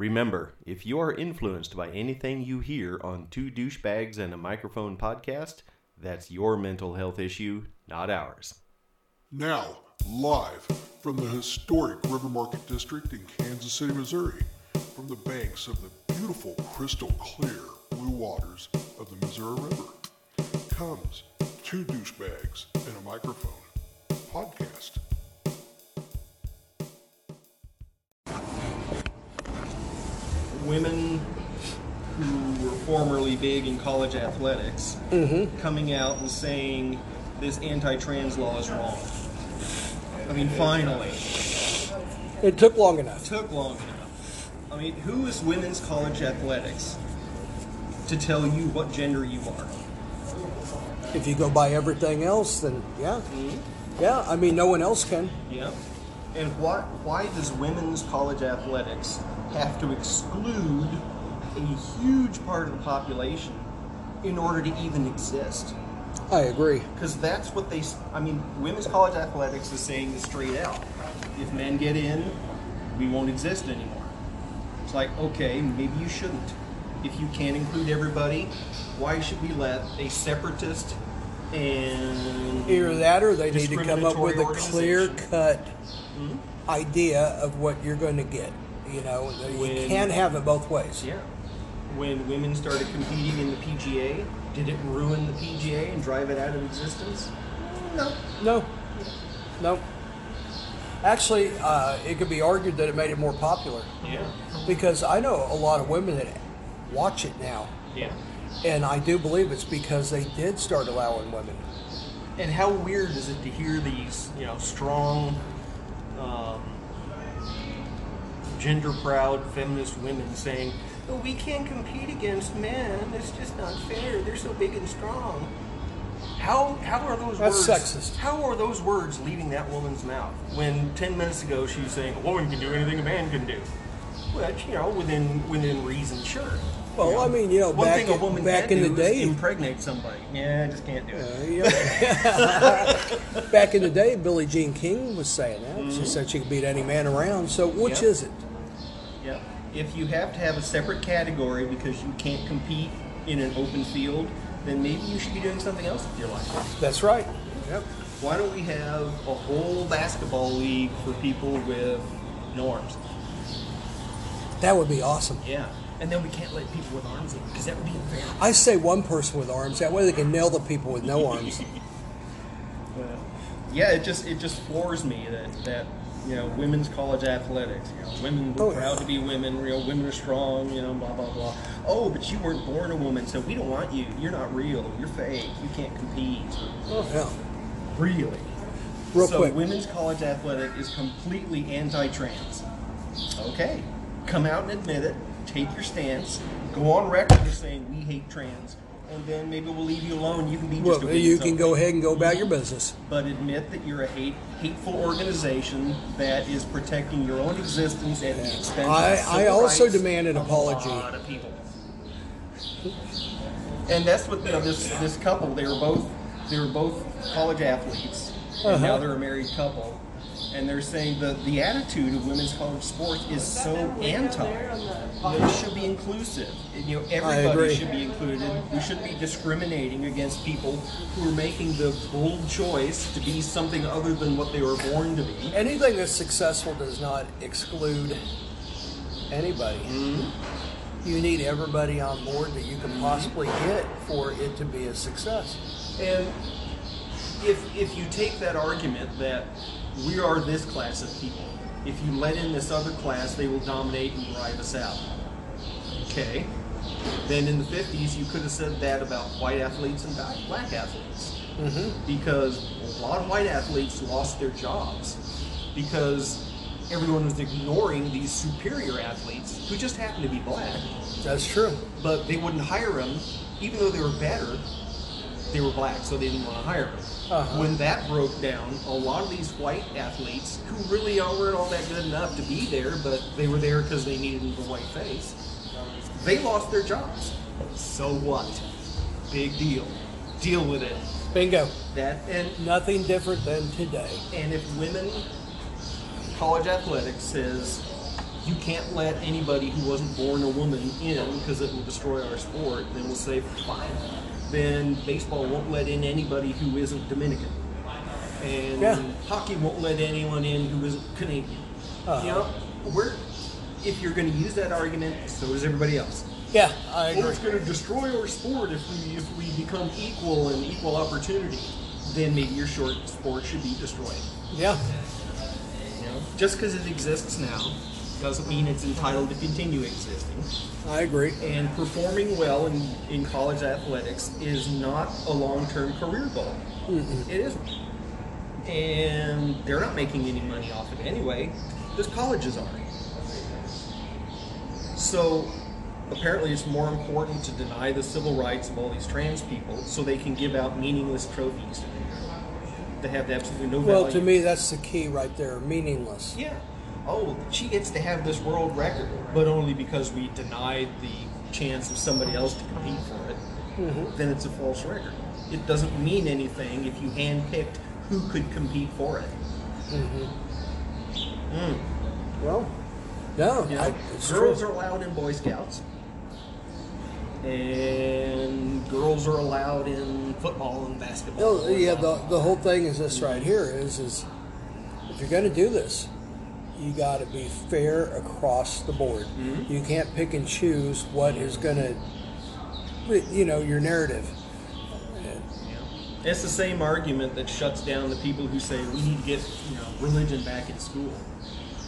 Remember, if you are influenced by anything you hear on Two Douchebags and a Microphone podcast, that's your mental health issue, not ours. Now, live from the historic River Market District in Kansas City, Missouri, from the banks of the beautiful crystal clear blue waters of the Missouri River, comes Two Douchebags and a Microphone podcast. Women who were formerly big in college athletics mm-hmm. coming out and saying this anti-trans law is wrong. I mean, finally, It took long enough. It took long enough. I mean, who is women's college athletics to tell you what gender you are? If you go by everything else, then yeah, mm-hmm. yeah. I mean, no one else can. Yeah. And why why does women's college athletics have to exclude a huge part of the population in order to even exist? I agree. Because that's what they. I mean, women's college athletics is saying this straight out. If men get in, we won't exist anymore. It's like, okay, maybe you shouldn't. If you can't include everybody, why should we let a separatist and Either that, or they need to come up with a clear cut hmm? idea of what you're going to get. You know, you When- can't have it both ways. Yeah. When women started competing in the PGA, did it ruin the PGA and drive it out of existence? No. No, no. Actually, uh, it could be argued that it made it more popular Yeah. because I know a lot of women that watch it now, Yeah. and I do believe it's because they did start allowing women. And how weird is it to hear these, you know, strong, um, gender proud feminist women saying, "Oh, we can't compete against men. It's just not fair. They're so big and strong." How how are those That's words? sexist. How are those words leaving that woman's mouth when ten minutes ago she was saying a woman can do anything a man can do? Which you know, within within reason, sure. Well, You I mean, you know, one back thing a in- woman back in the day- impregnate somebody. Yeah, I just can't do it. Uh, yeah. Back in the day, Billie Jean King was saying that. She said she could beat any man around. So which Mm-hmm. Is it? If you have to have a separate category because you can't compete in an open field, then maybe you should be doing something else with your life. That's right. Yep. Why don't we have a whole basketball league for people with no arms? That would be awesome. Yeah. And then we can't let people with arms in because that would be unfair. I say one person with arms. That way they can nail the people with no arms. Yeah, it just it just floors me that that you know women's college athletics. You know, women we're Oh, proud to be women. You know, women are strong. You know, blah blah blah. Oh, but you weren't born a woman, so we don't want you. You're not real. You're fake. You can't compete. Oh, yeah. Really? Real so quick. women's college athletic is completely anti-trans. Okay, come out and admit it. Take your stance. Go on record as saying we hate trans, and then maybe we'll leave you alone. You can be just Well, you can go ahead and go about your business. But admit that you're a hate, hateful organization that is protecting your own existence at the expense I- I also demand an apology. A lot of people. And that's what you know, this this couple. They were both they were both college athletes, and now Uh-huh. they're a married couple. And they're saying that the attitude of women's college sports is so anti. It should be inclusive. You know, everybody should be included. We shouldn't be discriminating against people who are making the bold choice to be something other than what they were born to be. Anything that's successful does not exclude anybody. Mm-hmm. You need everybody on board that you can possibly mm-hmm. get for it to be a success. And if if you take that argument that we are this class of people, if you let in this other class, they will dominate and drive us out. Okay. Then in the 50s, you could have said that about white athletes and black- athletes. Mm-hmm. Because a lot of white athletes lost their jobs because everyone was ignoring these superior athletes who just happened to be black That's true. but they wouldn't hire them, even though they were better. They were black, so they didn't want to hire them. Uh-huh. When that broke down, a lot of these white athletes, who really weren't all that good enough to be there, but they were there because they needed the white face, they lost their jobs. So what? Big deal. Deal with it. Bingo. That and Nothing different than today. and if women college athletics says you can't let anybody who wasn't born a woman in because it will destroy our sport, then we'll say, fine. Then baseball won't let in anybody who isn't Dominican. And Yeah. hockey won't let anyone in who isn't Canadian. Uh-huh. You know, we're, if you're going to use that argument, so does everybody else. Yeah, I agree. it's going to destroy our sport if we if we become equal and equal opportunity. Then maybe your short sport should be destroyed. Yeah, You know, just because it exists now doesn't mean it's entitled to continue existing. I agree. And performing well in, in college athletics is not a long term career goal. Mm-hmm. It isn't. And they're not making any money off it anyway, because colleges are. So apparently it's more important to deny the civil rights of all these trans people so they can give out meaningless trophies that have absolutely no value. Well, to me, that's the key right there. Meaningless. Yeah. Oh, she gets to have this world record, but only because we denied the chance of somebody else to compete for it. Mm-hmm. Then it's a false record. It doesn't mean anything if you handpicked who could compete for it. Mm-hmm. Hmm. Well, no, You know, I, girls true. are allowed in Boy Scouts, and girls are allowed in football and basketball. No, yeah, the, the whole thing is this right here is is if you're going to do this, you got to be fair across the board. Mm-hmm. You can't pick and choose what is going to, you know, your narrative. It's the same argument that shuts down the people who say we need to get you know religion back in school.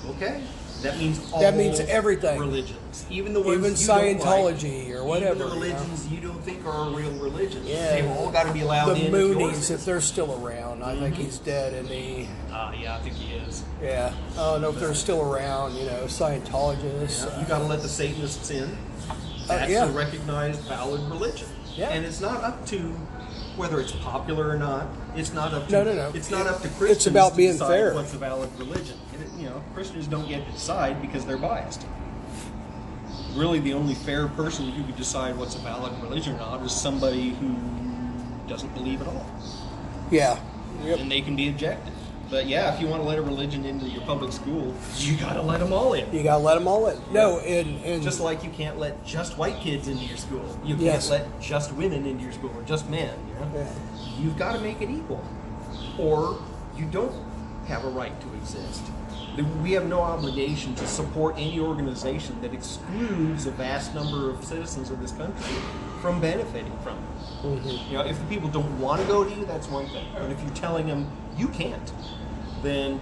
Okay, that means all That means everything. religions, even the ones Even Scientology like, or whatever, Even the you know. religions you don't think are a real religion. Yeah. they've all got to be allowed The in. if Moonies, is. if they're still around, I Mm-hmm. think he's dead, and he, Uh, yeah, I think he is. yeah, I don't know if they're still around. You know, Scientologists. Yeah, you got to let the Satanists in. That's Uh, yeah. a recognized valid religion. Yeah. And it's not up to whether it's popular or not. It's not up to No, no, no. It's not up to It's Christians. about to being decide fair. What's a valid religion? And it- you know, Christians don't get to decide because they're biased. Really, the only fair person who could decide what's a valid religion or not is somebody who doesn't believe at all, yeah. Yep. and they can be objective. But yeah, if you want to let a religion into your public school, you got to let them all in. You got to let them all in. No, and and Just like you can't let just white kids into your school. You can't Yes. let just women into your school or just men. You know? Yeah. You've got to make it equal. Or you don't have a right to exist. We have no obligation to support any organization that excludes a vast number of citizens of this country from benefiting from it. Mm-hmm. You know, if the people don't want to go to you, that's one thing. But if you're telling them you can't, then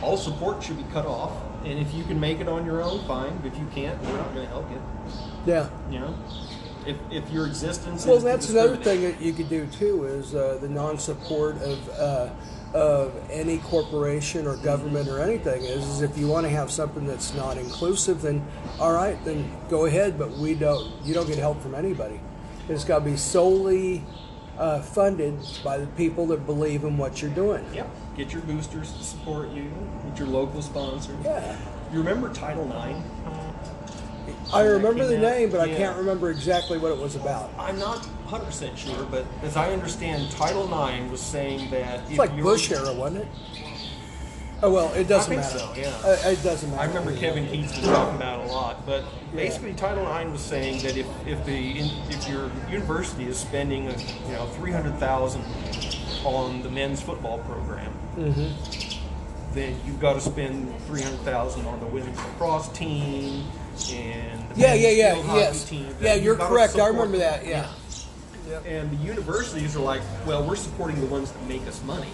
all support should be cut off. And if you can make it on your own, fine. But if you can't, we're not going to help you. yeah. You know, if, if your existence Well, that's another thing that you could do too is uh, the non-support of uh, of any corporation or government or anything is, is if you want to have something that's not inclusive, then all right, then go ahead. But we don't. You don't get help from anybody. It's got to be solely uh, funded by the people that believe in what you're doing. Yeah, get your boosters to support you. Get your local sponsors. Yeah. You remember Title IX? I remember the out? name, but I can't remember exactly what it was about. I'm not 100% sure, but as I understand, Title IX was saying that It's if like Bush era, wasn't it? Oh well, it doesn't think matter. so, yeah. Uh, it doesn't matter. I remember Kevin Keats was talking about it a lot, but basically Title IX was saying that if, if the in, if your university is spending uh, you know three hundred thousand on the men's football program, then you've got to spend three hundred thousand on the women's lacrosse team and the Yeah, men's yeah, yeah, yes. team. Yeah, You've you're correct. I remember that. Yeah. yeah. And the universities are like, well, we're supporting the ones that make us money.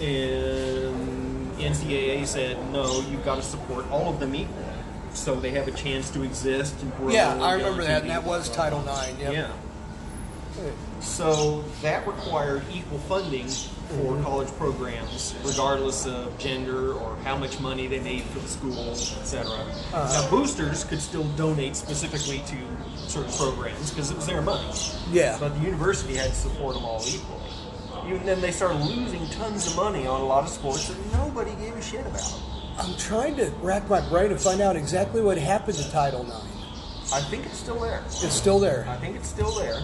And NCAA said, no, you've got to support all of them equally. So they have a chance to exist and grow. Yeah, I remember that, and that was Title IX. Yep. Yeah. So that required equal funding for college programs, regardless of gender or how much money they made for the school, etc. Uh-huh. Now, boosters could still donate specifically to certain programs because it was their money. Yeah. But the university had to support them all equally. Even then, they started losing tons of money on a lot of sports that nobody gave a shit about. I'm trying to rack my brain to find out exactly what happened to Title IX. I think it's still there. It's still there. I think it's still there.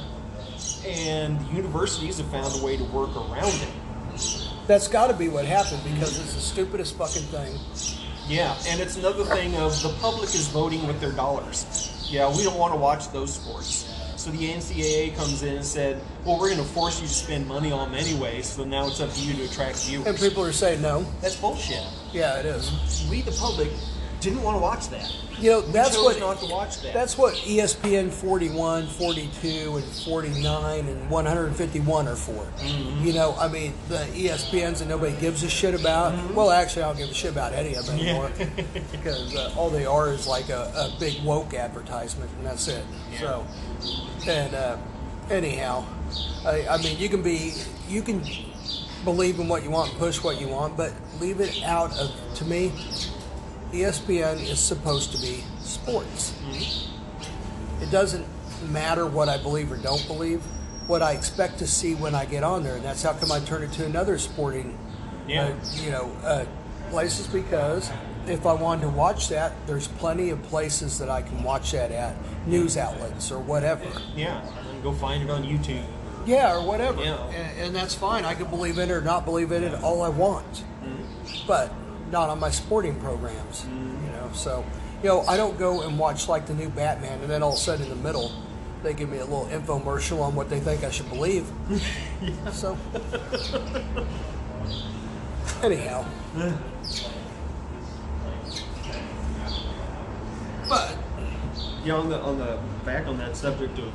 And universities have found a way to work around it. That's got to be what happened because it's the stupidest fucking thing. Yeah, and it's another thing of the public is voting with their dollars. Yeah, we don't want to watch those sports. So the NCAA comes in and said, "Well, we're going to force you to spend money on them anyway. So now it's up to you to attract viewers." And people are saying no. That's bullshit. Yeah, it is. We, the public, didn't want to watch that. You know, We that's what not to watch that. That's what ESPN 41, 42, and 49 and 151 are for. Mm-hmm. You know, I mean, the ESPNs that nobody gives a shit about. Well, actually, I don't give a shit about any of them anymore because uh, all they are is like a, a big woke advertisement, and that's it. So, and uh, anyhow, I, I mean, you can be, you can believe in what you want, push what you want, but leave it out of, to me, ESPN is supposed to be sports. It doesn't matter what I believe or don't believe. What I expect to see when I get on there, and that's how come I turn it to another sporting, Yeah. uh, you know, uh, places because if I wanted to watch that, there's plenty of places that I can watch that at, news outlets or whatever. yeah, and go find it on YouTube. Yeah, or whatever. Yeah. And, and that's fine. I can believe in it or not believe in it all I want. But not on my sporting programs. You know, so you know, I don't go and watch like the new Batman and then all of a sudden in the middle they give me a little infomercial on what they think I should believe. So anyhow. but Yeah, on the on the back on that subject of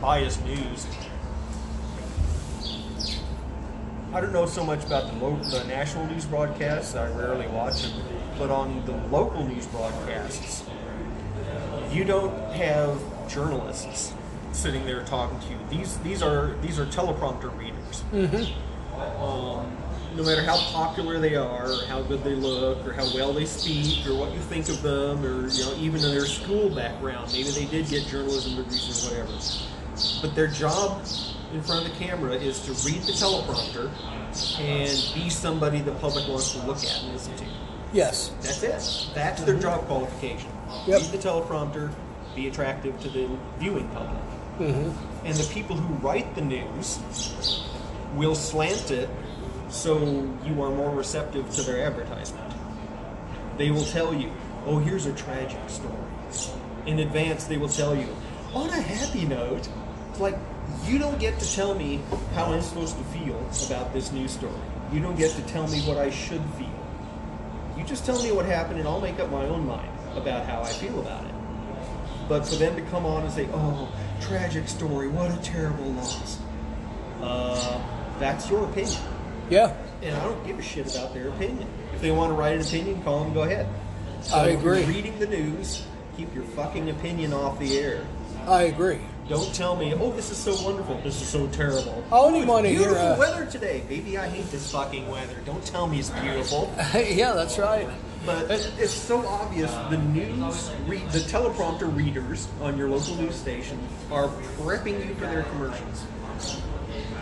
biased news. I don't know so much about the lo- the national news broadcasts. I rarely watch them, but on the local news broadcasts, you don't have journalists sitting there talking to you. These these are these are teleprompter readers. Um, no matter how popular they are, or how good they look, or how well they speak, or what you think of them, or you know even in their school background, maybe they did get journalism degrees or whatever. But their job in front of the camera is to read the teleprompter and be somebody the public wants to look at and listen to. yes. That's it. That's their mm-hmm. job qualification. Yep. Read the teleprompter, be attractive to the viewing public. Mm-hmm. And the people who write the news will slant it so you are more receptive to their advertisement. They will tell you, oh, here's a tragic story. In advance, they will tell you, on a happy note, it's like, you don't get to tell me how I'm supposed to feel about this news story. You don't get to tell me what I should feel. You just tell me what happened, and I'll make up my own mind about how I feel about it. But for them to come on and say, "Oh, tragic story, what a terrible loss," uh, that's your opinion, Yeah. and I don't give a shit about their opinion. If they want to write an opinion, call them, go ahead. I if you're agree. reading the news, keep your fucking opinion off the air. I agree. Don't tell me, "Oh, this is so wonderful. This is so terrible." I only "Oh, it's wanna hear, beautiful uh, weather today, baby. I hate this fucking weather. Don't tell me it's beautiful. yeah, that's right. But it's so obvious. The news, re- the teleprompter readers on your local news station are prepping you for their commercials,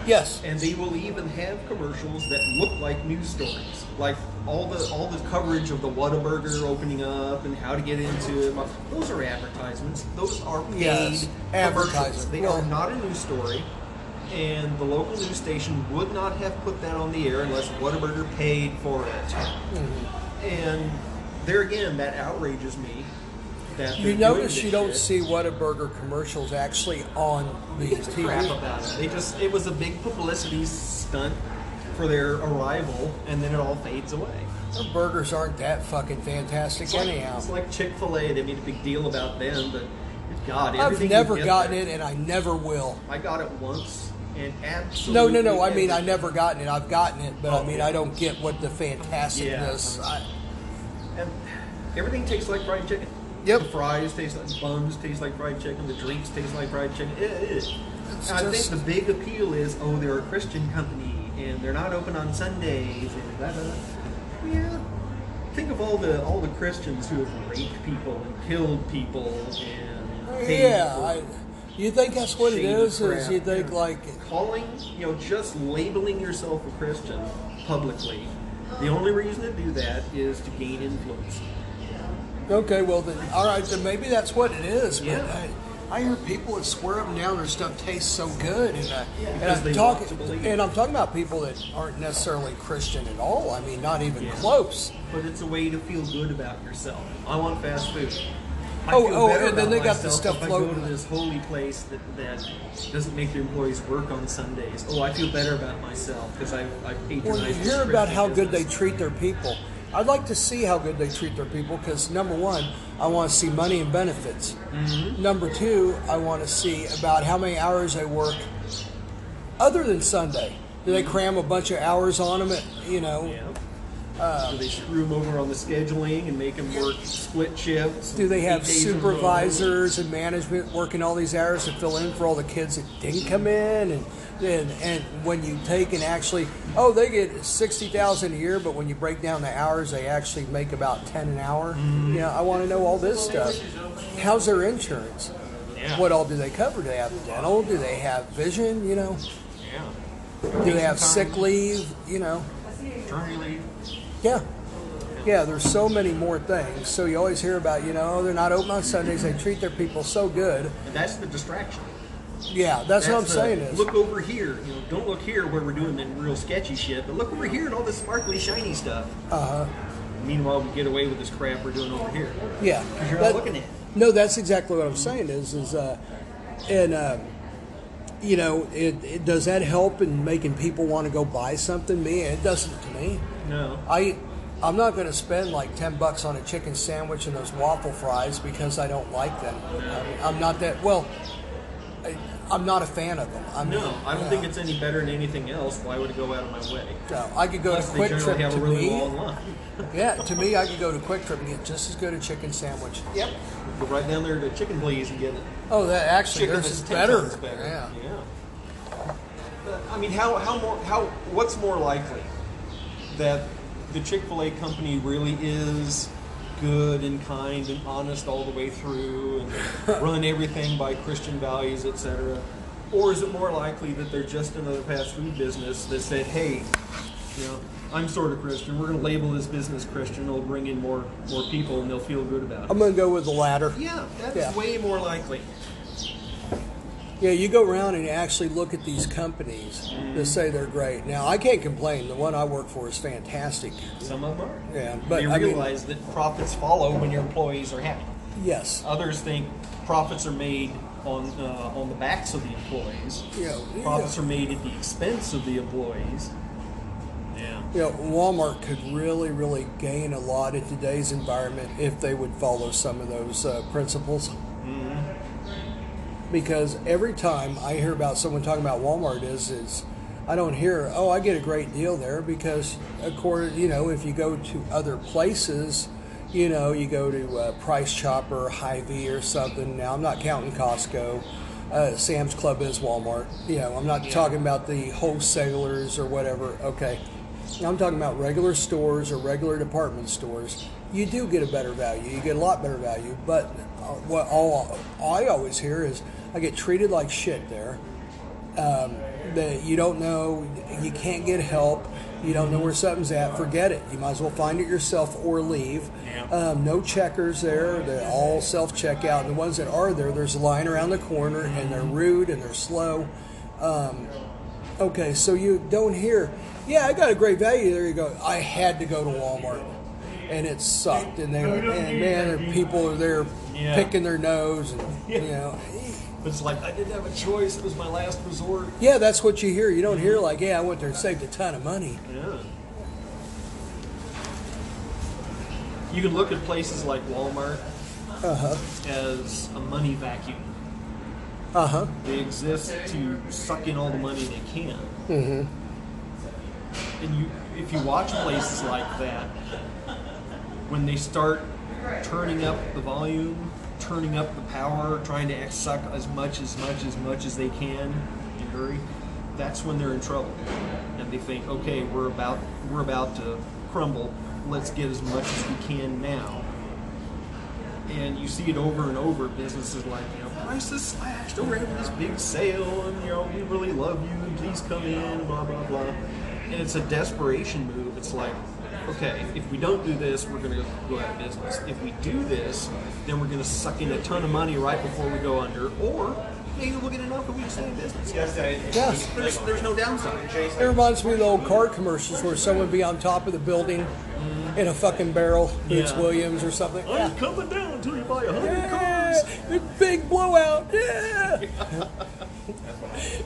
Yes. and they will even have commercials that look like news stories, like all the all the coverage of the Whataburger opening up and how to get into it. Those are advertisements. Those are paid Yes, advertising. They Well- are not a news story. And the local news station would not have put that on the air unless Whataburger paid for it. Mm-hmm. And there again, that outrages me. That You notice you don't shit. see Whataburger commercials actually on the gives crap about it? They just it was a big publicity stunt for their arrival, and then it all fades away. Their burgers aren't that fucking fantastic It's like, anyhow. it's like Chick Fil A. They made a big deal about them, but God, I've never gotten there- it, and I never will. I got it once, and absolutely. No, no, no. I mean, I never gotten it. I've gotten it, but I Oh, mean, yeah. I don't get what the fantasticness. I, And everything tastes like fried chicken. Yep. The fries taste like buns taste like fried chicken. The drinks taste like fried chicken. It is. I just- think the big appeal is, oh, they're a Christian company and they're not open on Sundays and blah blah. blah. Yeah. Think of all the all the Christians who have raped people and killed people and yeah, I, you think that's what it is? Is you think Yeah. like calling, you know, just labeling yourself a Christian publicly. The only reason to do that is to gain influence. Okay, well then, all right, then maybe that's what it is. But Yeah. I, I hear people that swear up and down their stuff tastes so good, and, uh, and I'm talking, want to believe it. and I'm talking about people that aren't necessarily Christian at all. I mean, not even Yeah. close. But it's a way to feel good about yourself. I want fast food. I Oh, oh, and then they got the stuff if I go to this holy place that, that doesn't make their employees work on Sundays. Oh, I feel better about myself because I, I patronize Well, you hear about how good they treat their people. I'd like to see how good they treat their people because number one, I want to see money and benefits. Mm-hmm. Number two, I want to see about how many hours they work other than Sunday. Do they cram a bunch of hours on them? At, you know, Yeah. do they screw them over on the scheduling and make them work split shifts? do they have eight days in a row? supervisors and management working all these hours to fill in for all the kids that didn't come in? And and, and when you take and actually, oh, they get sixty thousand a year, but when you break down the hours, they actually make about ten an hour. Mm-hmm. You know, I want to know all this stuff. How's their insurance? Yeah. What all do they cover? Do they have dental? Do they have vision? You know, Yeah. do they have sick leave? You know, Maternity leave. yeah. Yeah, there's so many more things. So you always hear about, you know, they're not open on Sundays. They treat their people so good. And that's the distraction. Yeah, that's, what I'm the- saying is. look over here. You know, don't look here where we're doing the real sketchy shit, but look over here at all this sparkly, shiny stuff. Uh huh. Meanwhile, we get away with this crap we're doing over here. Yeah. 'Cause you're not looking at it. No, that's exactly what I'm saying. Is is uh, and uh, you know, it, it does that help in making people want to go buy something? Me, it doesn't to me. No. I I'm not going to spend like ten bucks on a chicken sandwich and those waffle fries because I don't like them. I'm, I'm not that well. I, I'm not a fan of them. I'm No, I don't yeah. think it's any better than anything else. Why would it go out of my way? No, I could go Plus, to they Quick generally Trip have to a really me. long line. Yeah, to me, I could go to QuikTrip and get just as good a chicken sandwich. Yep. Go right down there to Chicken Please and get it. Oh, that actually Chicken theirs is is better. times better. Yeah. But, I mean, how how more how what's more likely that the Chick Fil A company really is good and kind and honest all the way through and run everything by Christian values, etc. Or is it more likely that they're just another fast food business that said, "Hey, you know, I'm sort of Christian. We're going to label this business Christian. It'll bring in more more people, and they'll feel good about it." I'm going to go with the latter. yeah, that's Yeah. way more likely. Yeah, you go around and actually look at these companies that say they're great. Now, I can't complain. The one I work for is fantastic. Some of them are. Yeah, but they I mean- realize that profits follow when your employees are happy. Yes. Others think profits are made on uh, on the backs of the employees. Yeah, Profits yeah. are made at the expense of the employees. Yeah. You know, Walmart could really, really gain a lot in today's environment if they would follow some of those uh, principles. Because every time I hear about someone talking about Walmart is is I don't hear, oh, I get a great deal there because, of course, you know, if you go to other places, you know, you go to uh, Price Chopper, Hy-Vee or something. Now, I'm not counting Costco. Uh, Sam's Club is Walmart. You know, I'm not talking about the wholesalers or whatever. Okay. I'm talking about regular stores or regular department stores. You do get a better value. You get a lot better value. But uh, what all I always hear is I get treated like shit there. Um, that you don't know, you can't get help. You don't know where something's at. Forget it. You might as well find it yourself or leave. Um, no checkers there. They're all self checkout. And the ones that are there, there's a line around the corner, and they're rude and they're slow. Um, Okay, so you don't hear, yeah, I got a great value. There you go. I had to go to Walmart, and it sucked. And they, and man, people are there Yeah. picking their nose, and you know, But it's like I didn't have a choice. It was my last resort. yeah, that's what you hear. You don't hear like, yeah, I went there and saved a ton of money. Yeah. You can look at places like Walmart Uh huh. as a money vacuum. Uh huh. They exist to suck in all the money they can. Mm-hmm. And you, if you watch places like that, when they start turning up the volume, turning up the power, trying to suck as much, as much, as much as they can in hurry, that's when they're in trouble. And they think, okay, we're about we're about to crumble. Let's get as much as we can now and you see it over and over. Businesses like, you know, prices slashed. We're having this big sale, and you know, we really love you. Please come in. Blah blah blah. And it's a desperation move. It's like, okay, if we don't do this, we're going to go out of business. If we do this, then we're going to suck in a ton of money right before we go under, or maybe we'll get enough that we can stay in business. Yes. There's, there's no downside. It reminds me of the old car commercials where someone would be on top of the building in a fucking barrel, Boots Yeah. Williams or something. I ain't coming down until you buy a hundred Yeah, cars. The big blowout. Yeah.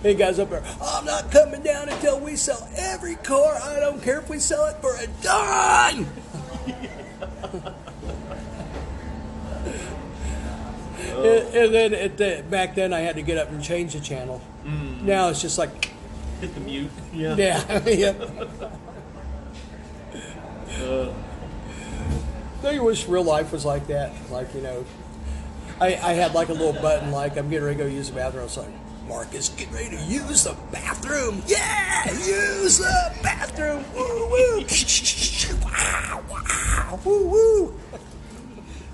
Hey guys up there, I'm not coming down until we sell every car. I don't care if we sell it for a dime. and, and then at the, back then, I had to get up and change the channel. Mm. Now it's just like, Hit the mute. Yeah. yeah, yep. Uh. Don't you wish real life was like that? Like, you know, I, I had like a little button, like, I'm getting ready to go use the bathroom. I was like, Marcus, get ready to use the bathroom. Yeah, use the bathroom. Woo, woo. wow, wow, woo, woo.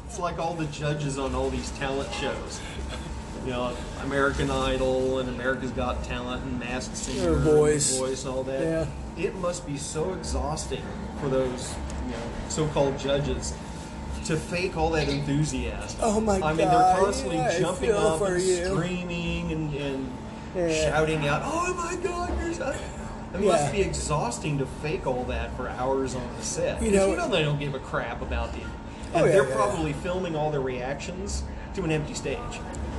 It's like all the judges on all these talent shows. You know, American Idol and America's Got Talent and Masked Singer, and Voice. Voice, and all that. Yeah. It must be so exhausting for those, you know, so-called judges to fake all that enthusiasm. Oh my god. I mean, they're constantly yeah, jumping up and you. screaming and, and Yeah. shouting out, "Oh my God, you're!" So... It Yeah. must be exhausting to fake all that for hours on the set. You know- you know they don't give a crap about you. Oh, And yeah, they're probably filming all their reactions to an empty stage.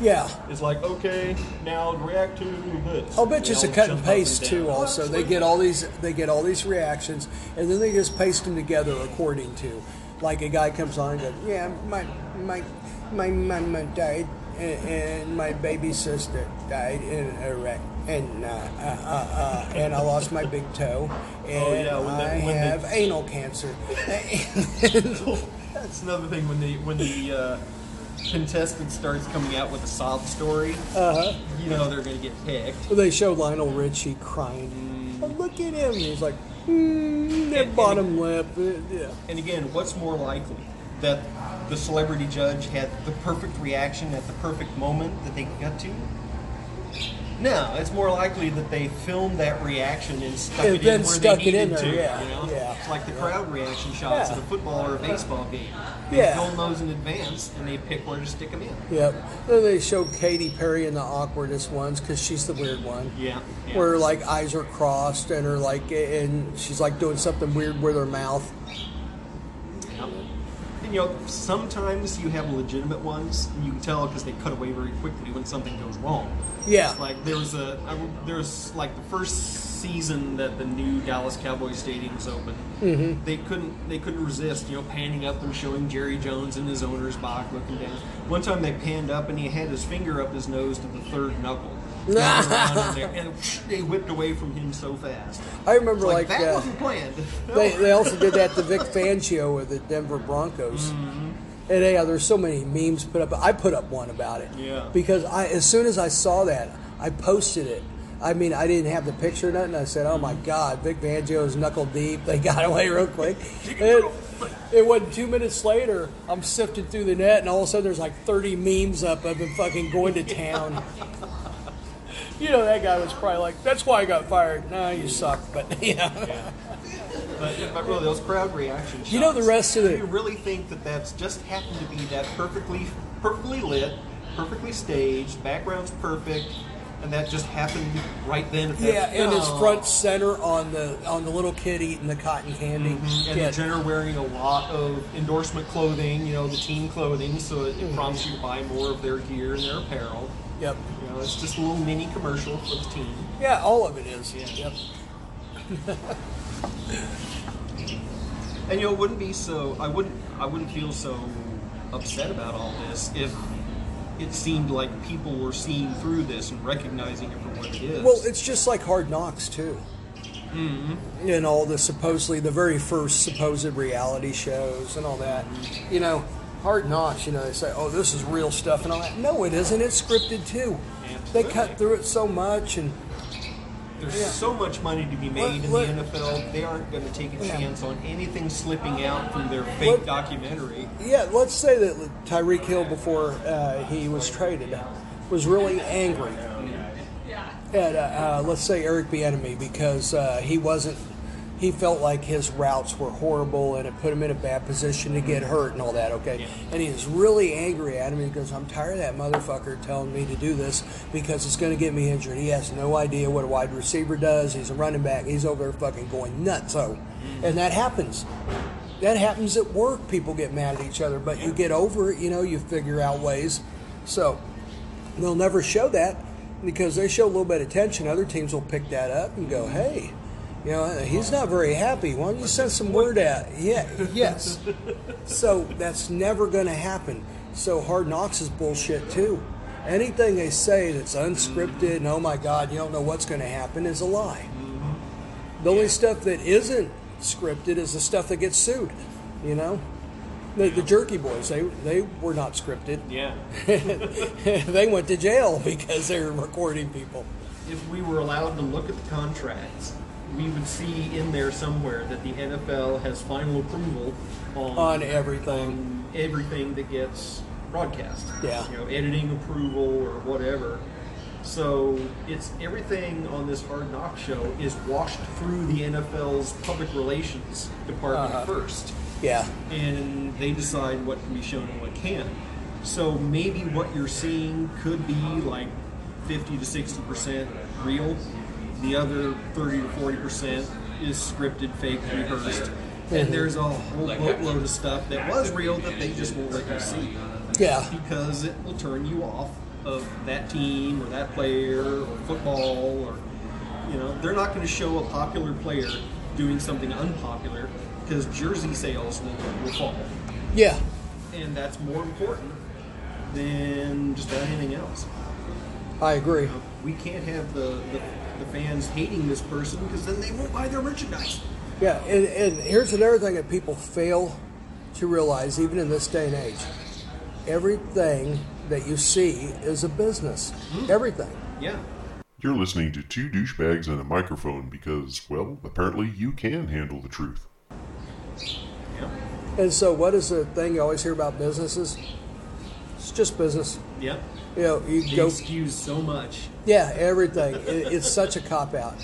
Yeah. It's like, okay, now react to this. I'll bet you it's a cut and paste down. too. Also, they get all these they get all these reactions, and then they just paste them together according to. Like a guy comes on and goes, "Yeah, my my my mama died, and, and my baby sister died in a wreck, and uh, uh, uh, uh, and I lost my big toe, and Oh, yeah, when they- I when they- have anal cancer." That's another thing when the when the uh, contestant starts coming out with a sob story. Uh-huh. You know they're gonna get picked. Well, they show Lionel Richie crying. Oh, look at him. He's like, mm, that And- bottom lip. uh, Yeah. And again, what's more likely? That the celebrity judge had the perfect reaction at the perfect moment that they got to? No, it's more likely that they filmed that reaction and stuck And it then in where stuck they it in there, to. yeah, you know? yeah. It's like the crowd reaction shots Yeah. at a football or a baseball game. They Yeah. film those in advance and they pick where to stick them in. Yep. Then they show Katy Perry in the awkwardest ones because she's the weird one. Yeah. yeah. Where like eyes are crossed and her like and she's like doing something weird with her mouth. Yeah. You know, sometimes you have legitimate ones, and you can tell because they cut away very quickly when something goes wrong. Yeah. Like there was a, I, there was like the first season that the new Dallas Cowboys stadium was open. Mm-hmm. They couldn't, they couldn't resist, you know, panning up and showing Jerry Jones in his owner's box looking down. One time they panned up and he had his finger up his nose to the third knuckle. Going around in there, and they whipped away from him so fast. I remember like, like, that uh, wasn't planned. they they also did that to Vic Fangio with the Denver Broncos. Mm-hmm. And yeah, there's so many memes put up. I put up one about it. Yeah. Because I as soon as I saw that, I posted it. I mean, I didn't have the picture or nothing. I said, "Oh my God, Vic Fangio's knuckle deep." They got away real quick. And it wasn't two minutes later. I'm sifting through the net, and all of a sudden, there's like 30 memes up of him fucking going to town. you know, that guy was probably like, "That's why I got fired." No, you suck, but yeah. But, but really, those crowd reaction shots. You know the rest of do You really think that that's just happened to be that perfectly, perfectly lit, perfectly staged, background's perfect, and that just happened right then. At that, Yeah, and it's front center on the on the little kid eating the cotton candy. And Yeah. the Jenner wearing a lot of endorsement clothing, you know, the team clothing, so it, Mm-hmm. it prompts you to buy more of their gear and their apparel. Yep. You know, it's just a little mini commercial for the team. Yeah, all of it is. Yeah. Yep. And you know, it wouldn't be so. I wouldn't. I wouldn't feel so upset about all this if it seemed like people were seeing through this and recognizing it for what it is. Well, it's just like Hard Knocks too. Mm-hmm. And all the supposedly the very first supposed reality shows and all that. You know, Hard Knocks. You know, they say, "Oh, this is real stuff" and all that. No, it isn't. It's scripted too. They cut through it so much, and There's yeah. so much money to be made in Let- the NFL. They aren't going to take a Yeah. chance on anything slipping out from their fake Let- documentary. Yeah, let's say that Tyreek Hill, before uh, he was traded, was really angry at, uh, uh, let's say, Eric Bieniemy because uh, he wasn't he felt like his routes were horrible and it put him in a bad position to get mm-hmm. hurt and all that. Okay, Yeah. and he was really angry at him. He goes, "I'm tired of that motherfucker telling me to do this because it's going to get me injured. He has no idea what a wide receiver does. He's a running back. He's over there fucking going nuts." So, mm-hmm. and that happens. That happens at work. People get mad at each other, but you get over it. You know, you figure out ways. So they'll never show that because they show a little bit of tension. Other teams will pick that up and go, "Hey, you know, he's not very happy. Why don't you send some word out?" Yeah, yes. so that's never going to happen. So Hard Knocks is bullshit too. Anything they say that's unscripted and oh my god, you don't know what's going to happen is a lie. The only stuff that isn't scripted is the stuff that gets sued. You know, the, the Jerky Boys they they were not scripted. Yeah. they went to jail because they were recording people. if we were allowed to look at the contracts, we would see in there somewhere that the NFL has final approval on, On everything. on everything that gets broadcast. Yeah. You know, editing approval or whatever. So it's everything on this Hard Knock show is washed through the NFL's public relations department Uh-huh. first Yeah, and they decide what can be shown and what can't. So maybe what you're seeing could be like 50 to 60 percent real. The other 30 to 40 percent is scripted, fake, rehearsed. And mhm. there's a whole boatload of stuff that was real that they just won't let you see yeah, because it will turn you off of that team or that player or football or you know they're not going to show a popular player doing something unpopular because jersey sales will, will fall yeah. and that's more important than just about anything else I agree. we can't have the, the, the fans hating this person because then they won't buy their merchandise Yeah, and, and here's another thing that people fail to realize, even in this day and age. Everything that you see is a business. Mm-hmm. Everything. yeah You're listening to two douchebags and a microphone because, well, apparently you can handle the truth. yeah And so, what is the thing you always hear about businesses? It's just business. yeah You know, you they go. excuse so much Yeah, everything. It, it's such a cop out.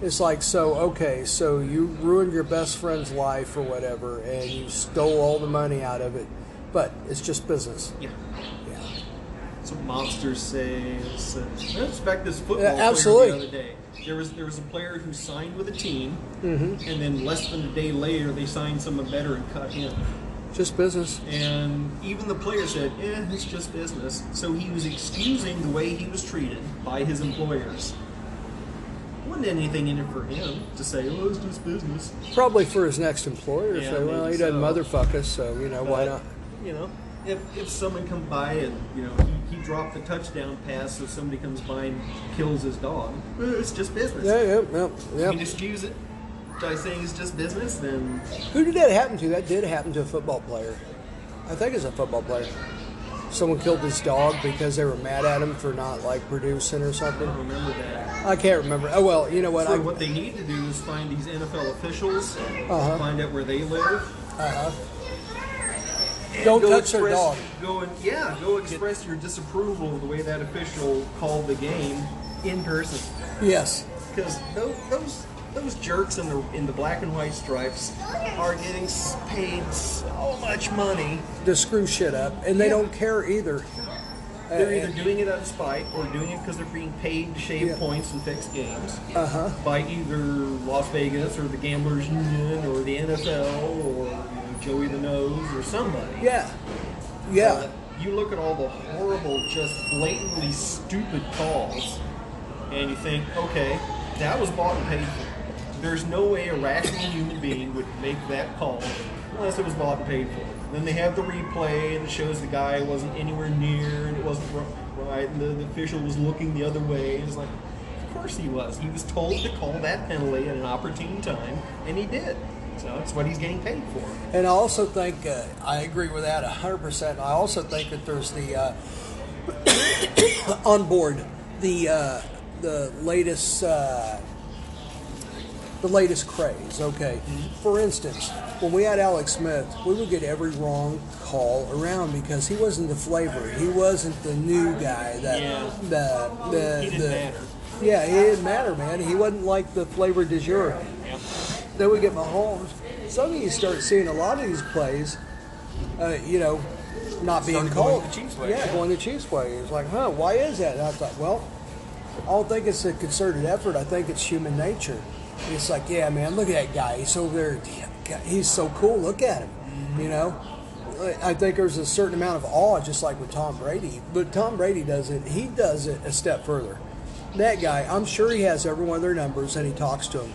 It's like, so, okay, so you ruined your best friend's life or whatever, and you stole all the money out of it, but it's just business. yeah Yeah. What monsters say. It's, uh, I respect this football Yeah, absolutely. the other day. There was there was a player who signed with a team, Mm-hmm. and then less than a day later they signed someone better and cut him. Just business. And even the player said, "Eh, it's just business." So he was excusing the way he was treated by his employers. Wasn't anything in it for him to say, "Oh, it's just business." Probably for his next employer. Yeah, say, well, he doesn't so. motherfuck us, so, you know, why not? You know, if, if someone comes by and you know he, he dropped the touchdown pass, so somebody comes by and kills his dog, eh, it's just business. Yeah, yeah, yeah, yeah. You can excuse it by saying it's just business, then Who did that happen to? That did happen to a football player. I think it's a football player. Someone killed his dog because they were mad at him for not like producing or I something. don't remember that. I can't remember. Oh well, you know what? So I, what they need to do is find these NFL officials, Uh-huh. find out where they live. uh and Don't touch their dog. Go and yeah, go express your disapproval of the way that official called the game in person. yes, because those, those those jerks in the in the black and white stripes are getting paid so much money. to screw shit up, and they Yeah. don't care either. They're Uh, either doing it out of spite or doing it because they're being paid to shave Yeah. points and fix games Uh huh. by either Las Vegas or the Gamblers Union or the NFL or you know, Joey the Nose or somebody. Yeah, yeah. But you look at all the horrible, just blatantly stupid calls, and you think, okay, that was bought and paid for. There's no way a rational human being would make that call unless it was bought and paid for. Then they have the replay, and it shows the guy wasn't anywhere near, and it wasn't right, and the, the official was looking the other way. It's like, of course he was. He was told to call that penalty at an opportune time, and he did. So that's what he's getting paid for. And I also think uh, I agree with that hundred percent. I also think that there's the uh, on board the uh, the latest uh, the latest craze. Okay, for instance, when we had Alex Smith, we would get every wrong call around because he wasn't the flavor. He wasn't the new guy. That Yeah. the the He didn't the, matter. Yeah, he didn't matter, man. He wasn't like the flavor du jour. Yeah. Then we get Mahomes. Suddenly you start seeing a lot of these plays, uh, you know, not being going called. the Chiefs way, yeah, yeah. going the Chiefs way. It's like, huh? Why is that? And I thought, well, I don't think it's a concerted effort. I think it's human nature. It's like, yeah, man, look at that guy. He's over there. He's so cool. Look at him. You know. I think there's a certain amount of awe, just like with Tom Brady. But Tom Brady does it. He does it a step further. That guy, I'm sure he has every one of their numbers, and he talks to them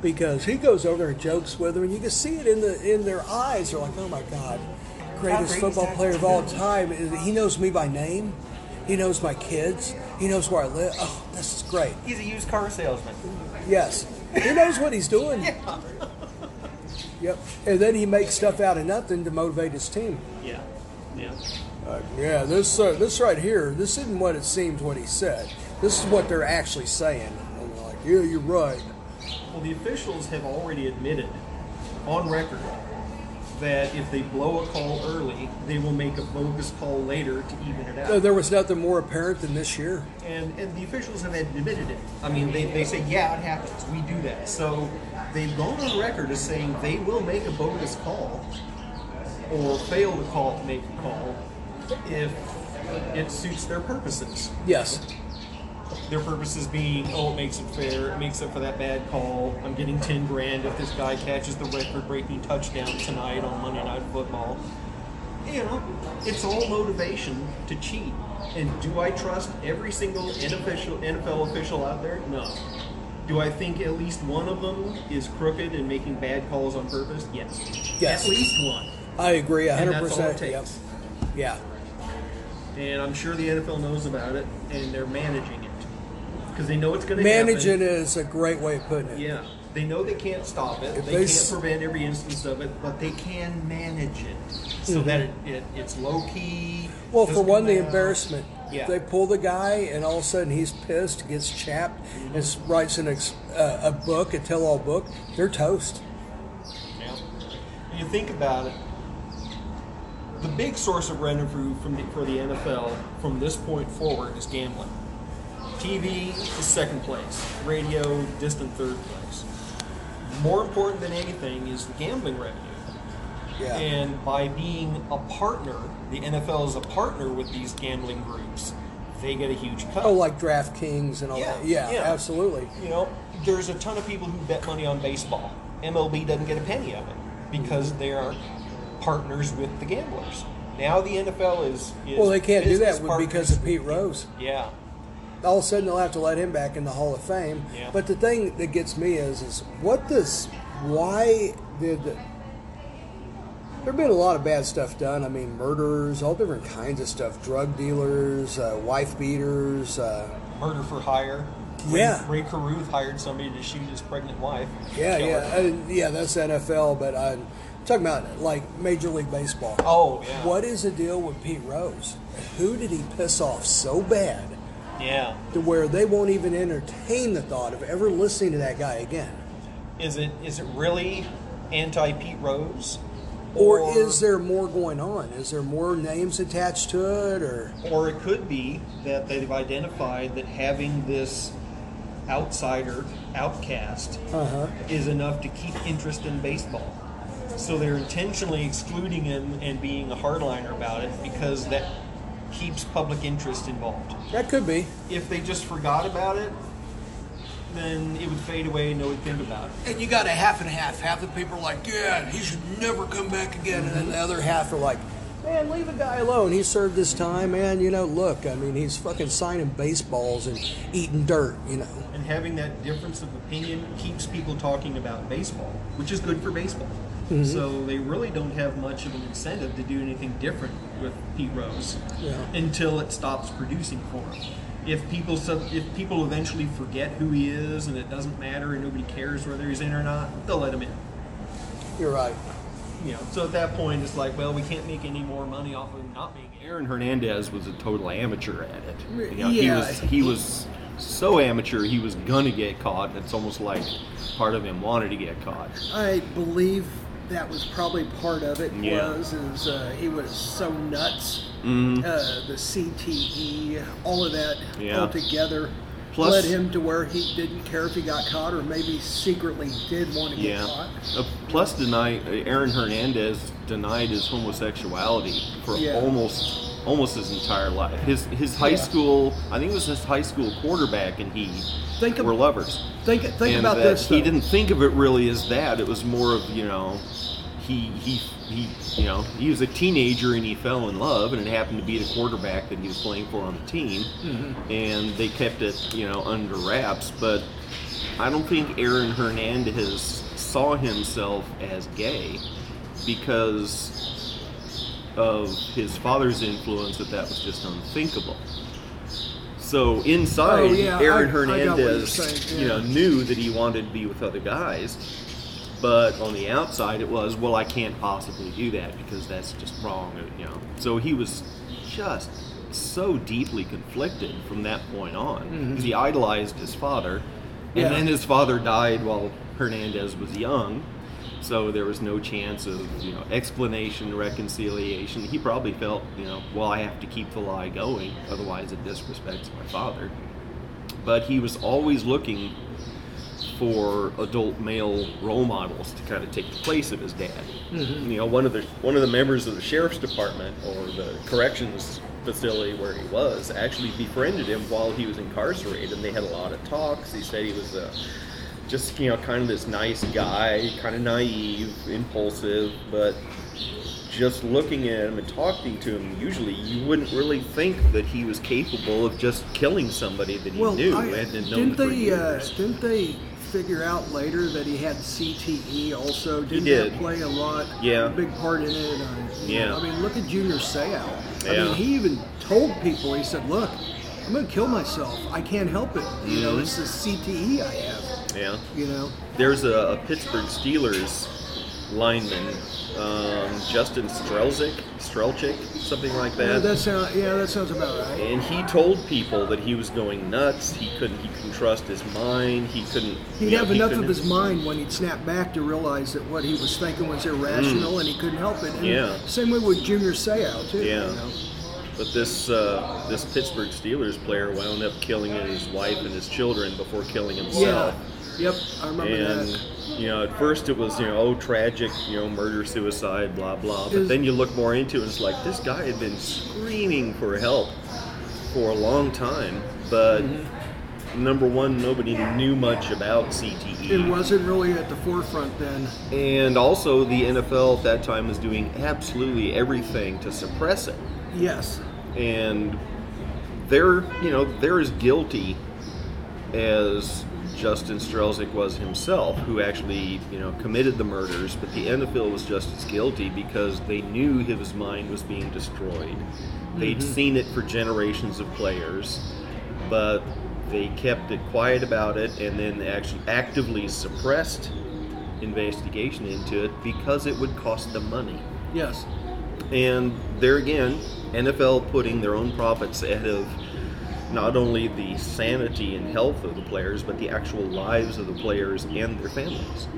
because he goes over there and jokes with them, and you can see it in the in their eyes. They're like, "Oh my God, greatest football player of all time." He knows me by name. He knows my kids. He knows where I live. Oh, this is great. He's a used car salesman. Yes, he knows what he's doing. Yep. And then he makes stuff out of nothing to motivate his team. Yeah. Yeah. Uh, yeah, this uh, this right here, this isn't what it seems what he said. This is what they're actually saying. And they're like, yeah, you're right. Well, the officials have already admitted on record that if they blow a call early, they will make a bogus call later to even it out. There was nothing more apparent than this year. and, and the officials have admitted it. I mean, they, they say, yeah, it happens. We do that. So they've gone on record as saying they will make a bogus call or fail to call make a call if it suits their purposes. Yes. Their purposes being, oh, it makes it fair. It makes up for that bad call. I'm getting 10 grand if this guy catches the record-breaking touchdown tonight on Monday Night Football. You know, it's all motivation to cheat. And do I trust every single NFL, NFL official out there? No. Do I think at least one of them is crooked and making bad calls on purpose? Yes. Yes. At least one. I agree 100%. that's all it Yep. takes. Yeah. And I'm sure the NFL knows about it, and they're managing it because they know it's going to Managing happen. is a great way of putting it. Yeah, they know they can't stop it. If they they can't s- prevent every instance of it, but they can manage it so that it, it, it's low key. Mm-hmm. Well, for one, the out. embarrassment. Yeah. They pull the guy, and all of a sudden he's pissed, gets chapped, and writes an ex- uh, a book, a tell-all book. They're toast. Yeah. You think about it, the big source of revenue from the, for the NFL from this point forward is gambling. TV is second place. Radio, distant third place. More important than anything is the gambling revenue. Yeah. And by being a partner, the NFL is a partner with these gambling groups. They get a huge cut. oh, like DraftKings and all Yeah, that. Yeah, yeah. absolutely. you know, there's a ton of people who bet money on baseball. MLB doesn't get a penny of it because they are partners with the gamblers. Now the NFL is. is Well, they can't do that with- because of Pete Rose. Yeah, all of a sudden they'll have to let him back in the Hall of Fame. Yeah. But the thing that gets me is, is what this? Why did? There've been a lot of bad stuff done. I mean, murders, all different kinds of stuff, drug dealers, uh, wife beaters. Uh, murder for hire. Rae, Yeah. Rae Carruth hired somebody to shoot his pregnant wife. yeah, yeah, uh, yeah. That's NFL, but I'm talking about like Major League Baseball. Oh yeah. What is the deal with Pete Rose? Who did he piss off so bad Yeah. to where they won't even entertain the thought of ever listening to that guy again? Is it is it really anti Pete Rose? Or, is there more going on? Is there more names attached to it, or Or it could be that they've identified that having this outsider, outcast, uh-huh. is enough to keep interest in baseball. So they're intentionally excluding him and being a hardliner about it because that keeps public interest involved. that could be? If they just forgot about it, then it would fade away and no one would think about it. And you got a half and a half. Half the people are like, "Yeah, he should never come back again," and then the other half are like, "Man, leave a guy alone. He served his time, man. You know, look, I mean, he's fucking signing baseballs and eating dirt. You know." And having that difference of opinion keeps people talking about baseball, which is good for baseball. Mm-hmm. So they really don't have much of an incentive to do anything different with Pete Rose Yeah. until it stops producing for him. If people if people eventually forget who he is and it doesn't matter and nobody cares whether he's in or not, they'll let him in. You're right. You know, so at that point it's like, well, we can't make any more money off of not being in. Aaron Hernandez was a total amateur at it. You know, Yeah. he was he was so amateur he was gonna get caught. It's almost like part of him wanted to get caught. I believe that was probably part of it. Yeah. Was is uh, he was so nuts. Mhm. Uh, the CTE, all of that Yeah. all together. Plus- led him to where he didn't care if he got caught, or maybe secretly did want to get Yeah. caught. Uh, plus, deny Aaron Hernandez denied his homosexuality for Yeah. almost almost his entire life. His his high Yeah. school, I think it was his high school quarterback, and he Think of- were lovers. Think think and about this. he though. didn't think of it really as that. It was more of you know, he he he you know he was a teenager and he fell in love, and it happened to be the quarterback that he was playing for on the team, Mm-hmm. and they kept it you know under wraps. But I don't think Aaron Hernandez saw himself as gay because of his father's influence that that was just unthinkable. So inside, Oh, yeah, Aaron I- I got what you're Hernandez, you know, knew that he wanted to be with other guys, but on the outside, it was, well, I can't possibly do that because that's just wrong, you know. So he was just so deeply conflicted from that point on because he idolized his father, and Mm-hmm. Yeah. then his father died while Hernandez was young. So there was no chance of you know explanation, reconciliation. He probably felt you know, well, I have to keep the lie going, otherwise it disrespects my father. But he was always looking for adult male role models to kind of take the place of his dad. Mm-hmm. You know, one of the one of the members of the sheriff's department or the corrections facility where he was actually befriended him while he was incarcerated, and they had a lot of talks. He said he was a just you know kind of this nice guy, kind of naive, impulsive, but just looking at him and talking to him, usually you wouldn't really think that he was capable of just killing somebody that he well, knew I- and had known didn't for they? Uh, didn't they figure out later that he had CTE also? Didn't did. that play a lot? Yeah. A big part in it. Uh, Yeah. know, I mean, look at Junior Seau. I Yeah. mean, he even told people. He said, "Look, I'm going to kill myself. I can't help it. You know, Mhm. it's the CTE I have." Yeah. You know. There's a, a Pittsburgh Steelers lineman, um, Justin Strzelczyk, Strelchik, something like Yeah, that. that sounds. Yeah, that sounds about right. and he told people that he was going nuts. He couldn't. He couldn't trust his mind. He couldn't. He'd you know, have he enough of his mind when he'd snap back to realize that what he was thinking was irrational, and he couldn't help it. And Mm. Yeah. Same way with Junior Seau too. Yeah. You know? But this uh, this Pittsburgh Steelers player wound up killing his wife and his children before killing Yeah. Yep. I remember And that. you know, at first it was you know, oh tragic, you know, murder, suicide, blah blah. But Is- then you look more into it, and it's like this guy had been screaming for help for a long time, but mm-hmm. number one, nobody knew much about CTE. It wasn't really at the forefront then. And also, the NFL at that time was doing absolutely everything to suppress it. Yes. and they're you know they're as guilty as Justin Strzelczyk was himself, who actually you know committed the murders. But the NFL was just as guilty because they knew his mind was being destroyed. They'd mm-hmm. seen it for generations of players, but they kept it quiet about it, and then actually actively suppressed investigation into it because it would cost them money. Yes. And there again, NFL putting their own profits ahead of not only the sanity and health of the players, but the actual lives of the players and their families.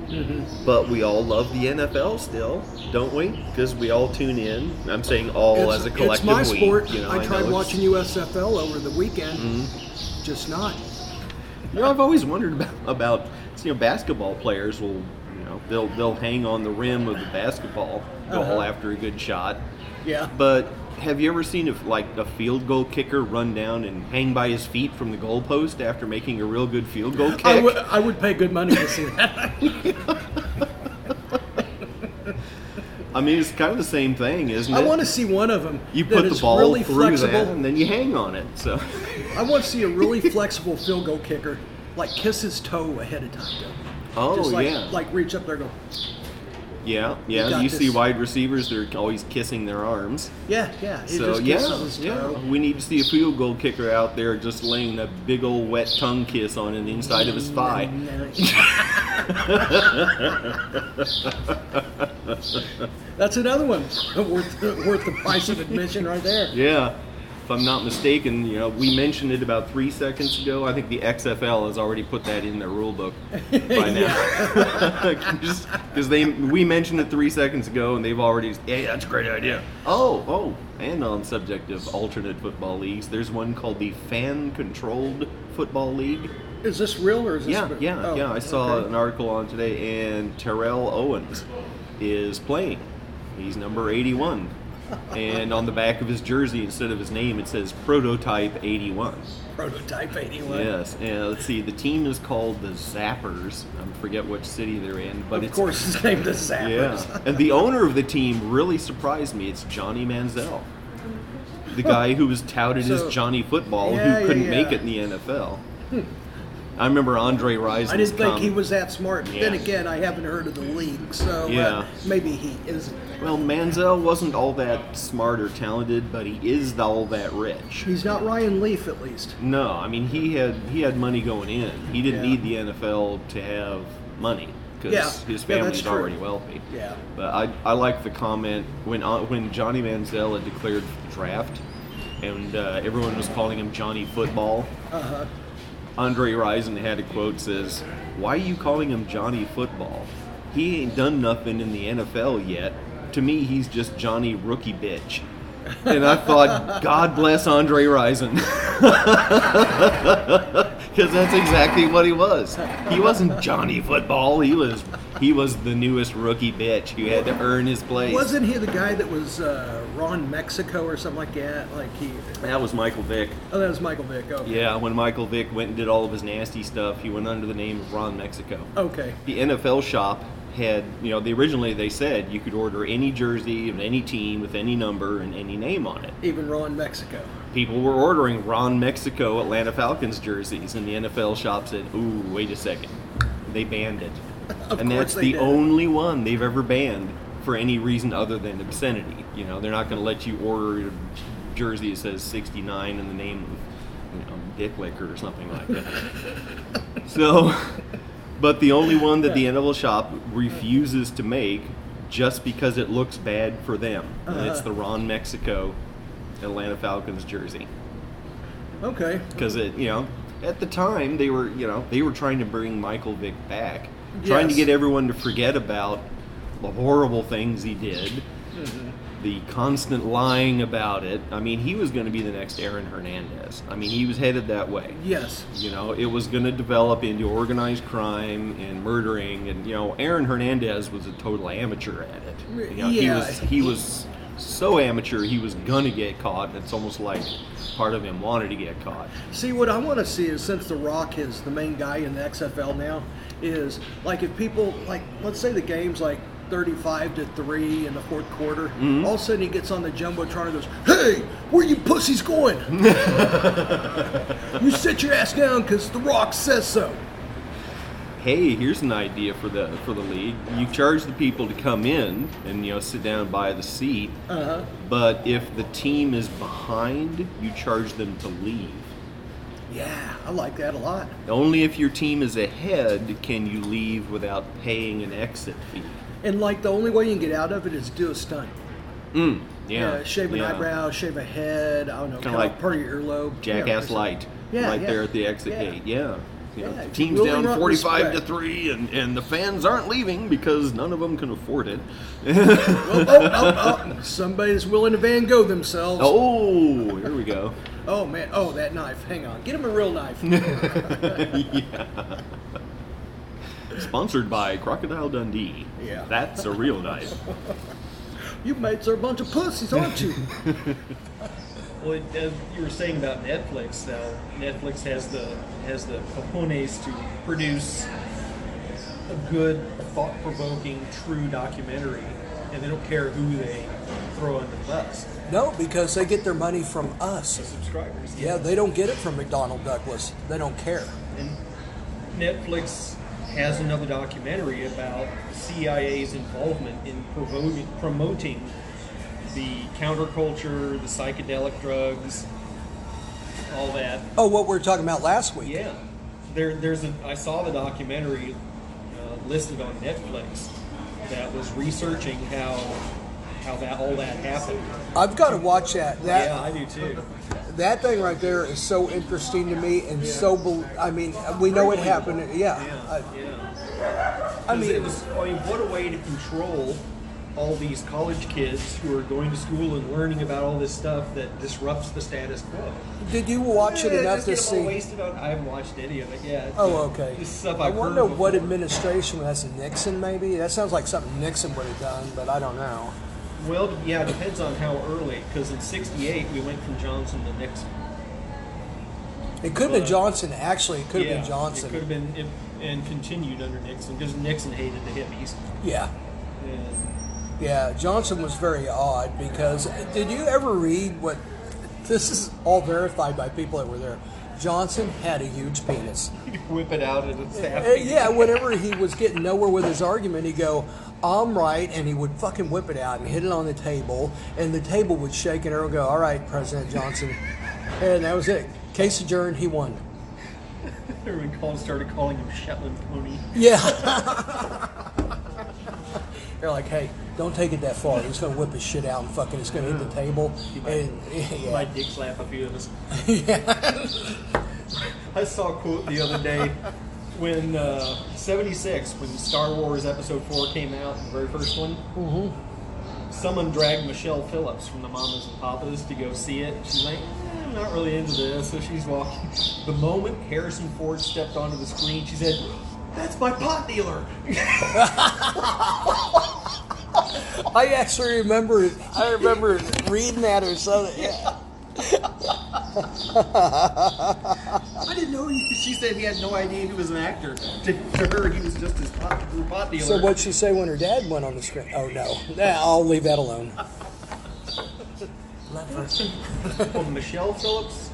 But we all love the NFL still, don't we? Because we all tune in. I'm saying all as a collective it's my we. sport. You know, I know tried it's- Mm-hmm. watching USFL over the weekend. Just not. You know, I've always wondered about, about you know basketball players will you know they'll they'll hang on the rim of the basketball goal Uh-huh. after a good shot. Yeah. But have you ever seen if like a field goal kicker run down and hang by his feet from the goalpost after making a real good field goal kick? I would pay good money to see that. I mean, it's kind of the same thing, isn't it? I want to see one of them. you put the ball really through flexible. that and then you hang on it. So I want to see a really flexible field goal kicker, like kiss his toe ahead of time. Though. oh Just like, yeah, like reach up there, and go. Yeah, yeah. You see wide receivers; they're always kissing their arms. Yeah, yeah. He So just yeah, yeah, we need to see a field goal kicker out there just laying a big old wet tongue kiss on the inside of his mm, thigh. That's mm, mm. That's another one worth worth the price of admission right there. Yeah, if I'm not mistaken, you know, we mentioned it about three seconds ago. I think the XFL has already put that in their rule book by now. Because they we mentioned it three seconds ago, and they've already. Yeah, that's a great idea. Oh, oh, and on subject of alternate football leagues, there's one called the Fan-Controlled Football League. Is this real or is this? Yeah, yeah, oh, yeah. I saw okay. an article on today, and Terrell Owens is playing. He's number 81. And on the back of his jersey, instead of his name, it says Prototype 81. prototype 81. Yes, and let's see, the team is called the Zappers. I forget which city they're in, but Of it's course, his name is Zappers. yeah. and the owner of the team really surprised me. It's Johnny Manziel, the guy who was touted So- as Johnny Football, Yeah, who couldn't yeah, make it in the NFL. Hmm. I remember Andre Rison. I didn't think he was that smart. But Then again, I haven't heard of the league, so uh, Yeah. maybe he isn't. Well, Manziel wasn't all that smart or talented, but he is all that rich. He's not Ryan Leaf, at least. No, I mean he had he had money going in. He didn't Yeah. need the NFL to have money because Yeah. his Yeah, family's true. already wealthy. Yeah. But I, I like the comment when uh, when Johnny Manziel had declared the draft, and uh, everyone was calling him Johnny Football. Uh-huh. Andre Rison had a quote says, "Why are you calling him Johnny Football? He ain't done nothing in the NFL yet. To me, he's just Johnny Rookie Bitch." And I thought, God bless Andre Rison. Because that's exactly what he was. He wasn't Johnny Football. He was he was the newest rookie bitch who had to earn his place. Wasn't he the guy that was uh, Ron Mexico or something like that? Like he. That was Michael Vick. Oh, that was Michael Vick. Oh. Yeah, when Michael Vick went and did all of his nasty stuff, he went under the name of Ron Mexico. Okay. The NFL shop had, you know, they originally they said you could order any jersey of any team with any number and any name on it. Even Ron Mexico. People were ordering Ron Mexico Atlanta Falcons jerseys, and the NFL shop said, "Ooh, wait a second, they banned it." And that's the did. only one they've ever banned for any reason other than obscenity. You know, they're not going to let you order a jersey that says 69 in the name of, you know, Dick Licker or something like that. so, but the only one that the NFL shop refuses to make just because it looks bad for them, and Uh-huh. it's the Ron Mexico Atlanta Falcons jersey Okay. because it you know at the time they were you know they were trying to bring Michael Vick back, trying to get everyone to forget about the horrible things he did, Mm-hmm. the constant lying about it. I mean, he was going to be the next Aaron Hernandez. I mean, he was headed that way. Yes. You know, it was going to develop into organized crime and murdering, and you know, Aaron Hernandez was a total amateur at it. You know, he Yeah. was he was so amateur he was gonna get caught. And it's almost like part of him wanted to get caught. See, what I want to see is since The Rock is the main guy in the XFL now, is like if people like, let's say the game's like 35 to three in the fourth quarter, Mm-hmm. all of a sudden he gets on the jumbotron and goes, "Hey, where you pussies going? you sit your ass down because The Rock says so." Hey, here's an idea for the for the league. You charge the people to come in and you know sit down by the seat, Uh-huh. but if the team is behind, you charge them to leave. Yeah, I like that a lot. Only if your team is ahead can you leave without paying an exit fee. And like the only way you can get out of it is do a stunt. Mm, yeah, shave an yeah. eyebrow, shave a head. I don't know, Kinda like part of your earlobe. Jackass. Light, Yeah, right yeah. there at the exit gate. Yeah. You know, Yeah, team's really down not 45 to 3 and, and the fans aren't leaving because none of them can afford it. oh, oh, oh, oh somebody's willing to Van Gogh themselves. oh, here we go. Oh, man. Oh, that knife. Hang on. Get him a real knife. yeah. Sponsored by Crocodile Dundee. Yeah. That's a real knife. you mates are a bunch of pussies, aren't you? Well, it, uh, you were saying about Netflix. Now, Netflix has the has the cojones to produce a good, thought-provoking, true documentary, and they don't care who they throw under the bus. No, because they get their money from us. The subscribers. Yeah, they don't get it from McDonnell Douglas. They don't care. And Netflix has another documentary about CIA's involvement in promoting, promoting the counterculture, the psychedelic drugs, all that. Oh, what we were talking about last week. Yeah, there, there's a. I saw the documentary uh, listed on Netflix that was researching how how that all that happened. I've got to watch that. That yeah, I do too. that thing right there is so interesting to me and so. bel I mean, we know it happened. Yeah. Yeah, I, yeah. I mean- it was. I mean, what a way to control all these college kids who are going to school and learning about all this stuff that disrupts the status quo. did you watch it Yeah, enough to get them all see? I haven't watched any of it yet. Oh, okay. This stuff I I've wonder what administration. That's a Nixon, maybe. That sounds like something Nixon would have done, but I don't know. Well, yeah, it depends on how early. Because in '68 we went from Johnson to Nixon. It could have been uh, Johnson. Actually, it could have yeah, been Johnson. It could have been it, and continued under Nixon because Nixon hated the hippies. Yeah. And Yeah, Johnson was very odd because did you ever read what this is all verified by people that were there. Johnson had a huge penis. he'd whip it out at a staff. Yeah, whenever he was getting nowhere with his argument, he'd go, I'm right, and he would fucking whip it out and hit it on the table, and the table would shake, and everyone would go, All right, President Johnson. And that was it. Case adjourned, he won. Everyone called, started calling him Shetland Pony. Yeah. They're like, hey, don't take it that far. He's going to whip his shit out and fucking it's going to hit the table. And, yeah. My dick slap a few of us. yeah. I saw a quote the other day when uh, 76, when Star Wars Episode 4 came out, the very first one. Mm-hmm. Someone dragged Michelle Phillips from the Mamas and Papas to go see it. She's like, eh, I'm not really into this. So she's walking. The moment Harrison Ford stepped onto the screen, she said, That's my pot dealer. I actually remember, I remember reading that or something. Yeah. I didn't know he, she said he had no idea he was an actor. To, to her, he was just his pot, her pot dealer. So what'd she say when her dad went on the screen? Oh, no. Nah, I'll leave that alone. Love her. Oh, Michelle Phillips?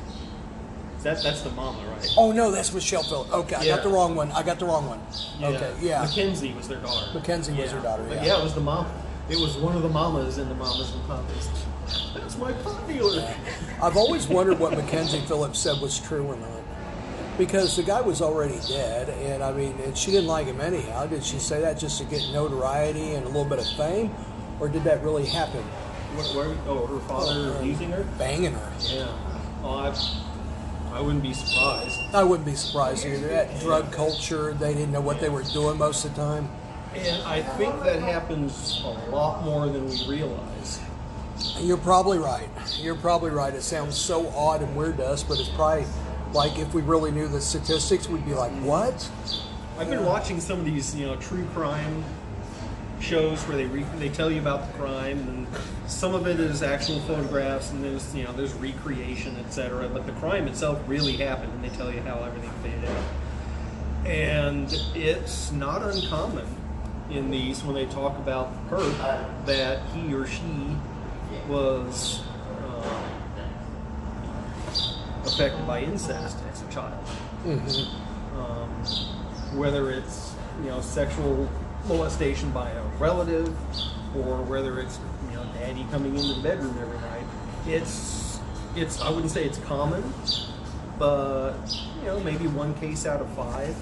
That, that's the mama, right? Oh, no, that's Michelle Phillips. Okay, I Yeah. got the wrong one. I got the wrong one. Okay, yeah. Mackenzie was their daughter. Mackenzie was her daughter, But yeah. yeah, it was the mom. It was one of the mamas in the mamas and papas. That's my pot dealer. I've always wondered what Mackenzie Phillips said was true or not. Because the guy was already dead, and I mean, and she didn't like him anyhow. Did she say that just to get notoriety and a little bit of fame? Or did that really happen? What, where, oh, her father Oh, abusing her? Banging her. Yeah. Oh, I, I wouldn't be surprised. I wouldn't be surprised either. That drug culture, they didn't know what they were doing most of the time. And I think that happens a lot more than we realize. You're probably right. You're probably right. It sounds so odd and weird to us, but it's probably like if we really knew the statistics, we'd be like, what? I've been watching some of these, you know, true crime shows where they re- they tell you about the crime, and some of it is actual photographs, and there's you know there's recreation, etc. But the crime itself really happened, and they tell you how everything played out. And it's not uncommon in these when they talk about her that he or she was uh, affected by incest as a child um, whether it's you know sexual molestation by a relative or whether it's you know daddy coming into the bedroom every night. It's it's I wouldn't say it's common, but you know maybe one case out of five.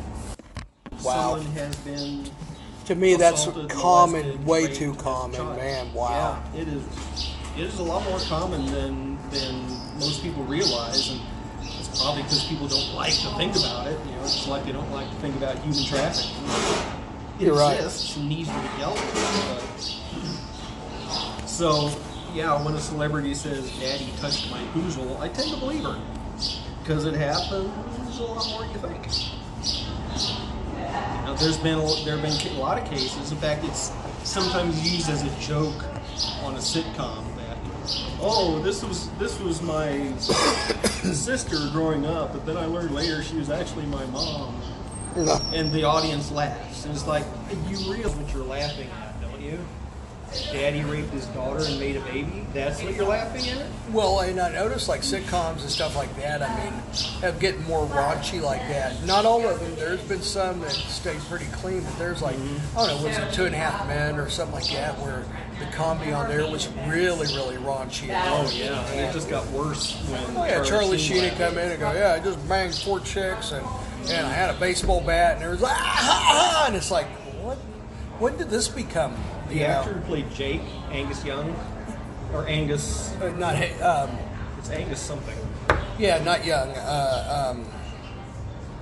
Wow. Someone has been To me, that's common, way too common, man. Wow. Yeah, it is. It is a lot more common than than most people realize, and it's probably because people don't like to think about it. You know, it's like they don't like to think about human trafficking. You're right. exists and needs to be dealt with. So, yeah, when a celebrity says, "Daddy touched my poozle," I tend to believe her because it happens a lot more than you think. Know, there's been a, there have been a lot of cases. In fact, it's sometimes used as a joke on a sitcom that, oh, this was this was my sister growing up, but then I learned later she was actually my mom, and the audience laughs, and it's like you realize what you're laughing at, don't you? Daddy raped his daughter and made a baby. That's what you're laughing at. Well, and I noticed like sitcoms and stuff like that. I mean, have getting more raunchy like that. Not all of them. There's been some that stay pretty clean, but there's like I don't know, was it Two and a Half Men or something like that, where the comedy on there was really, really raunchy. Oh yeah, and it just got worse when. Oh yeah, Charlie Sheen would come in and go, yeah, I just banged four chicks and and I had a baseball bat and it was like, ah, ha, ha, and it's like, what? When did this become The you know. actor who played Jake, Angus Young, or Angus, Uh, not um, it's Angus something. yeah, not young. Uh, um,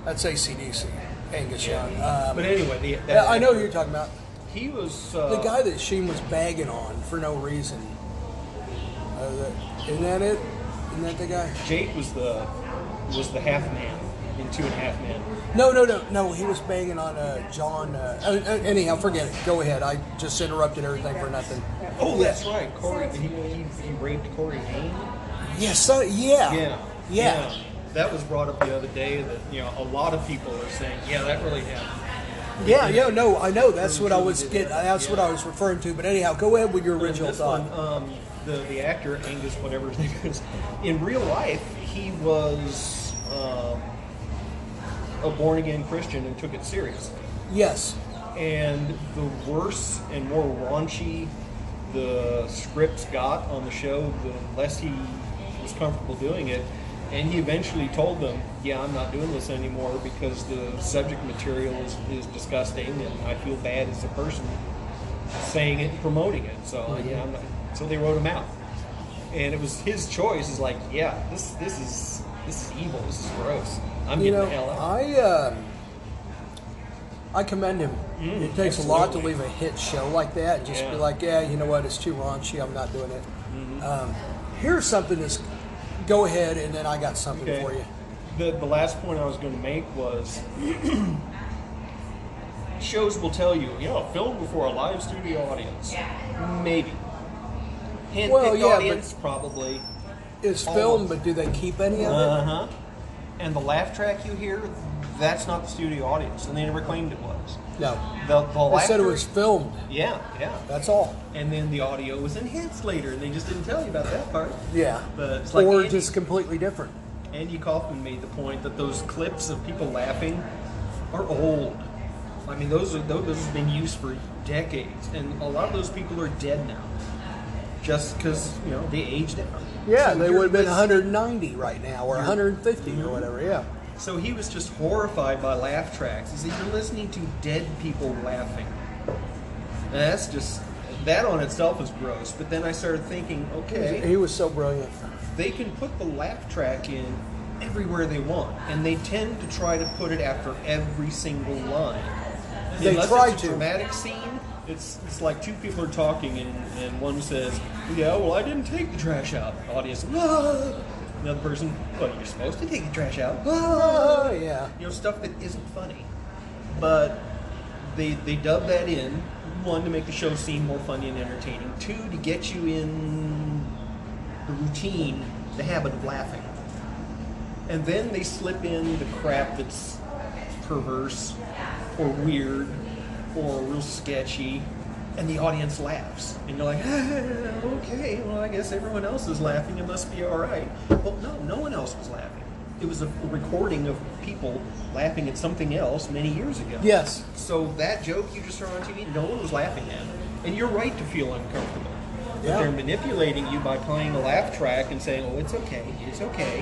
that's ACDC. Angus Young. Um, But anyway, the, that yeah, I know who you're talking about. He was uh, The guy that Sheen was bagging on for no reason. Uh, isn't that it? Isn't that the guy? Jake was the was the half man Two and a Half Men. No, no, no, no. He was banging on uh, John. Uh, uh, uh, anyhow, forget it. Go ahead. I just interrupted everything for nothing. Oh, that's right. Corey, he, he, he raped Corey Haim. Yes, so, yeah. Yeah. Yeah. That was brought up the other day that, you know, a lot of people are saying, yeah, that really happened. Yeah, yeah, no, I know. That's what I was getting. That's what I was referring to. But anyhow, go ahead with your original this thought. one, um, the, the actor, Angus, whatever his name is, in real life, he was um, a born again Christian and took it serious. Yes. And the worse and more raunchy the scripts got on the show, the less he was comfortable doing it. And he eventually told them, "Yeah, I'm not doing this anymore because the subject material is, is disgusting, and I feel bad as a person saying it and promoting it. So oh, yeah, I'm not, so they wrote him out." And it was his choice. Is like, "Yeah, this this is this is evil. This is gross. I'm You know, the hell out." I um, I commend him. Mm, it takes a lot to leave a hit show like that. And just be like, yeah, you know what? It's too raunchy. I'm not doing it. Mm-hmm. Um, here's something that's. Go ahead, and then I got something Okay. for you. The, the last point I was going to make was shows will tell you, you know, film before a live studio audience. Maybe. Hand Well, yeah, but- audience, probably. It's filmed, but do they keep any of it? Uh huh. And the laugh track you hear, that's not the studio audience, and they never claimed it was. No. The, the They said it was filmed. Yeah, yeah. That's all. And then the audio was enhanced later, and they just didn't tell you about that part. Yeah. But it's like or Andy- just completely different. Andy Kaufman made the point that those clips of people laughing are old. I mean, those are those have been used for decades, and a lot of those people are dead now, just because you know they aged out. Yeah, So they would have been listening- 190 right now, or 150 or whatever. Yeah. So he was just horrified by laugh tracks. He said, "You're listening to dead people laughing." And that's just that on itself is gross. But then I started thinking, okay, He was so brilliant. they can put the laugh track in everywhere they want, and they tend to try to put it after every single line. They Unless try it's a to. dramatic scene. It's it's like two people are talking, and, and one says, "Yeah, well, I didn't take the trash out." The Audience, "Ah." Another person, "Well, you're supposed to take the trash out." "Ah." Oh, yeah. You know, stuff that isn't funny, but they they dub that in. One to make the show seem more funny and entertaining. Two to get you in the routine, the habit of laughing. And then they slip in the crap that's perverse or weird or real sketchy, and the audience laughs. And you're like, ah, okay, well, I guess everyone else is laughing. It must be all right. Well, no, no one else was laughing. It was a recording of people laughing at something else many years ago. Yes. So that joke you just saw on TV, no one was laughing at. And you're right to feel uncomfortable. But Yeah. they're manipulating you by playing a laugh track and saying, oh, it's okay, it's okay.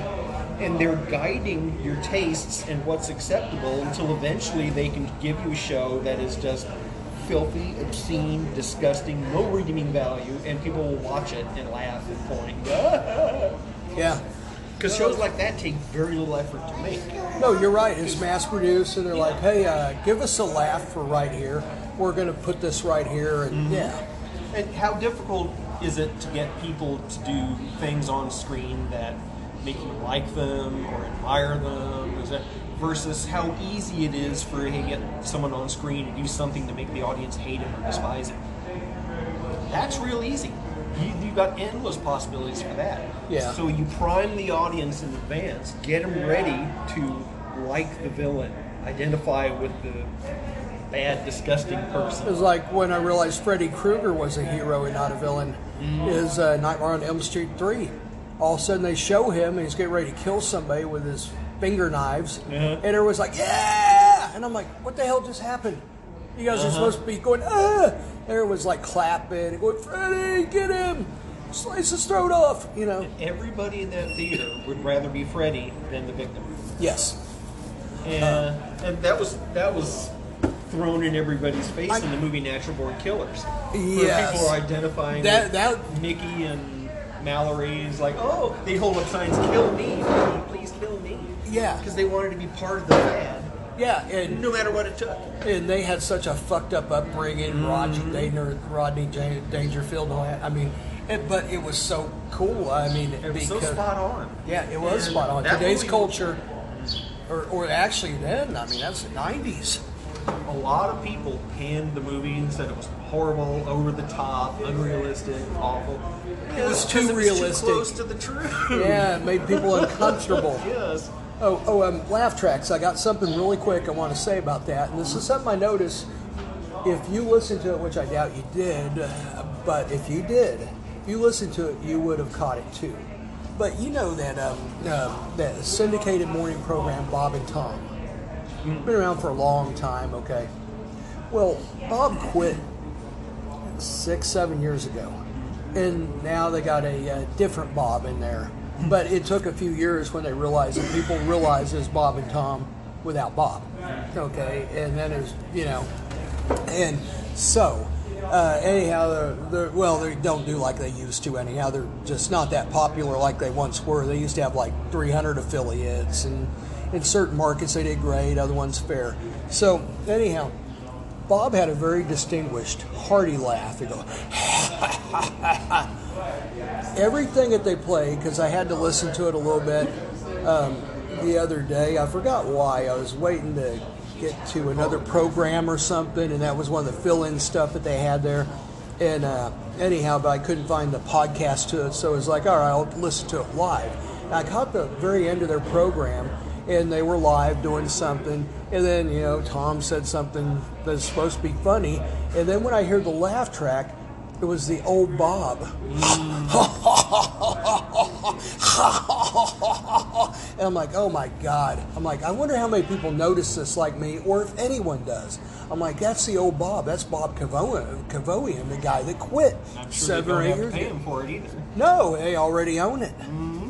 And they're guiding your tastes and what's acceptable until eventually they can give you a show that is just filthy, obscene, disgusting, no redeeming value, and people will watch it and laugh and point. Yeah. Because shows like that take very little effort to make. No, you're right. It's mass produced, and they're like, hey, uh, give us a laugh for right here. We're going to put this right here. And Mm-hmm. yeah. And how difficult is it to get people to do things on screen that make you like them or admire them? Is that versus how easy it is for to get someone on screen to do something to make the audience hate him or despise him? That's real easy. You, you've got endless possibilities for that. Yeah. So you prime the audience in advance, get them ready to like the villain, identify with the bad, disgusting person. It was like when I realized Freddy Krueger was a hero and not a villain. Is uh, Nightmare on Elm Street 3. All of a sudden they show him and he's getting ready to kill somebody with his finger knives. Uh-huh. And everyone's like, yeah! And I'm like, what the hell just happened? You guys are Uh-huh. supposed to be going, ah! Everyone's like clapping and going, Freddy, get him! Slice his throat off! You know? Everybody in that theater would rather be Freddy than the victim. Yes. And, and that was that was thrown in everybody's face I- in the movie Natural Born Killers. Yes. Where people are identifying That- that- Mickey and Mallory is like, oh, they hold up signs, kill me, please, kill me. Yeah. Because they wanted to be part of the fad, Yeah, and no matter what it took. and they had such a fucked up upbringing. Mm-hmm. Rodney, Danger, Rodney Dangerfield, all that. I mean, it, but it was so cool. I mean, It was so spot on. Yeah, it was And spot on. Today's movie- culture, or, or actually then, I mean, that's the '90s. A lot of people panned the movie and said it was horrible, over the top, unrealistic, awful. It was too Too realistic. close to the truth. Yeah, it made people uncomfortable. yes. Oh, oh, um, laugh tracks. I got something really quick I want to say about that, and this is something I noticed. If you listened to it, which I doubt you did, uh, but if you did, if you listened to it, you would have caught it too. But you know that um, uh, that syndicated morning program, Bob and Tom, been around for a long time. Okay, well, Bob quit six, seven years ago, and now they got a, uh different Bob in there. But it took a few years when they realized that people realized it's Bob and Tom without Bob. Okay, and then it's you know, and so uh, anyhow, they're, they're, well, they don't do like they used to. Anyhow, they're just not that popular like they once were. They used to have like 300 affiliates, and in certain markets they did great, other ones fair. So anyhow, Bob had a very distinguished, hearty laugh. He'd go, everything that they played, because I had to listen to it a little bit um, the other day. I forgot why. I was waiting to get to another program or something, and that was one of the fill in stuff that they had there. And uh, anyhow, but I couldn't find the podcast to it, so it was like, all right, I'll listen to it live. And I caught the very end of their program, and they were live doing something. And then, you know, Tom said something that's supposed to be funny. And then when I heard the laugh track, it was the old Bob. and I'm like, oh my God. I'm like, I wonder how many people notice this like me, or if anyone does. I'm like, that's the old Bob. That's Bob Kevoian, Kevoian the guy that quit I'm sure seven they don't have to years pay ago. him for it either. No, they already own it. Mm-hmm.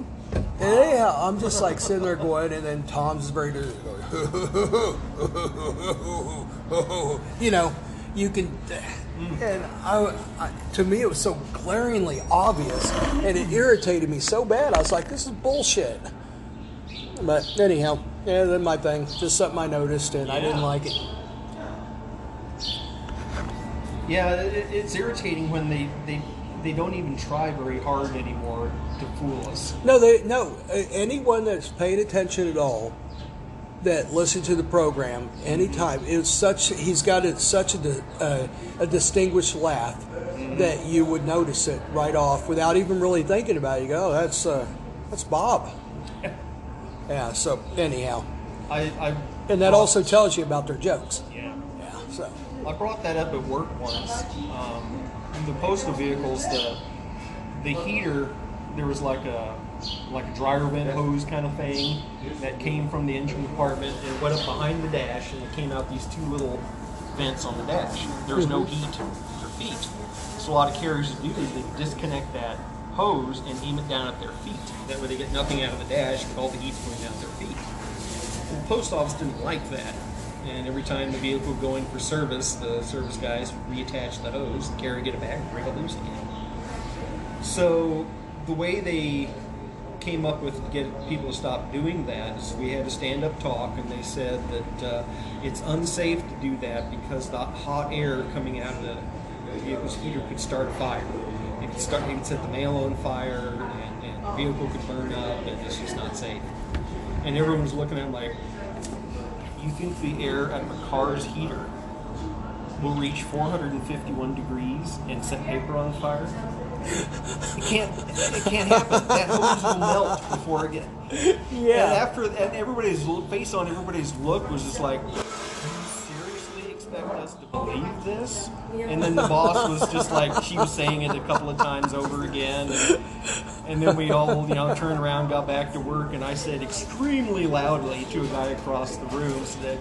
And anyhow, I'm just like sitting there going, and then Tom's very, going, you know, you can, and I, I, to me, it was so glaringly obvious, and it irritated me so bad. I was like, this is bullshit. But anyhow, yeah, that's my thing. Just something I noticed, and I didn't like it. Yeah, it's irritating when they, they they don't even try very hard anymore to fool us. No, they no. Anyone that's paid attention at all that listened to the program anytime it's such he's got it such a uh, a distinguished laugh that you would notice it right off without even really thinking about it. You go, oh, that's uh, that's Bob. Yeah. So anyhow, I, I and that also tells you about their jokes. yeah. Yeah. So I brought that up at work once. Um, the postal vehicles, the the heater, there was like a like a dryer vent hose kind of thing that came from the engine compartment and went up behind the dash, and it came out these two little vents on the dash. There was no mm-hmm. heat to their feet, so a lot of carriers do is they disconnect that hose and aim it down at their feet. That way they get nothing out of the dash, but all the heat's going down their feet. The post office didn't like that. And every time the vehicle would go in for service, the service guys would reattach the hose, the carrier get it back, and bring it loose again. So the way they came up with to get people to stop doing that is we had a stand-up talk, and they said that uh, it's unsafe to do that because the hot air coming out of the vehicle's heater could start a fire. It could start, it could set the mail on fire, and, and the vehicle could burn up, and it's just not safe. And everyone was looking at him like, you think the air at the car's heater will reach 451 degrees and set paper on fire? It can't. It can't happen. That hose will melt before it gets. Yeah. And after, and everybody's face on everybody's look was just like, "Do you seriously expect us to believe this?" And then the boss was just like, she was saying it a couple of times over again, and, and then we all, you know, turned around, got back to work, and I said extremely loudly to a guy across the room, said,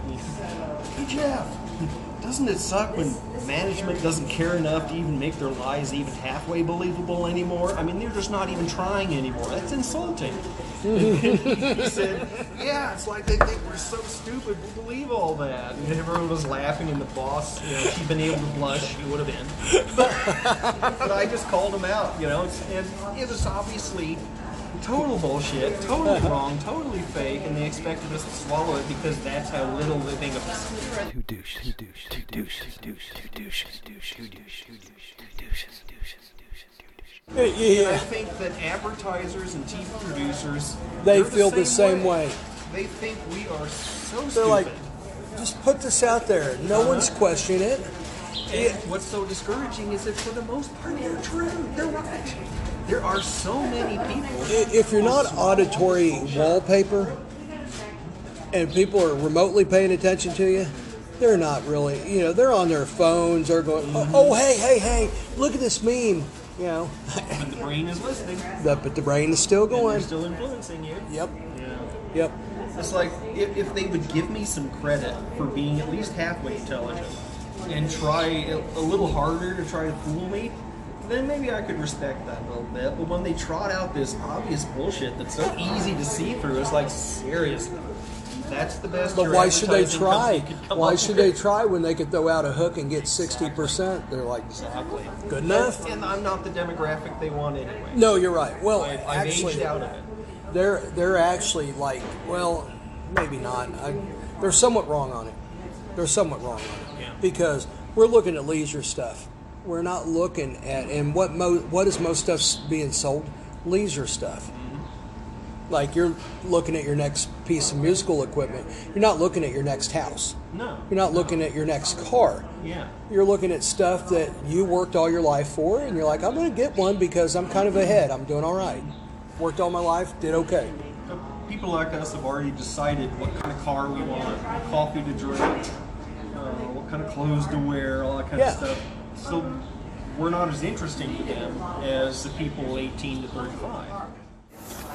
"Hey Jeff." Doesn't it suck when management doesn't care enough to even make their lies even halfway believable anymore? I mean, they're just not even trying anymore. That's insulting. He said, yeah, it's like they think we're so stupid. We believe all that. And everyone was laughing, and the boss, you know, if she'd been able to blush, she would have been. But, but I just called him out, you know, and it was obviously total bullshit, totally wrong, totally fake, and they expected us to swallow it because that's how little they think of us. Two douches, two douches, two douches, two douches, two douches, two douches, two douches, two douches, two douches, two douches. And I think that advertisers and TV producers They feel the same way. They think we are so they're stupid. like, just put this out there. No uh-huh. one's questioning it. and what's so discouraging is that for the most part, they're true. They're right. There are so many people. If you're not auditory wallpaper and people are remotely paying attention to you, they're not really, you know, they're on their phones. They're going, oh, oh hey, hey, hey, look at this meme. You know, But the brain is listening. the, but the brain is still And they're going. still influencing you. Yep, Yeah. yep. It's like if, if they would give me some credit for being at least halfway intelligent and try a, a little harder to try to fool me, then maybe I could respect that a little bit. But when they trot out this obvious bullshit that's so easy to see through, it's like seriously, that's the best. But why should they try? company could come Why should they try when they could throw out a hook and get 60%? They're like, Exactly. good enough? And I'm not the demographic they want anyway. No, you're right. Well, I've, I've actually, aged out of it. they're they're actually like well maybe not I, they're somewhat wrong on it they're somewhat wrong on it Yeah. because we're looking at leisure stuff we're not looking at and what mo, what is most stuff being sold leisure stuff like you're looking at your next piece of musical equipment you're not looking at your next house No. you're not looking at your next car Yeah. you're looking at stuff that you worked all your life for and you're like i'm going to get one because i'm kind of ahead i'm doing all right worked all my life did okay people like us have already decided what kind of car we want, what coffee to drink, uh, what kind of clothes to wear, all that kind Yeah. of stuff. So we're not as interesting to them as the people 18 to 35.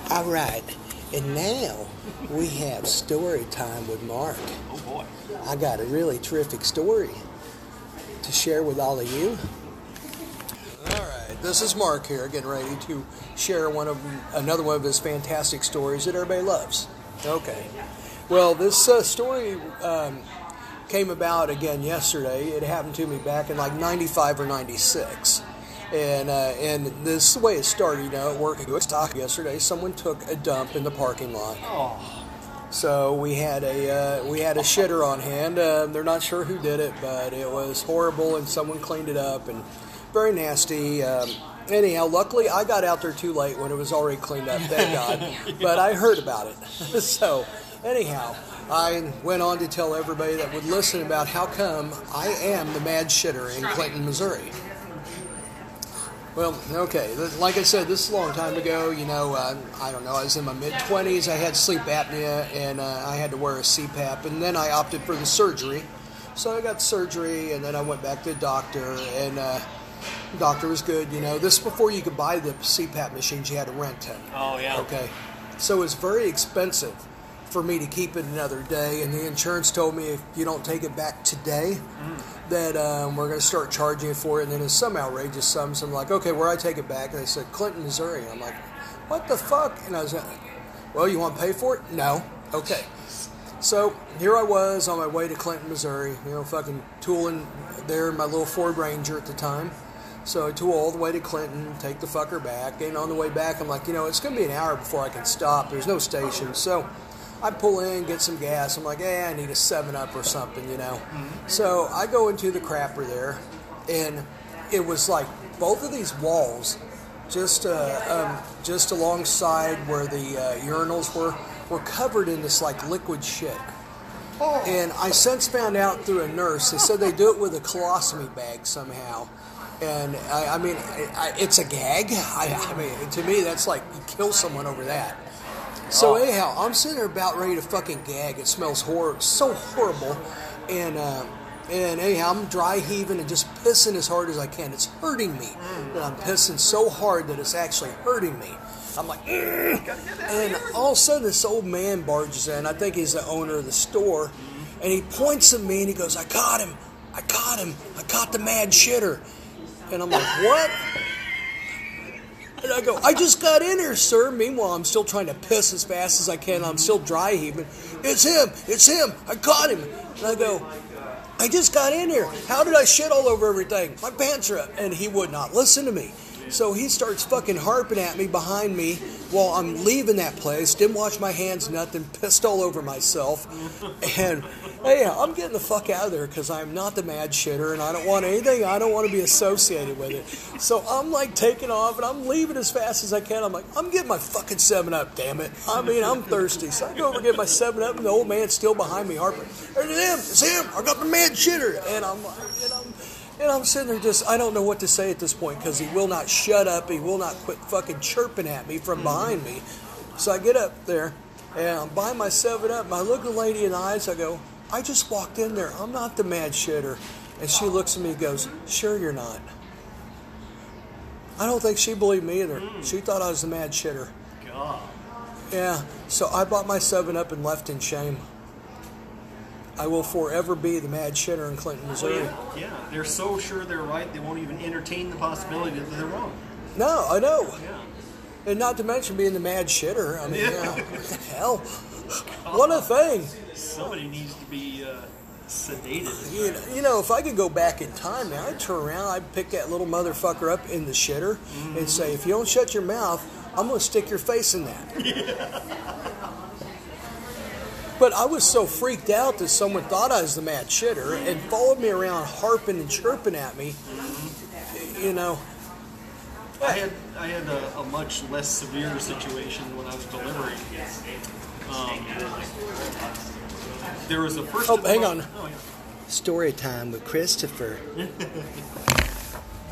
All right, and now we have story time with Mark. Oh boy. I got a really terrific story to share with all of you. All right, this is Mark here, getting ready to share one of another one of his fantastic stories that everybody loves. Okay, well, this uh, story um, came about again yesterday. It happened to me back in like '95 or '96. And uh, and this is the way it started. You know, at work at stock yesterday, someone took a dump in the parking lot. Oh. So we had a uh, we had a shitter on hand. Uh, they're not sure who did it, but it was horrible, and someone cleaned it up and very nasty. Um, anyhow, luckily I got out there too late when it was already cleaned up. Thank God. But I heard about it. so anyhow, I went on to tell everybody that would listen about how come I am the mad shitter in Clinton, Missouri. Well, okay. Like I said, this is a long time ago. You know, uh, I don't know. I was in my mid 20s. I had sleep apnea and uh, I had to wear a CPAP. And then I opted for the surgery. So I got surgery and then I went back to the doctor. And uh, the doctor was good. You know, this is before you could buy the CPAP machines, you had to rent them. Oh, yeah. Okay. So it was very expensive for me to keep it another day, and the insurance told me if you don't take it back today, that um, we're going to start charging you for it. And then it's some outrageous sum. So I'm like, okay, where I take it back? And they said Clinton, Missouri. And I'm like, what the fuck? And I was like, well, you want to pay for it? No. Okay. So here I was on my way to Clinton, Missouri. You know, fucking tooling there in my little Ford Ranger at the time. So I tool all the way to Clinton, take the fucker back, and on the way back, I'm like, you know, it's going to be an hour before I can stop. There's no station, so I pull in, get some gas. I'm like, hey, I need a Seven Up or something, you know. So I go into the crapper there, and it was like both of these walls, just uh, um, just alongside where the uh, urinals were, were covered in this like liquid shit. And I since found out through a nurse, they said they do it with a colostomy bag somehow. And I, I mean, I, I, it's a gag. I, I mean, to me, that's like you kill someone over that. So anyhow, I'm sitting there about ready to fucking gag. It smells hor- so horrible, and uh, and anyhow, I'm dry heaving and just pissing as hard as I can. It's hurting me, and I'm pissing so hard that it's actually hurting me. I'm like, and all of a sudden, this old man barges in. I think he's the owner of the store, and he points at me and he goes, "I caught him! I caught him! I caught the mad shitter!" And I'm like, "What?" And I go, I just got in here, sir. Meanwhile, I'm still trying to piss as fast as I can. I'm still dry heaving. It's him. It's him. I caught him. And I go, I just got in here. How did I shit all over everything? My pants are up. And he would not listen to me. So he starts fucking harping at me behind me while I'm leaving that place. Didn't wash my hands, nothing. Pissed all over myself. And hey, I'm getting the fuck out of there because I'm not the mad shitter and I don't want anything. I don't want to be associated with it. So I'm like taking off and I'm leaving as fast as I can. I'm like, I'm getting my fucking 7 Up, damn it. I mean, I'm thirsty. So I go over and get my 7 Up and the old man's still behind me harping. It's him. It's him. I got the mad shitter. And I'm like, and I'm. And I'm sitting there just, I don't know what to say at this point because he will not shut up. He will not quit fucking chirping at me from mm-hmm. behind me. So I get up there and I'm buying my 7 Up and I look the lady in the eyes. I go, I just walked in there. I'm not the mad shitter. And she looks at me and goes, Sure, you're not. I don't think she believed me either. Mm. She thought I was the mad shitter. God. Yeah, so I bought my 7 Up and left in shame. I will forever be the mad shitter in Clinton, Missouri. Well, yeah, yeah, they're so sure they're right, they won't even entertain the possibility that they're wrong. No, I know. Yeah. And not to mention being the mad shitter. I mean, yeah, what the hell? What a thing. Somebody needs to be uh, sedated. You know, you know, if I could go back in time now, I'd turn around, I'd pick that little motherfucker up in the shitter and say, if you don't shut your mouth, I'm going to stick your face in that. But I was so freaked out that someone thought I was the mad shitter and followed me around harping and chirping at me. You know, I had I had a, a much less severe situation when I was delivering. Um, there was a first. Oh, hang on. Oh, yeah. story time with Christopher.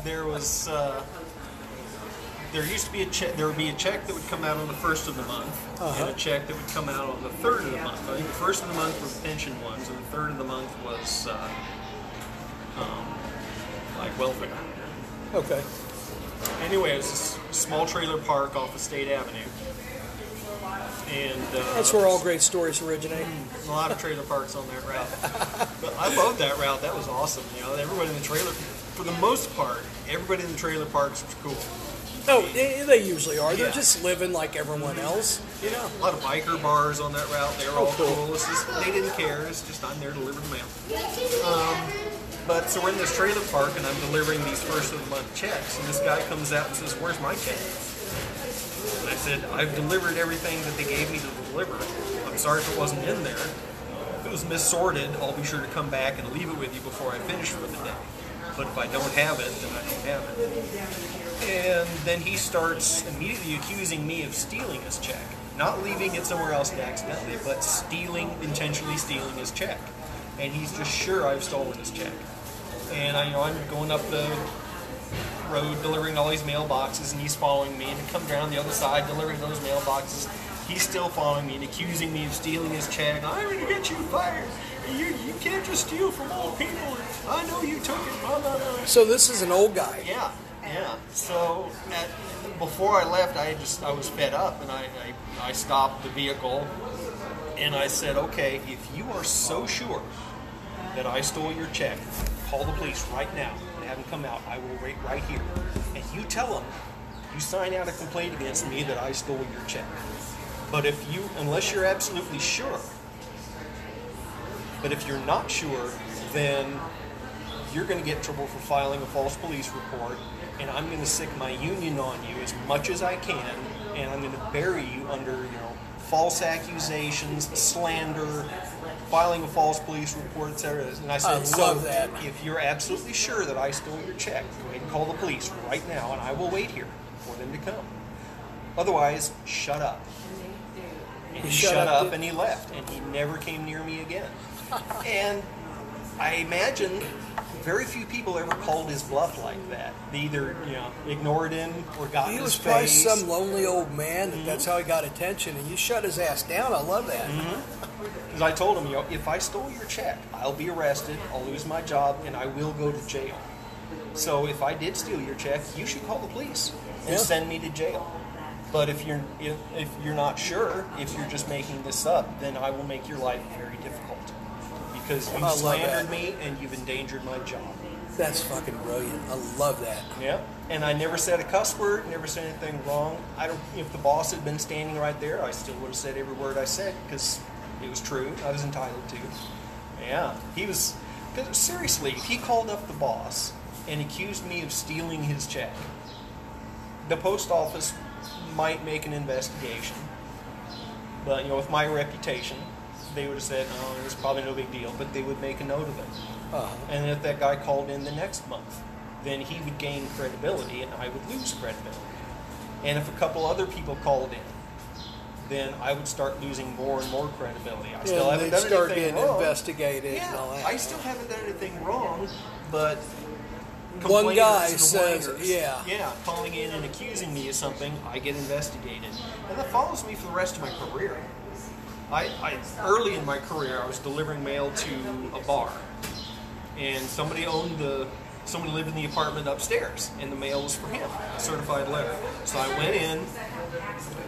There was. Uh, there used to be a check. There would be a check that would come out on the first of the month, Uh-huh. and a check that would come out on the third of the month. I think the first of the month was pension ones, and the third of the month was uh, um, like welfare. Okay. Anyway, it was this small trailer park off of State Avenue, and uh, That's where all great stories originate. a lot of trailer parks on that route. But I loved that route. That was awesome. You know, everybody in the trailer, for the most part, everybody in the trailer parks was cool. Oh, they, they usually are. They're Yeah. just living like everyone else. You know. A lot of biker bars on that route. They were all Oh, cool. cool. It's just, they didn't care. It's just I'm there to deliver the mail. Um, but so we're in this trailer park and I'm delivering these first of the month checks, and this guy comes out and says, "Where's my check?" And I said, "I've delivered everything that they gave me to deliver. I'm sorry if it wasn't in there. If it was missorted, I'll be sure to come back and leave it with you before I finish for the day. But if I don't have it, then I don't have it." And then he starts immediately accusing me of stealing his check. Not leaving it somewhere else accidentally, but stealing, intentionally stealing his check. And he's just sure I've stolen his check. And I, you know, I'm going up the road delivering all these mailboxes, and he's following me. And I come down the other side delivering those mailboxes. He's still following me and accusing me of stealing his check. I'm going to get you fired. You, you can't just steal from old people. I know you took it. Blah, blah, blah. So this is an old guy. Yeah, yeah. So at, before I left, I just I was fed up, and I, I I stopped the vehicle, and I said, okay, if you are so sure that I stole your check, call the police right now and have them come out. I will wait right here, and you tell them you sign out a complaint against me that I stole your check. But if you, unless you're absolutely sure, but if you're not sure, then you're going to get trouble for filing a false police report, and I'm going to sic my union on you as much as I can, and I'm going to bury you under, you know, false accusations, slander, filing a false police report, etc. And I said, I so love that. if you're absolutely sure that I stole your check, go ahead and call the police right now, and I will wait here for them to come. Otherwise, shut up. And he, shut shut, up, up, and he left, and he never came near me again. and I imagine very few people ever called his bluff like that. They either, you know, ignored him or got He was probably face. some lonely old man. that mm-hmm. That's how he got attention, and you shut his ass down. I love that. Mm-hmm. Because I told him, you know, if I stole your check, I'll be arrested, I'll lose my job, and I will go to jail. So if I did steal your check, you should call the police and Yeah. send me to jail. But if you're if, if you're not sure, if you're just making this up, then I will make your life very because you I slandered me and you've endangered my job. That's fucking brilliant. I love that. Yeah. And I never said a cuss word, never said anything wrong. I don't. If the boss had been standing right there, I still would have said every word I said because it was true. I was entitled to. Yeah. He was. Cause seriously, if he called up the boss and accused me of stealing his check, the post office might make an investigation. But you know, with my reputation, they would have said, "Oh, it's probably no big deal," but they would make a note of it. Uh-huh. And if that guy called in the next month, then he would gain credibility and I would lose credibility. And if a couple other people called in, then I would start losing more and more credibility. I still and haven't done start anything getting wrong. investigated Yeah, and all that. I still haven't done anything wrong, but One guy says- whiners, yeah. yeah, calling in and accusing me of something, I get investigated, and that follows me for the rest of my career. I, I early in my career, I was delivering mail to a bar, and somebody owned the somebody lived in the apartment upstairs, and the mail was for him, a certified letter. So I went in,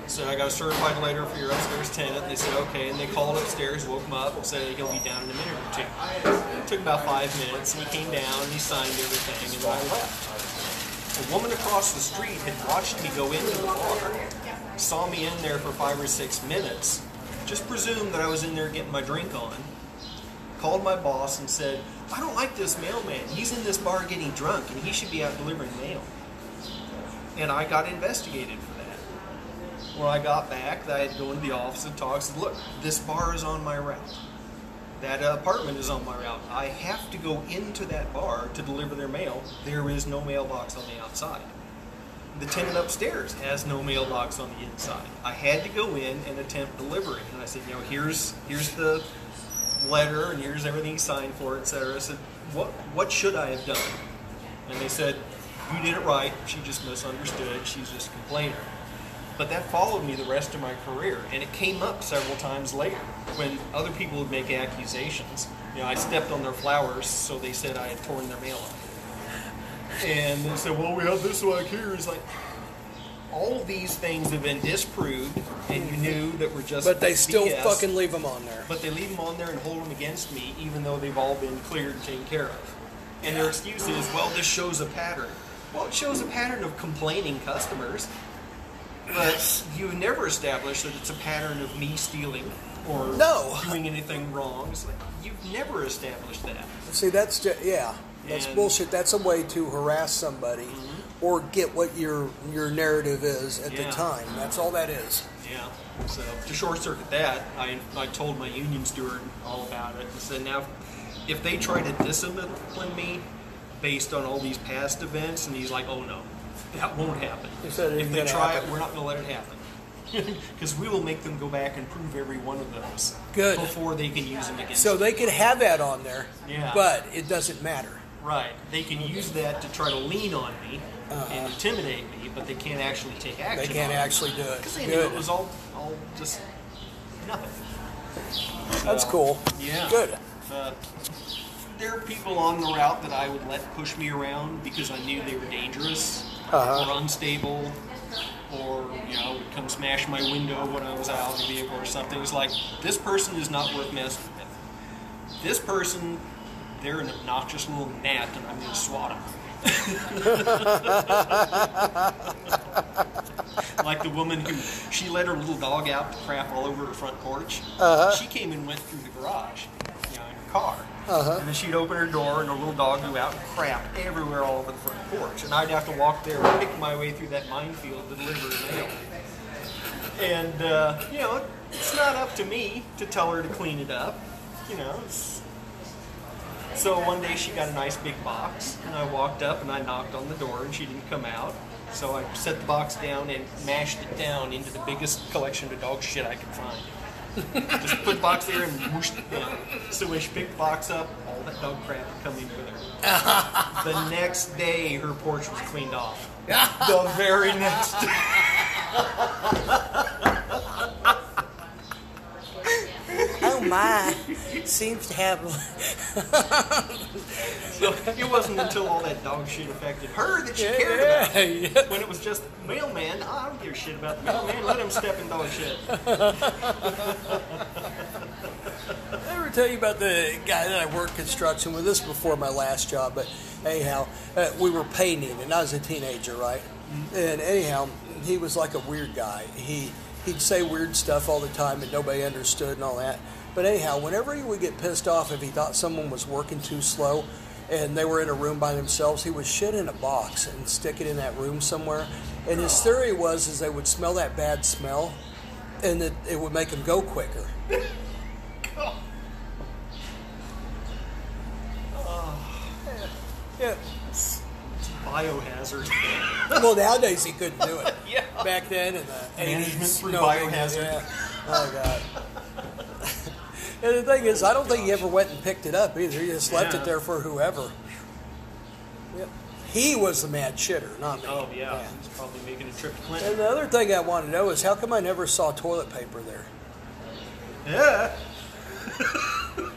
said I got a certified letter for your upstairs tenant. And they said okay, and they called upstairs, woke him up, and said he'll be down in a minute or two. It took about five minutes, and he came down and he signed everything, and I left. A woman across the street had watched me go into the bar, saw me in there for five or six minutes, just presumed that I was in there getting my drink on, called my boss and said, I don't like this mailman. He's in this bar getting drunk and he should be out delivering mail. And I got investigated for that. When I got back, I had to go into the office and talk. Said, look, this bar is on my route. That apartment is on my route. I have to go into that bar to deliver their mail. There is no mailbox on the outside. The tenant upstairs has no mailbox on the inside. I had to go in and attempt delivering. And I said, you know, here's here's the letter and here's everything signed for, etc. I said, what what should I have done? And they said, you did it right. She just misunderstood. She's just a complainer. But that followed me the rest of my career, and it came up several times later when other people would make accusations. You know, I stepped on their flowers, so they said I had torn their mail up. And they said, "Well, we have this like here." It's like all these things have been disproved, and you knew that were just. But they still BS. fucking leave them on there. But they leave them on there and hold them against me, even though they've all been cleared and taken care of. And their excuse is, well, this shows a pattern. Well, it shows a pattern of complaining customers, but you never establish that it's a pattern of me stealing or No. doing anything wrong. It's like, you've never established that. See, that's just yeah, that's And- bullshit. That's a way to harass somebody mm-hmm. or get what your your narrative is at the time. That's all that is. Yeah. So to short circuit that, I, I told my union steward all about it and said, now, if they try to discipline me based on all these past events, and he's like, oh no, that won't happen. If they try happen. it, we're not going to let it happen. Because we will make them go back and prove every one of those Good. before they can use them against So they could have that on there, Yeah. but it doesn't matter. Right. They can use that to try to lean on me and intimidate me, but they can't actually take action. Uh-huh. They can't on me. actually do it. Because they knew it was all, all just nothing. That's So, cool. Yeah. Good. Uh, there are people on the route that I would let push me around because I knew they were dangerous Uh-huh. or unstable or, you know, would come smash my window when I was out of the vehicle or something. It was like, this person is not worth messing with. This person, they're an obnoxious little gnat and I'm going to swat them. like the woman who she let her little dog out to crap all over her front porch. She came and went through the garage, you know, in her car. And then she'd open her door and her little dog would go out and crap everywhere all over the front porch. And I'd have to walk there and pick my way through that minefield to deliver her mail. And, uh, you know, it's not up to me to tell her to clean it up. You know, it's, so one day she got a nice big box, and I walked up and I knocked on the door, and she didn't come out. So I set the box down and mashed it down into the biggest collection of dog shit I could find. Just put the box there and whooshed it down. So when she picked the box up, all that dog crap had come in with her. the next day, her porch was cleaned off. the very next day. Oh my! Seems to have. So it wasn't until all that dog shit affected her that she cared yeah, about it. yeah. When it was just mailman, I don't give a shit about the mailman. Let him step in dog shit. Every tell you about the guy that I worked construction with? This is before my last job, but anyhow, uh, we were painting, and I was a teenager, right? And anyhow, he was like a weird guy. He he'd say weird stuff all the time, and nobody understood and all that. But anyhow, whenever he would get pissed off if he thought someone was working too slow, and they were in a room by themselves, he would shit in a box and stick it in that room somewhere. And his theory was is they would smell that bad smell, and that it would make them go quicker. Yeah. Biohazard. Well, nowadays he couldn't do it. Yeah. Back then in the Management 80s, through no, biohazard. Yeah. Oh god. and the thing is, I don't think he ever went and picked it up either. He just left Yeah. it there for whoever. Yep. He was the mad shitter, not me. Oh yeah, he's probably making a trip to And the other thing I want to know is how come I never saw toilet paper there? Yeah.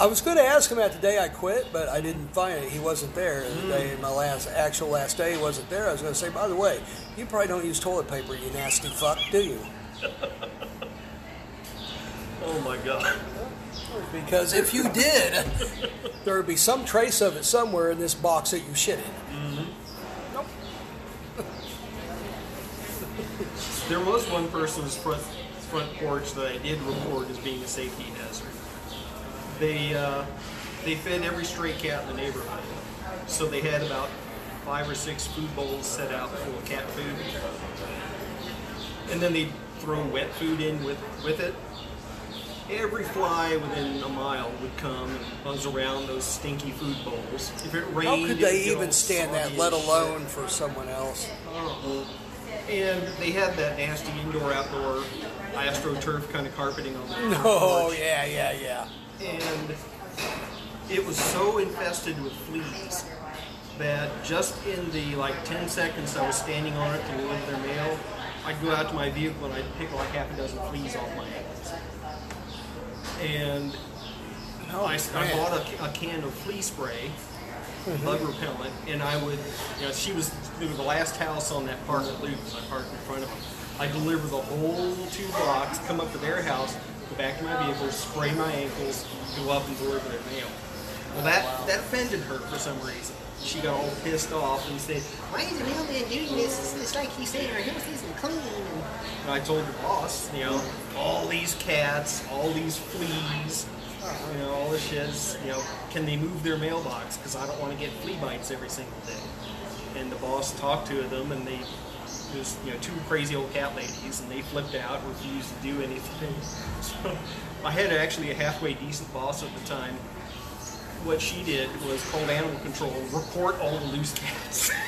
I was going to ask him that the day I quit, but I didn't find it. He wasn't there. The hmm. day my last actual last day, he wasn't there. I was going to say, by the way, you probably don't use toilet paper, you nasty fuck, do you? Oh my god. Because if you did, there would be some trace of it somewhere in this box that you shit in. Nope. There was one person's front front porch that I did report as being a safety hazard. They uh, they fed every stray cat in the neighborhood, so they had about five or six food bowls set out full of cat food, and then they throw wet food in with with it. Every fly within a mile would come and buzz around those stinky food bowls. If it rained, How could they even stand that, let alone for someone else? Uh-huh. And they had that nasty indoor outdoor astroturf kind of carpeting on the front Oh, yeah, yeah, yeah. And it was so infested with fleas that just in the like 10 seconds I was standing on it to deliver their mail, I'd go out to my vehicle and I'd pick like half a dozen fleas off my ankles. And I, I bought a, a can of flea spray, mm-hmm. bug repellent, and I would, you know, she was they were the last house on that park at Luke's. I parked in front of them. I deliver the whole two blocks, come up to their house, go back to my vehicle, spray my ankles, go up and deliver their mail. Well, that that offended her for some reason. She got all pissed off and said, Why is the mailman doing this? It's, like he's saying our house isn't clean. And I told the boss, you know, all these cats, all these fleas, you know, all this shit. You know, can they move their mailbox? Because I don't want to get flea bites every single day. And the boss talked to them, and they was you know two crazy old cat ladies, and they flipped out, refused to do anything. So I had actually a halfway decent boss at the time. What she did was called animal control, report all the loose cats.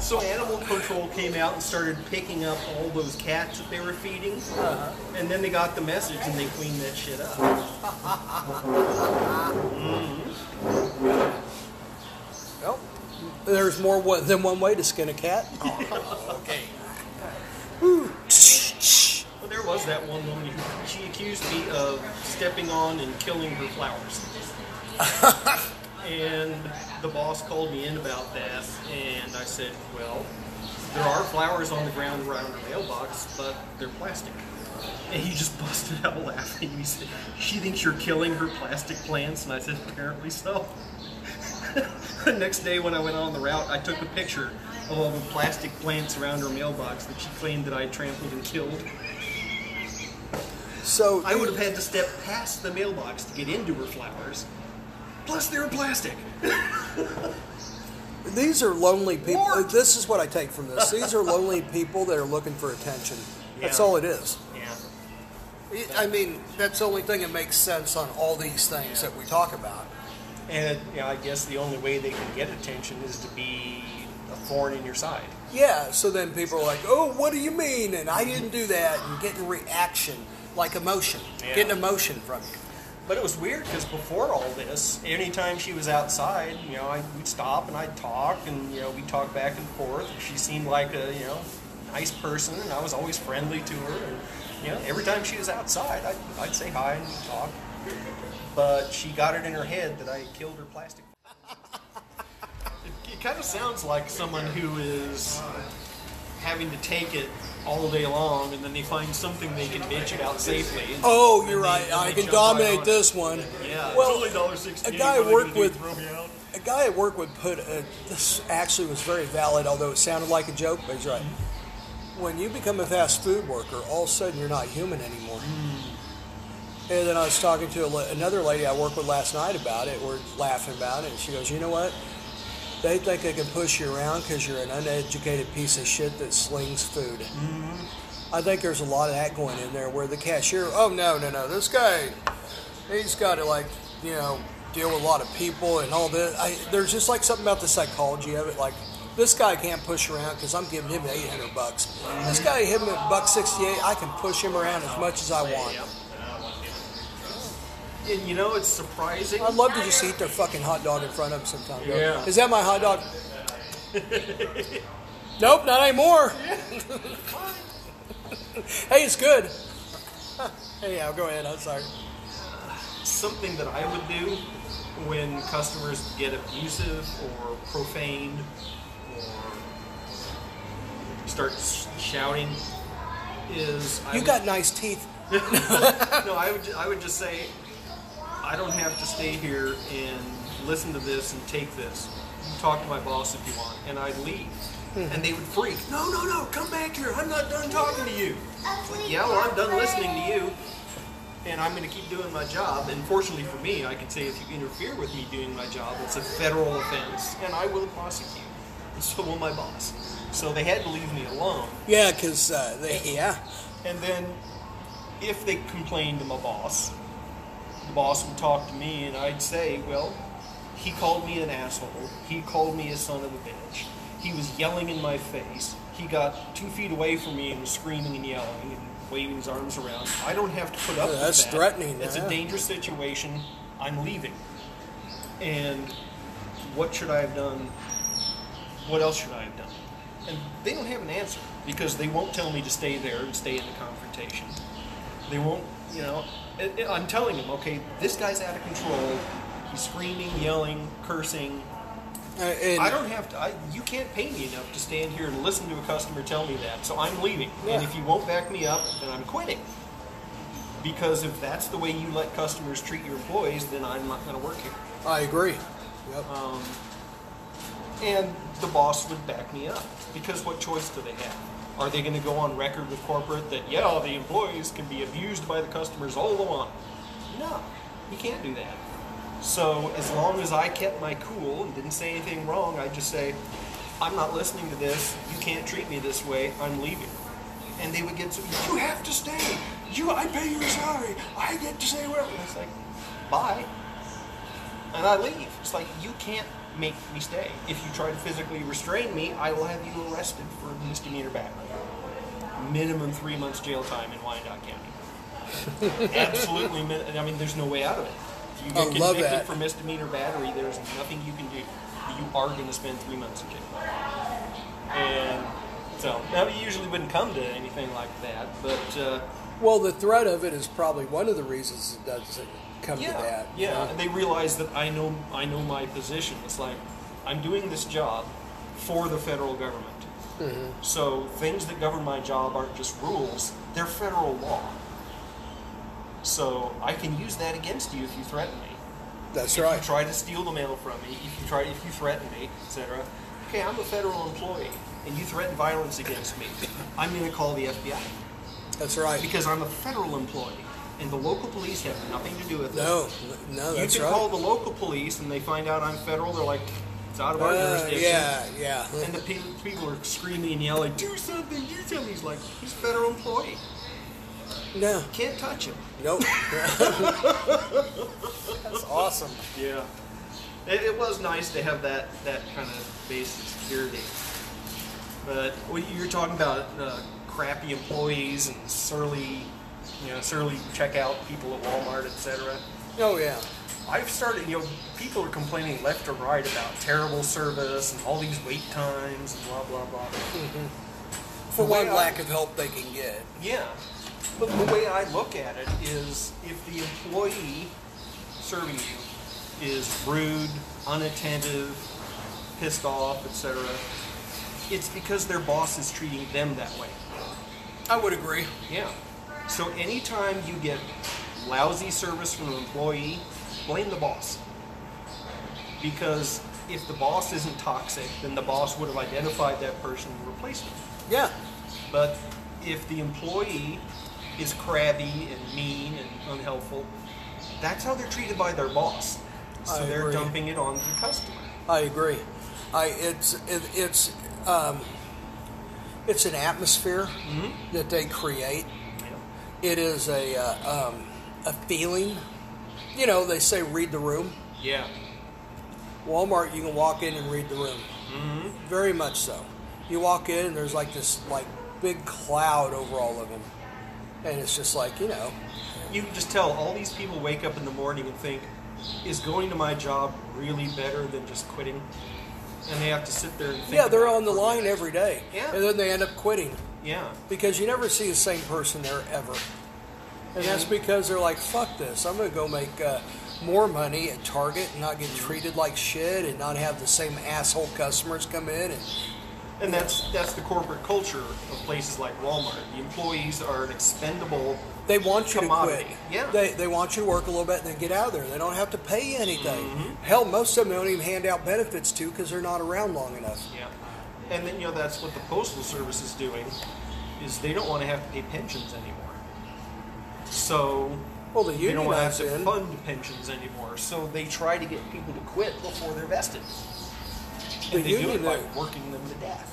So animal control came out and started picking up all those cats that they were feeding, uh-huh. and then they got the message and they cleaned that shit up. Mm-hmm. Well, there's more than one way to skin a cat. okay. There was that one woman who she accused me of stepping on and killing her flowers. and the boss called me in about that, and I said, well, there are flowers on the ground around her mailbox, but they're plastic. And he just busted out laughing. He said, she thinks you're killing her plastic plants? And I said, apparently so. the next day when I went on the route, I took a picture of all the plastic plants around her mailbox that she claimed that I trampled and killed. So I would have had to step past the mailbox to get into her flowers. Plus, they were plastic. these are lonely people. Mort. Uh, this is what I take from this. These are lonely people that are looking for attention. That's all it is. Yeah. I mean, that's the only thing that makes sense on all these things that we talk about. And you know, I guess the only way they can get attention is to be a thorn in your side. Yeah, so then people are like, oh, what do you mean? And I didn't do that. And getting reaction, like emotion, Yeah. getting emotion from you. But it was weird because before all this, anytime she was outside, you know, I, we'd stop and I'd talk, and you know, we'd talk back and forth. She seemed like a you know nice person, and I was always friendly to her. And you know, every time she was outside, I'd, I'd say hi and talk. But she got it in her head that I killed her plastic. it, it kind of sounds like someone who is having to take it all day long, and then they find something they can bitch about safely. Oh, you're they- right. and I can dominate this one. Yeah, Well, it's only dollar sixty. a guy I worked with- A guy at work would put a, this actually was very valid, although it sounded like a joke, but he's right. When you become a fast food worker, all of a sudden you're not human anymore. Hmm. And then I was talking to a, another lady I worked with last night about it. We're laughing about it, and she goes, "You know what? They think they can push you around because you're an uneducated piece of shit that slings food." Mm-hmm. I think there's a lot of that going in there where the cashier, oh no, no, no, this guy, he's got to like, you know, deal with a lot of people and all this. I, there's just like something about the psychology of it. Like, this guy can't push around because I'm giving him 800 bucks. This mm-hmm. guy hit him at buck 68. I can push him around as much as I want. And you know, it's surprising. I'd love to just eat their fucking hot dog in front of them sometime. Go, Yeah. Is that my hot dog? nope, not anymore. hey, it's good. Anyhow, go ahead. I'm sorry. something that I would do when customers get abusive or profaned or start shouting is I You would- got nice teeth. no I would I would just say I don't have to stay here and listen to this and take this. You talk to my boss if you want, and I'd leave. And they would freak. No, no, no! Come back here! I'm not done talking to you. It's like, yeah, well, I'm done listening to you, and I'm going to keep doing my job. And fortunately for me, I can say if you interfere with me doing my job, it's a federal offense, and I will prosecute. And so will my boss. So they had to leave me alone. Yeah, because uh, they, yeah. And then, if they complained to my boss, the boss would talk to me, and I'd say, "Well, he called me an asshole. He called me a son of a bitch. He was yelling in my face. He got two feet away from me and was screaming and yelling and waving his arms around. I don't have to put up Yeah, with that's that. That's threatening, That's yeah. a dangerous situation. I'm leaving. And what should I have done? What else should I have done? And they don't have an answer because they won't tell me to stay there and stay in the confrontation. They won't, you know. it- it- I'm telling him, okay, this guy's out of control. He's screaming, yelling, cursing. Uh, I don't have to. I, you can't pay me enough to stand here and listen to a customer tell me that. So I'm leaving. And if you won't back me up, then I'm quitting. Because if that's the way you let customers treat your employees, then I'm not going to work here. I agree. Yep. And the boss would back me up. Because what choice do they have? Are they going to go on record with corporate that, yeah, the employees can be abused by the customers all they want? No, you can't do that. So as long as I kept my cool and didn't say anything wrong, I'd just say, I'm not listening to this. You can't treat me this way. I'm leaving. And they would get so, you have to stay. You, I pay your salary. I get to say whatever. And it's like, bye and I leave. It's like you can't make me stay. If you try to physically restrain me, I will have you arrested for misdemeanor battery. Minimum three months jail time in Wyandotte County. Absolutely, I mean, there's no way out of it. If you get I love convicted that. for misdemeanor battery, there's nothing you can do. You are going to spend three months in jail. And so, now it usually wouldn't come to anything like that, but uh, well, the threat of it is probably one of the reasons it doesn't come yeah, to that. yeah. And they realize that I know I know my position. It's like I'm doing this job for the federal government. Mm-hmm. So things that govern my job aren't just rules; they're federal law. So I can use that against you if you threaten me. That's if right. you try to steal the mail from me, if you try, if you threaten me, etc. Okay, I'm a federal employee, and you threaten violence against me. I'm going to call the FBI That's right. because I'm a federal employee, and the local police have nothing to do with it. No, no, You can right. call the local police and they find out I'm federal. They're like, it's out of our Uh, jurisdiction. yeah, yeah. And the people, people are screaming and yelling, do something, do something. He's like, he's a federal employee. No, Can't touch him. nope. that's awesome. Yeah. It, it was nice to have that, that kind of basic security. But when you're talking about uh, crappy employees and surly, you know, surly checkout people at Walmart, etc. Oh yeah. I've started, you know, people are complaining left or right about terrible service and all these wait times and blah, blah, blah. Mm-hmm. For The way one I- lack of help they can get. Yeah. But the way I look at it is if the employee serving you is rude, unattentive, pissed off, etc., it's because their boss is treating them that way. I would agree. Yeah. So anytime you get lousy service from an employee, blame the boss. Because if the boss isn't toxic, then the boss would have identified that person and replaced them. Yeah. But if the employee is crabby and mean and unhelpful, that's how they're treated by their boss. So I they're agree. dumping it on the customer. I agree. I it's it, it's um, it's an atmosphere that they create. It is a uh, um, a feeling. You know, they say read the room. Yeah. Walmart, you can walk in and read the room. Mm-hmm. Very much so. You walk in and there's like this like big cloud over all of them, and it's just like you know, You can just tell all these people wake up in the morning and think, is going to my job really better than just quitting? And they have to sit there and think. yeah, they're on the line every day, Yeah. and then they end up quitting. Yeah. because you never see the same person there ever. And that's because they're like, fuck this. I'm going to go make uh, more money at Target and not get treated like shit and not have the same asshole customers come in. And And that's that's the corporate culture of places like Walmart. The employees are an expendable. they want you Commodity. to quit. Yeah. They, they want you to work a little bit and then get out of there. They don't have to pay you anything. Mm-hmm. Hell, most of them don't even hand out benefits to because they're not around long enough. Yeah. And then you know that's what the postal service is doing, is they don't want to have to pay pensions anymore. So Well, the they don't want to have to in. fund pensions anymore. So they try to get people to quit before they're vested. The And they do it by working them to death.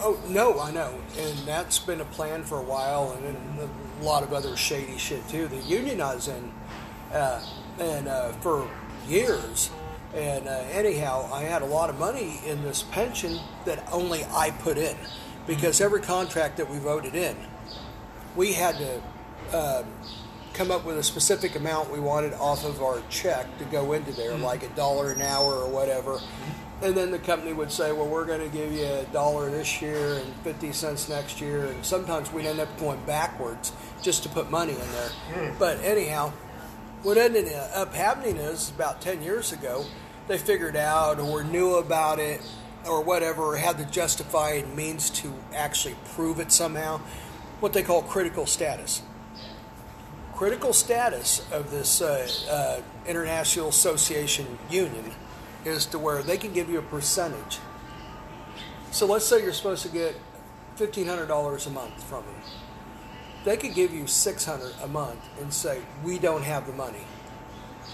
Oh no, I know, and that's been a plan for a while, and, and a lot of other shady shit too. The unionizing, uh, and uh, for years, and uh, anyhow, I had a lot of money in this pension that only I put in, because every contract that we voted in, we had to um, come up with a specific amount we wanted off of our check to go into there, like a dollar an hour or whatever. And then the company would say, well, we're going to give you a dollar this year and 50 cents next year. And sometimes we'd end up going backwards just to put money in there. But anyhow, what ended up happening is about 10 years ago, they figured out or knew about it or whatever, or had the justified means to actually prove it somehow, what they call critical status. Critical status of this uh, uh, International Association Union is to where they can give you a percentage. So let's say you're supposed to get $1,500 a month from them. They could give you 600 a month and say, we don't have the money.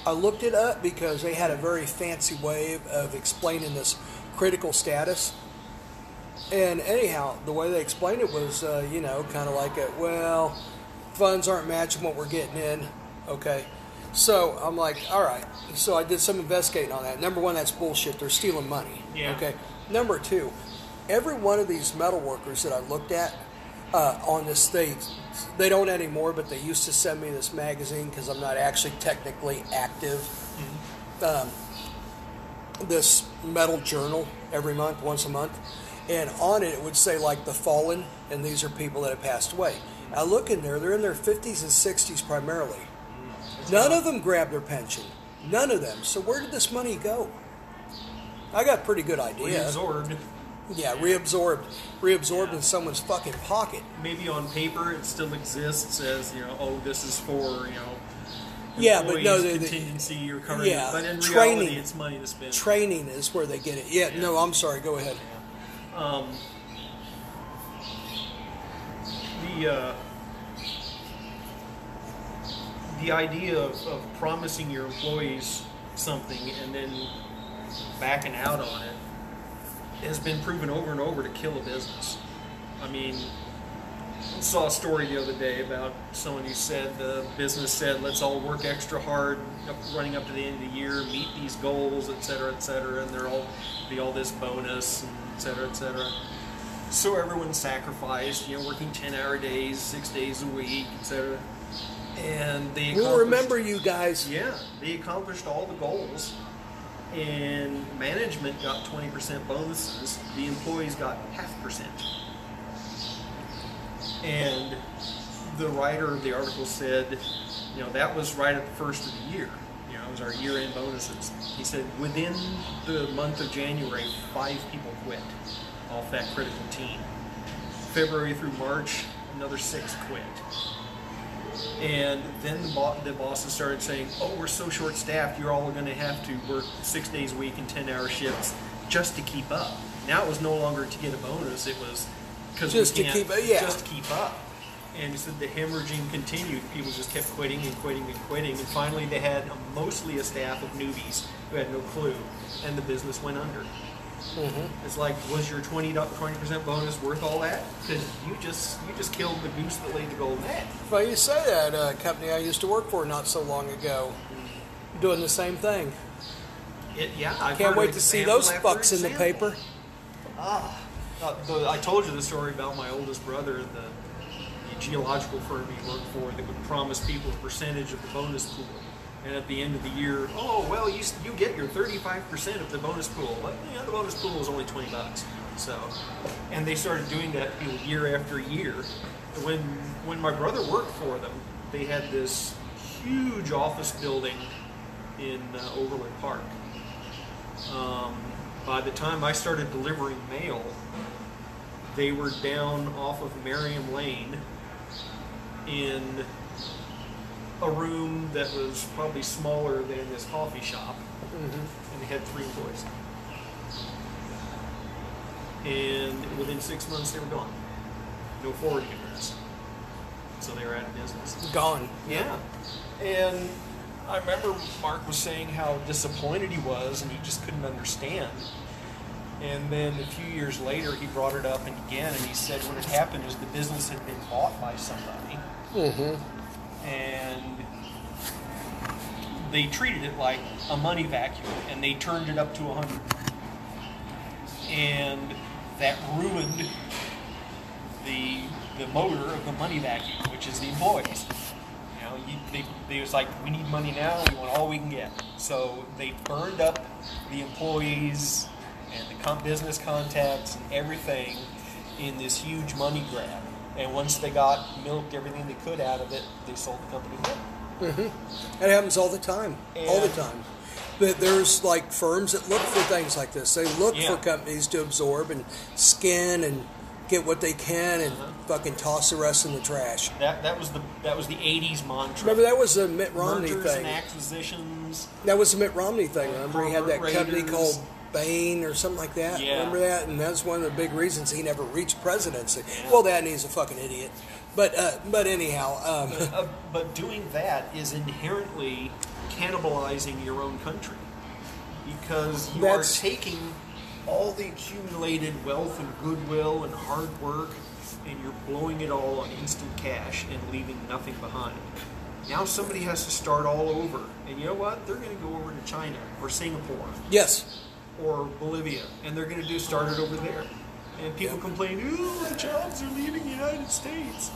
I looked it up because they had a very fancy way of explaining this critical status. And anyhow, the way they explained it was, uh, you know, kind of like, a, well, funds aren't matching what we're getting in. Okay. So I'm like, all right. So I did some investigating on that. Number one, that's bullshit. They're stealing money. Yeah. Okay. Number two, every one of these metal workers that I looked at uh, on this, they they don't anymore, but they used to send me this magazine because I'm not actually technically active. Um, this metal journal every month, once a month, and on it it would say like the fallen, and these are people that have passed away. I look in there; they're in their 50s and 60s primarily. None of them grabbed their pension. None of them. So where did this money go? I got a pretty good idea. Reabsorbed. Yeah, reabsorbed, reabsorbed in someone's fucking pocket. Maybe on paper it still exists as you know, oh, this is for you know. Yeah, but no, the- contingency or covering. yeah, but in training. reality, it's money to spend. Training is where they get it. Yeah, no, I'm sorry. Go ahead. um, the uh, the idea of, of promising your employees something and then backing out on it has been proven over and over to kill a business. I mean, I saw a story the other day about someone who said the business said, "Let's all work extra hard, running up to the end of the year, meet these goals, et cetera, et cetera, and there'll all be all this bonus, and et cetera, et cetera." So everyone sacrificed, you know, working ten-hour days, six days a week, et cetera, and they We'll remember you guys. yeah, they accomplished all the goals, and management got 20% bonuses. The employees got half percent. And the writer of the article said, you know, that was right at the first of the year. You know, it was our year-end bonuses. He said within the month of January, five people quit off that critical team. February through March, another six quit. And then the, bo- the bosses started saying, "Oh, we're so short-staffed. You're all going to have to work six days a week and ten-hour shifts just to keep up." Now it was no longer to get a bonus; it was because Just to keep- yeah. just keep up. And he said the hemorrhaging continued. People just kept quitting and quitting and quitting, and finally they had a, mostly a staff of newbies who had no clue, and the business went under. Mm-hmm. It's like, was your 20 percent bonus worth all that? Because you just you just killed the goose that laid the golden egg. Well, you say that uh, company I used to work for not so long ago, doing the same thing. It, yeah, I Can't wait to see those fucks in the paper. Uh, the, I told you the story about my oldest brother, the, the geological firm he worked for, that would promise people a percentage of the bonus pool. And at the end of the year, oh well, you you get your 35% of the bonus pool. Know, the bonus pool is only 20 bucks. So, and they started doing that you know, year after year. When when my brother worked for them, they had this huge office building in uh, Overland Park. Um, by the time I started delivering mail, they were down off of Merriam Lane in a room that was probably smaller than this coffee shop, mm-hmm. and they had three employees. And within six months, they were gone. No forwarding address. So they were out of business. Gone. Yeah. And I remember Mark was saying how disappointed he was and he just couldn't understand. And then a few years later, he brought it up and again, and he said what had happened is the business had been bought by somebody. Mm-hmm. And they treated it like a money vacuum and they turned it up to 100. And that ruined the the motor of the money vacuum, which is the employees. You know, you, they, they was like, we need money now. We want all we can get. So they burned up the employees and the business contacts and everything in this huge money grab. And once they got milked everything they could out of it, they sold the company again. It happens all the time. all the time. But there's like firms that look for things like this. They look Yeah. for companies to absorb and skin and get what they can and Uh-huh. fucking toss the rest in the trash. That that was the that was the '80s mantra. Remember that was the Mitt Romney Mergers thing. and acquisitions. That was the Mitt Romney thing. Remember he had that Corporate company called Bain or something like that. Yeah. Remember that? And that's one of the big reasons he never reached presidency. Well, that and he's a fucking idiot. But uh, but anyhow, um, uh, but doing that is inherently cannibalizing your own country because you That's- are taking all the accumulated wealth and goodwill and hard work and you're blowing it all on instant cash and leaving nothing behind. Now somebody has to start all over. And you know what? They're going to go over to China or Singapore yes, or Bolivia and they're going to do start it over there. And people Yep. complain, ooh, the jobs are leaving the United States.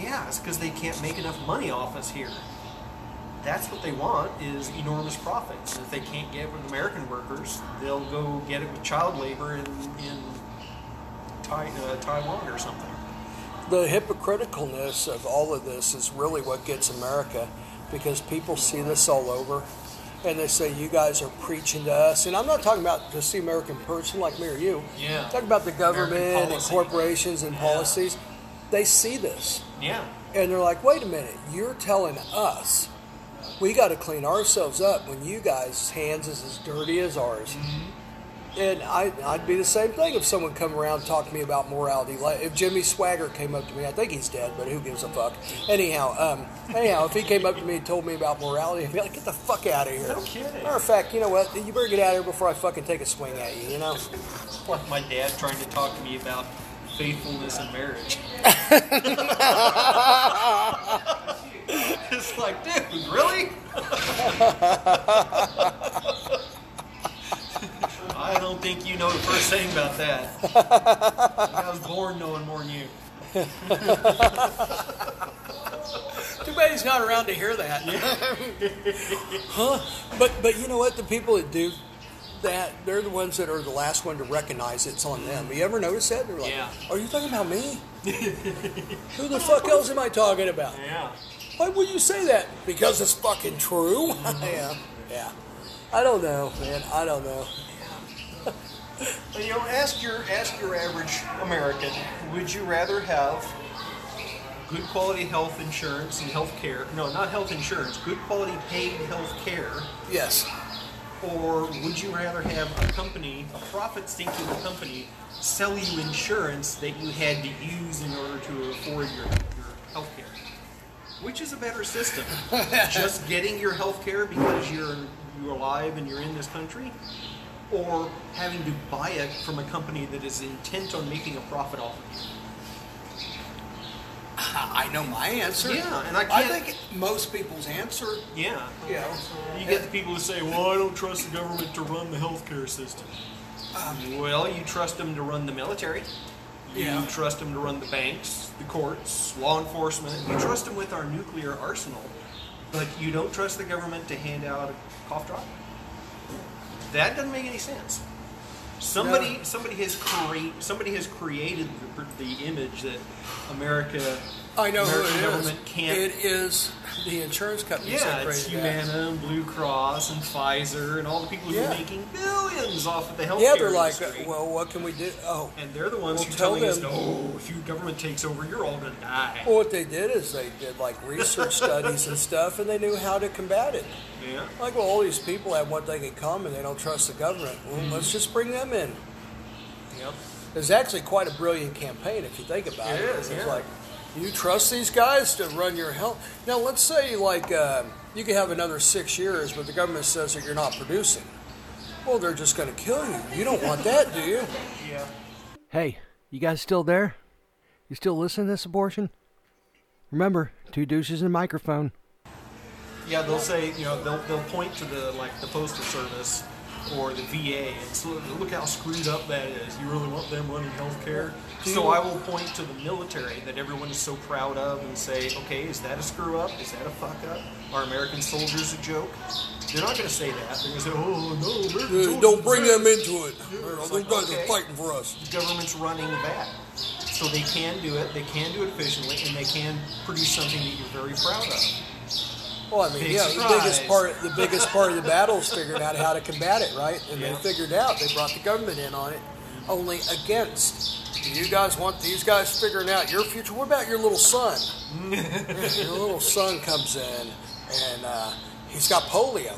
Yeah, it's because they can't make enough money off us here. That's what they want is enormous profits. And if they can't get it with American workers, they'll go get it with child labor in, in Tai- uh, Taiwan or something. the hypocriticalness of all of this is really what gets America because people see this all over and they say you guys are preaching to us. And I'm not talking about just the American person like me or you. Yeah. I'm talking about the government and corporations and Yeah. policies. They see this. Yeah. and they're like wait a minute. You're telling us we got to clean ourselves up when you guys hands is as dirty as ours mm-hmm. And I, I'd be the same thing if someone come around and talked to me about morality. Like if Jimmy Swaggart came up to me, I think he's dead, but who gives a fuck? Anyhow, um, anyhow, if he came up to me and told me about morality, I'd be like, get the fuck out of here. No kidding. Matter of fact, you know what? You better get out of here before I fucking take a swing at you. You know? It's like my dad trying to talk to me about faithfulness in marriage. it's like, dude, really? I don't think you know the first thing about that. I was born knowing more than you. Too bad he's not around to hear that. huh? But but you know what? The people that do that, they're the ones that are the last one to recognize it's on them. You ever notice that? They're like, Yeah. "Are you talking about me? Who the fuck else am I talking about? Yeah. Why would you say that? Because it's fucking true. Mm-hmm. yeah, yeah. I don't know, man. I don't know. You know, ask your ask your average American, would you rather have good quality health insurance and health care? No, not health insurance. Good quality paid health care. Yes. Or would you rather have a company, a profit-seeking company, sell you insurance that you had to use in order to afford your, your health care? Which is a better system? Just getting your health care because you're you're alive and you're in this country? Or having to buy it from a company that is intent on making a profit off of you? I know my answer. Yeah, and I I can't- think most people's answer, Yeah. you know, You get the people who say, "Well, I don't trust the government to run the healthcare system." Um, well, you trust them to run the military. You Yeah. trust them to run the banks, the courts, law enforcement. You trust them with our nuclear arsenal, but you don't trust the government to hand out a cough drop. That doesn't make any sense. Somebody, somebody has create, somebody has created the, the image that America, I know American who it is. government can't It is the insurance companies yeah, that it's created that. Humana and Blue Cross and Pfizer and all the people who Yeah. are making billions off of the healthcare Yeah, they're like, industry. well, what can we do? Oh, and they're the ones Well, who tell telling us, them- "No, if you government takes over, you're all gonna die." well, what they did is they did like research studies and stuff, and they knew how to combat it. Yeah, Like, well, all these people have one thing in common: they don't trust the government. Well, Mm-hmm. let's just bring them in. yep. It's actually quite a brilliant campaign if you think about it. It is, It's yeah. like you trust these guys to run your health. Now, let's say like uh, you could have another six years, but the government says that you're not producing. Well, they're just going to kill you. You don't want that, do you? Yeah. Hey, you guys still there? You still listening to this abortion? Remember, two douches and a microphone. Yeah, they'll say, you know, they'll, they'll point to the like the postal service or the VA and so look how screwed up that is. You really want them running healthcare? So I will point to the military that everyone is so proud of and say, okay, is that a screw up? Is that a fuck up? Are American soldiers a joke? They're not going to say that. They're going to say, oh no, American soldiers don't bring them into it. It's Those like, guys okay. are fighting for us. The government's running that. So they can do it, they can do it efficiently, and they can produce something that you're very proud of. Well, I mean, Big yeah, the biggest part, the biggest part of the battle is figuring out how to combat it, right? And Yeah. they figured out. They brought the government in on it, only against. Do you guys want these guys figuring out your future? What about your little son? your little son comes in, and uh, he's got polio.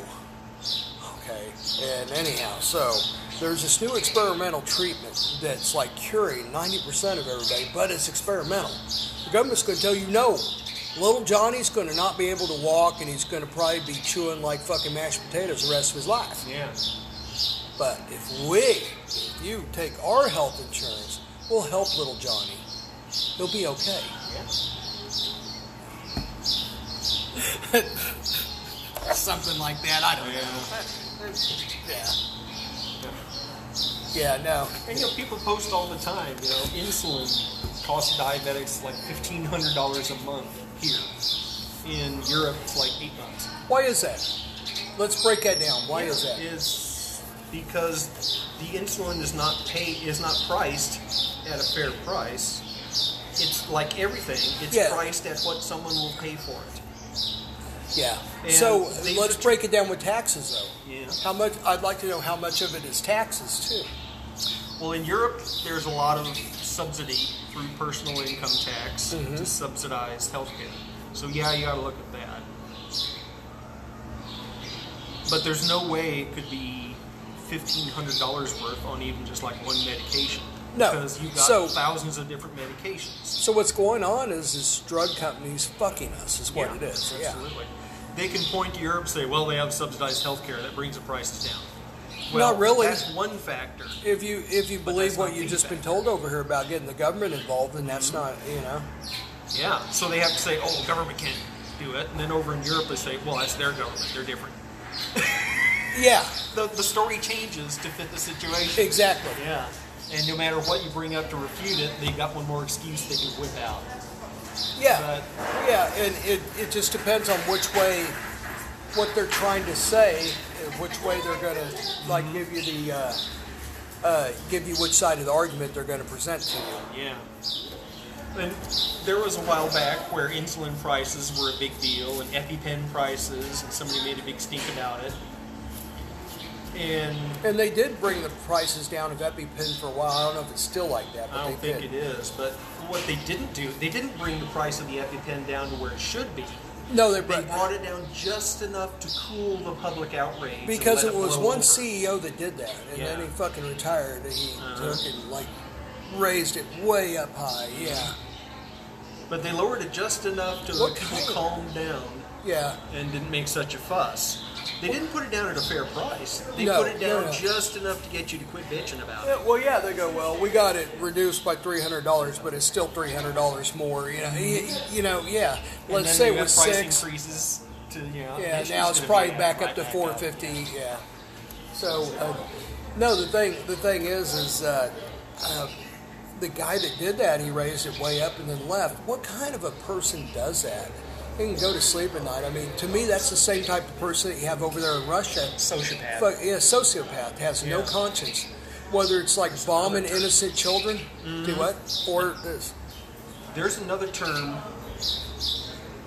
Okay, and anyhow, so there's this new experimental treatment that's like curing 90% of everybody, but it's experimental. The government's going to tell you no. Little Johnny's going to not be able to walk, and he's going to probably be chewing like fucking mashed potatoes the rest of his life. Yeah. But if we, if you take our health insurance, we'll help little Johnny. He'll be okay. Yeah. Something like that. I don't know. Yeah. Yeah, no. And you know, people post all the time. You know, insulin costs diabetics like fifteen hundred dollars a month here. In Europe, it's like eight bucks. Why is that? Let's break that down. Why is that? Is because the insulin is not pay is not priced at a fair price. It's like everything. It's Yeah. priced at what someone will pay for it. Yeah. And so let's break it down with taxes, though. Yeah. How much? I'd like to know how much of it is taxes too. Well, in Europe, there's a lot of subsidy through personal income tax Mm-hmm. to subsidize healthcare. So yeah, you got to look at that. But there's no way it could be fifteen hundred dollars worth on even just like one medication. No. because you've got So- thousands of different medications. So what's going on is is drug companies fucking us. Is what Yeah, it is. Yeah. Absolutely. They can point to Europe and say, well, they have subsidized healthcare that brings the prices down. Well, Not really. That's one factor. If you if you believe what you've just been told over here about getting the government involved, then that's mm-hmm. not you know. Yeah, so they have to say, oh, the government can't do it. And then over in Europe, they say, well, that's their government. They're different. Yeah. The, the story changes to fit the situation. Exactly. Yeah. And no matter what you bring up to refute it, they've got one more excuse they can whip out. Yeah. But Yeah, and it, it just depends on which way, what they're trying to say, and which way they're going to like give you the, uh, uh, give you which side of the argument they're going to present to you. Yeah. And there was a while back where insulin prices were a big deal and EpiPen prices, and somebody made a big stink about it. And And they did bring the prices down of EpiPen for a while. I don't know if it's still like that, but I don't think did. it is. But what they didn't do, they didn't bring the price of the EpiPen down to where it should be. No, they They brought it down just enough to cool the public outrage. because it was one over. CEO that did that, and then he fucking retired. And he Uh-huh. took and like raised it way up high. Yeah, But they lowered it just enough to What people calm down yeah. and didn't make such a fuss. They didn't put it down at a fair price. They No, put it down no, no. just enough to get you to quit bitching about Yeah, it. well, yeah, they go. Well, we got it reduced by three hundred dollars, but it's still three hundred dollars more. You know, you, you know, yeah. Let's say you it was price six. increases to you know. Yeah, now just it's probably be back up to back four fifty. Yeah. So, uh, no, the thing the thing is, is uh, uh, the guy that did that, he raised it way up and then left. What kind of a person does that? He can go to sleep at night. I mean, to me, that's the same type of person that you have over there in Russia. Sociopath. Fuck, yeah, sociopath has no conscience. Whether it's like bombing innocent children, do Mm-hmm. what, or this. There's another term.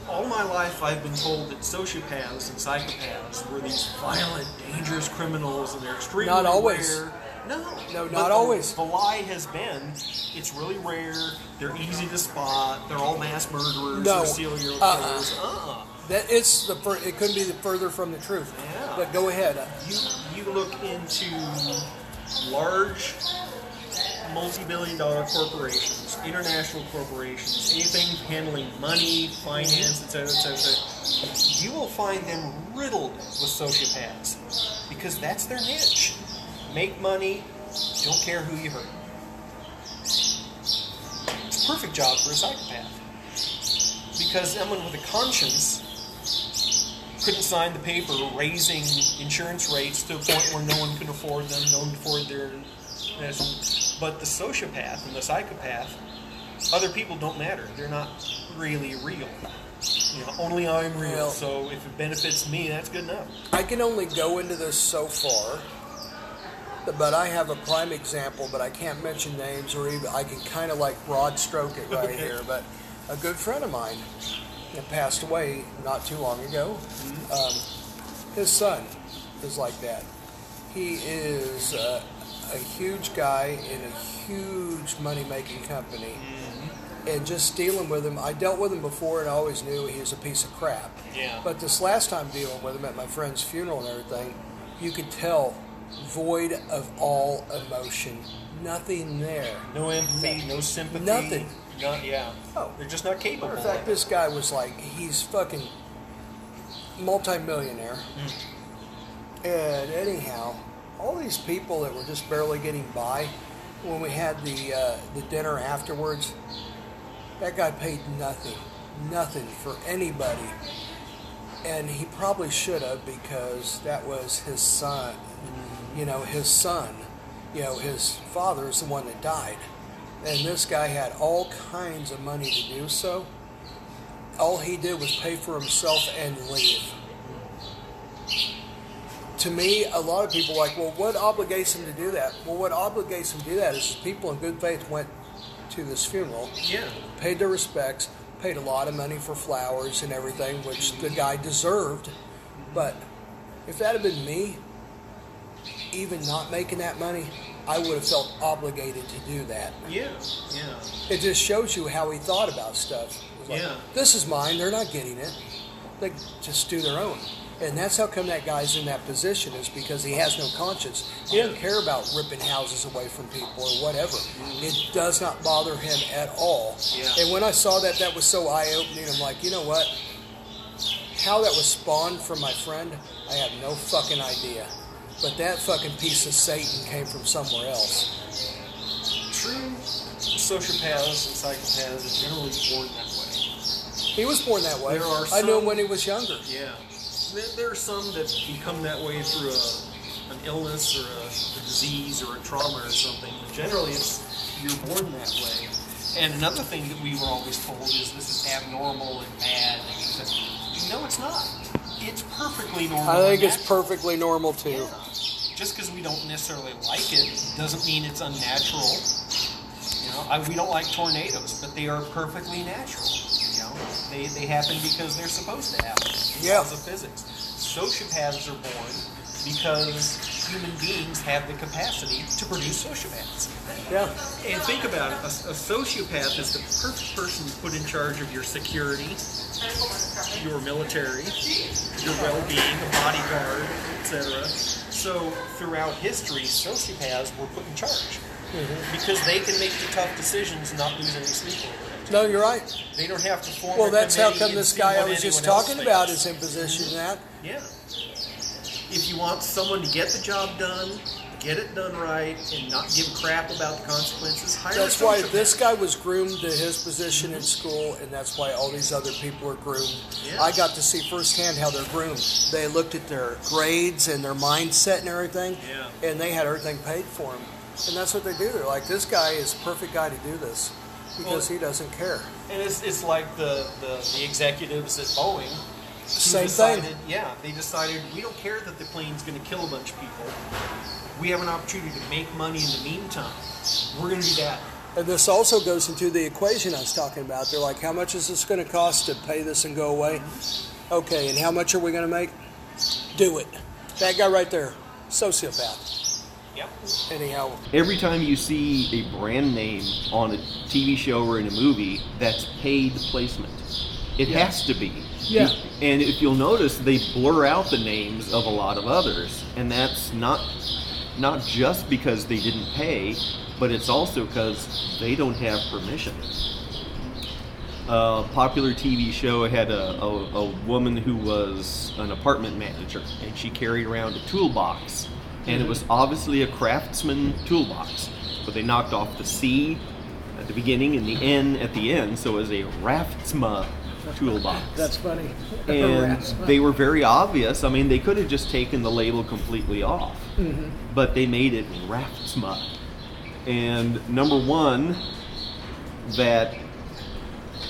All my life, I've been told that sociopaths and psychopaths were these violent, dangerous criminals, and they're extremely Not always. rare. No, No, not the- always. The lie has been it's really rare. They're easy to spot. They're all mass murderers No. or serial Uh-uh. killers. Uh-uh. That it's the fur- it couldn't be the further from the truth. Yeah. But go ahead. You you look into large multi-billion dollar corporations, international corporations, anything handling money, finance, etc., etc., you will find them riddled with sociopaths because that's their niche. Make money, don't care who you hurt. It's a perfect job for a psychopath because someone with a conscience couldn't sign the paper raising insurance rates to a point where no one can afford them, no one can afford their medicine. But the sociopath and the psychopath, other people don't matter. They're not really real. You know, only I'm real. So if it benefits me, that's good enough. I can only go into this so far, but I have a prime example, but I can't mention names or even I can kind of like broad stroke it right Okay. here. But a good friend of mine that passed away not too long ago. Um, his son is like that. He is uh, a huge guy in a huge money making company. And just dealing with him, I dealt with him before and I always knew he was a piece of crap. Yeah. But this last time dealing with him at my friend's funeral and everything, you could tell void of all emotion. Nothing there. No empathy, no sympathy. Nothing. Not, yeah. Oh. They're just not capable. Of fact, this guy was like, he's fucking multimillionaire. And anyhow, all these people that were just barely getting by, when we had the uh, the dinner afterwards, that guy paid nothing, nothing for anybody, and he probably should have because that was his son. You know, his son. You know, his father is the one that died, and this guy had all kinds of money to do so. All he did was pay for himself and leave to me, a lot of people are like, well, what obligates him to do that? Well, what obligates him to do that is people in good faith went to this funeral, Yeah. paid their respects, paid a lot of money for flowers and everything, which the guy deserved. But if that had been me, even not making that money, I would have felt obligated to do that. Yeah. Yeah. It just shows you how he thought about stuff. Like, Yeah. This is mine. They're not getting it. They just do their own. And that's how come that guy's in that position is because he has no conscience. He doesn't care about ripping houses away from people or whatever. Mm-hmm. It does not bother him at all. Yeah. And when I saw that, that was so eye opening. I'm like, you know what? How that was spawned from my friend, I have no fucking idea. But that fucking piece of Satan came from somewhere else. True sociopaths and psychopaths are generally born that way. He was born that way. There are I knew him when he was younger. Yeah. There, there are some that become that way through a, an illness or a, a disease or a trauma or something. But generally, it's you're born that way. And another thing that we were always told is this is abnormal and bad. And no, it's not. It's perfectly normal. I think it's perfectly normal too. Yeah. Just because we don't necessarily like it doesn't mean it's unnatural. You know, I, we don't like tornadoes, but they are perfectly natural. You know, they, they happen because they're supposed to happen. Yeah. Because of physics. Sociopaths are born because human beings have the capacity to produce sociopaths. Yeah. And think about it, a, a sociopath is the perfect person to put in charge of your security, your military, your well-being, a bodyguard, etc. So throughout history, sociopaths were put in charge mm-hmm. because they can make the tough decisions, and not lose any sleep over it. No, you're right. They don't have to form. Well, a that's how come this guy I was just anyone else talking about is in position mm-hmm. that. Yeah. If you want someone to get the job done, get it done right, and not give a crap about the consequences, hire That's why this guy was groomed to his position in school, and that's why all these other people are groomed. Yeah. I got to see firsthand how they're groomed. They looked at their grades and their mindset and everything, Yeah. and they had everything paid for them. And that's what they do. They're like, this guy is the perfect guy to do this because Well- he doesn't care. And it's, it's like the, the, the executives at Boeing. Who Same decided, thing. Yeah, they decided we don't care that the plane's going to kill a bunch of people. We have an opportunity to make money in the meantime. We're going to do that. And this also goes into the equation I was talking about. They're like, how much is this going to cost to pay this and go away? Okay, and how much are we going to make? Do it. That guy right there, sociopath. Yep. Anyhow, Every time you see a brand name on a TV show or in a movie, that's paid placement. It has to be. Yeah. And if you'll notice, they blur out the names of a lot of others, and that's not not just because they didn't pay, but it's also because they don't have permission. A popular TV show had a, a, a woman who was an apartment manager, and she carried around a toolbox, and it mm-hmm. was obviously a craftsman toolbox, but they knocked off the C at the beginning and the N at the end, so it was a raftsma toolbox That's funny. and they were very obvious. I mean, they could have just taken the label completely off, mm-hmm. but they made it Raftsma. And number one, that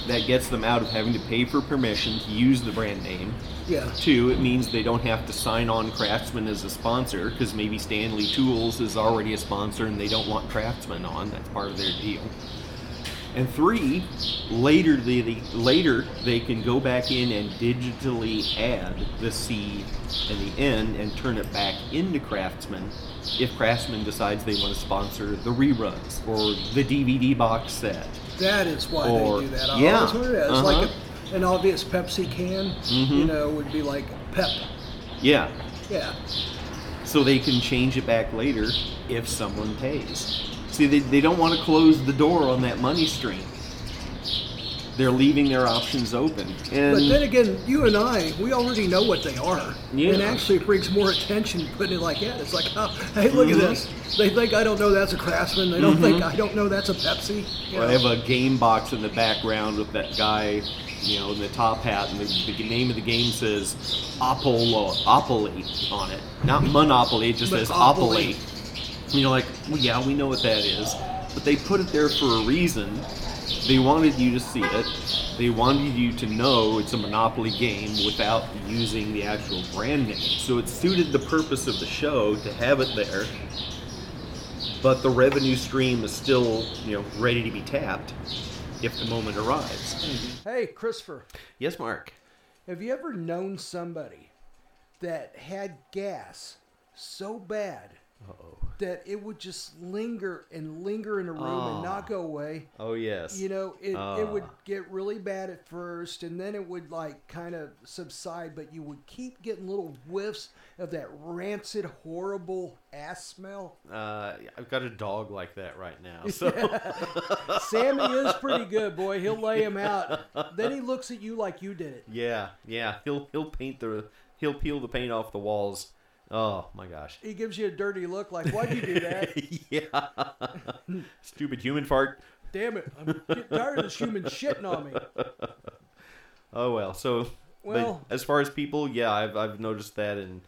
that gets them out of having to pay for permission to use the brand name. yeah. Two, it means they don't have to sign on Craftsman as a sponsor because maybe Stanley Tools is already a sponsor and they don't want Craftsman on. That's part of their deal. And three, later they, they later they can go back in and digitally add the C and the N and turn it back into Craftsman if Craftsman decides they want to sponsor the reruns or the DVD box set. That is why Or- they do that. I yeah, always that. It's uh-huh. like a, an obvious Pepsi can, Mm-hmm. you know, would be like Pep. Yeah, Yeah. so they can change it back later if someone pays. See, they, they don't want to close the door on that money stream. They're leaving their options open. And But then again, you and I, we already know what they are. Yeah. And actually, it brings more attention putting it like that. It's like, oh, hey, look Mhm. at this. They think I don't know that's a Craftsman. They don't think I don't know that's a Pepsi. You I know? have a game box in the background with that guy, you know, in the top hat, and the, the name of the game says Apollo, Opoly on it. Not Monopoly, it just says. Opoly. And you're like, well, yeah, we know what that is. But they put it there for a reason. They wanted you to see it. They wanted you to know it's a Monopoly game without using the actual brand name. So it suited the purpose of the show to have it there. But the revenue stream is still, you know, ready to be tapped if the moment arrives. Hey, Christopher, Yes, Mark. have you ever known somebody that had gas so bad that it would just linger and linger in a room and not go away? Oh yes. You know, it, it would Ah. get really bad at first, and then it would like kind of subside, but you would keep getting little whiffs of that rancid, horrible ass smell. Uh, I've got a dog like that right now. So Sammy is pretty good, boy. He'll lay him out. Then he looks at you like you did it. yeah, yeah. He'll he'll paint the he'll peel the paint off the walls. Oh my gosh. He gives you a dirty look, like, "Why'd you do that? yeah. Stupid human fart. Damn it! I'm getting tired of this human shitting on me." Oh well. So, Well- as far as people, yeah, I've I've noticed that, and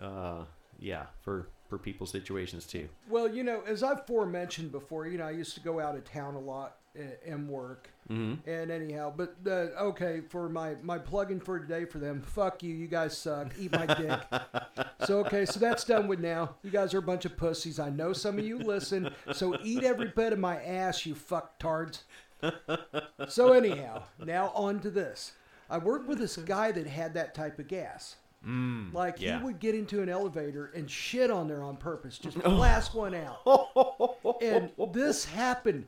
uh, yeah, for for people situations too. Well, you know, as I've forementioned before, you know, I used to go out of town a lot uh, and work. Mm-hmm. And anyhow, but uh, okay, for my my plug-in for today for them, fuck you, you guys suck, eat my dick. so okay, so that's done with now. You guys are a bunch of pussies. I know some of you listen, so eat every bit of my ass, you fucktards. so anyhow, now on to this. I worked with this guy that had that type of gas. like Mm, yeah. he would get into an elevator and shit on there on purpose, just blast one out. and this happened.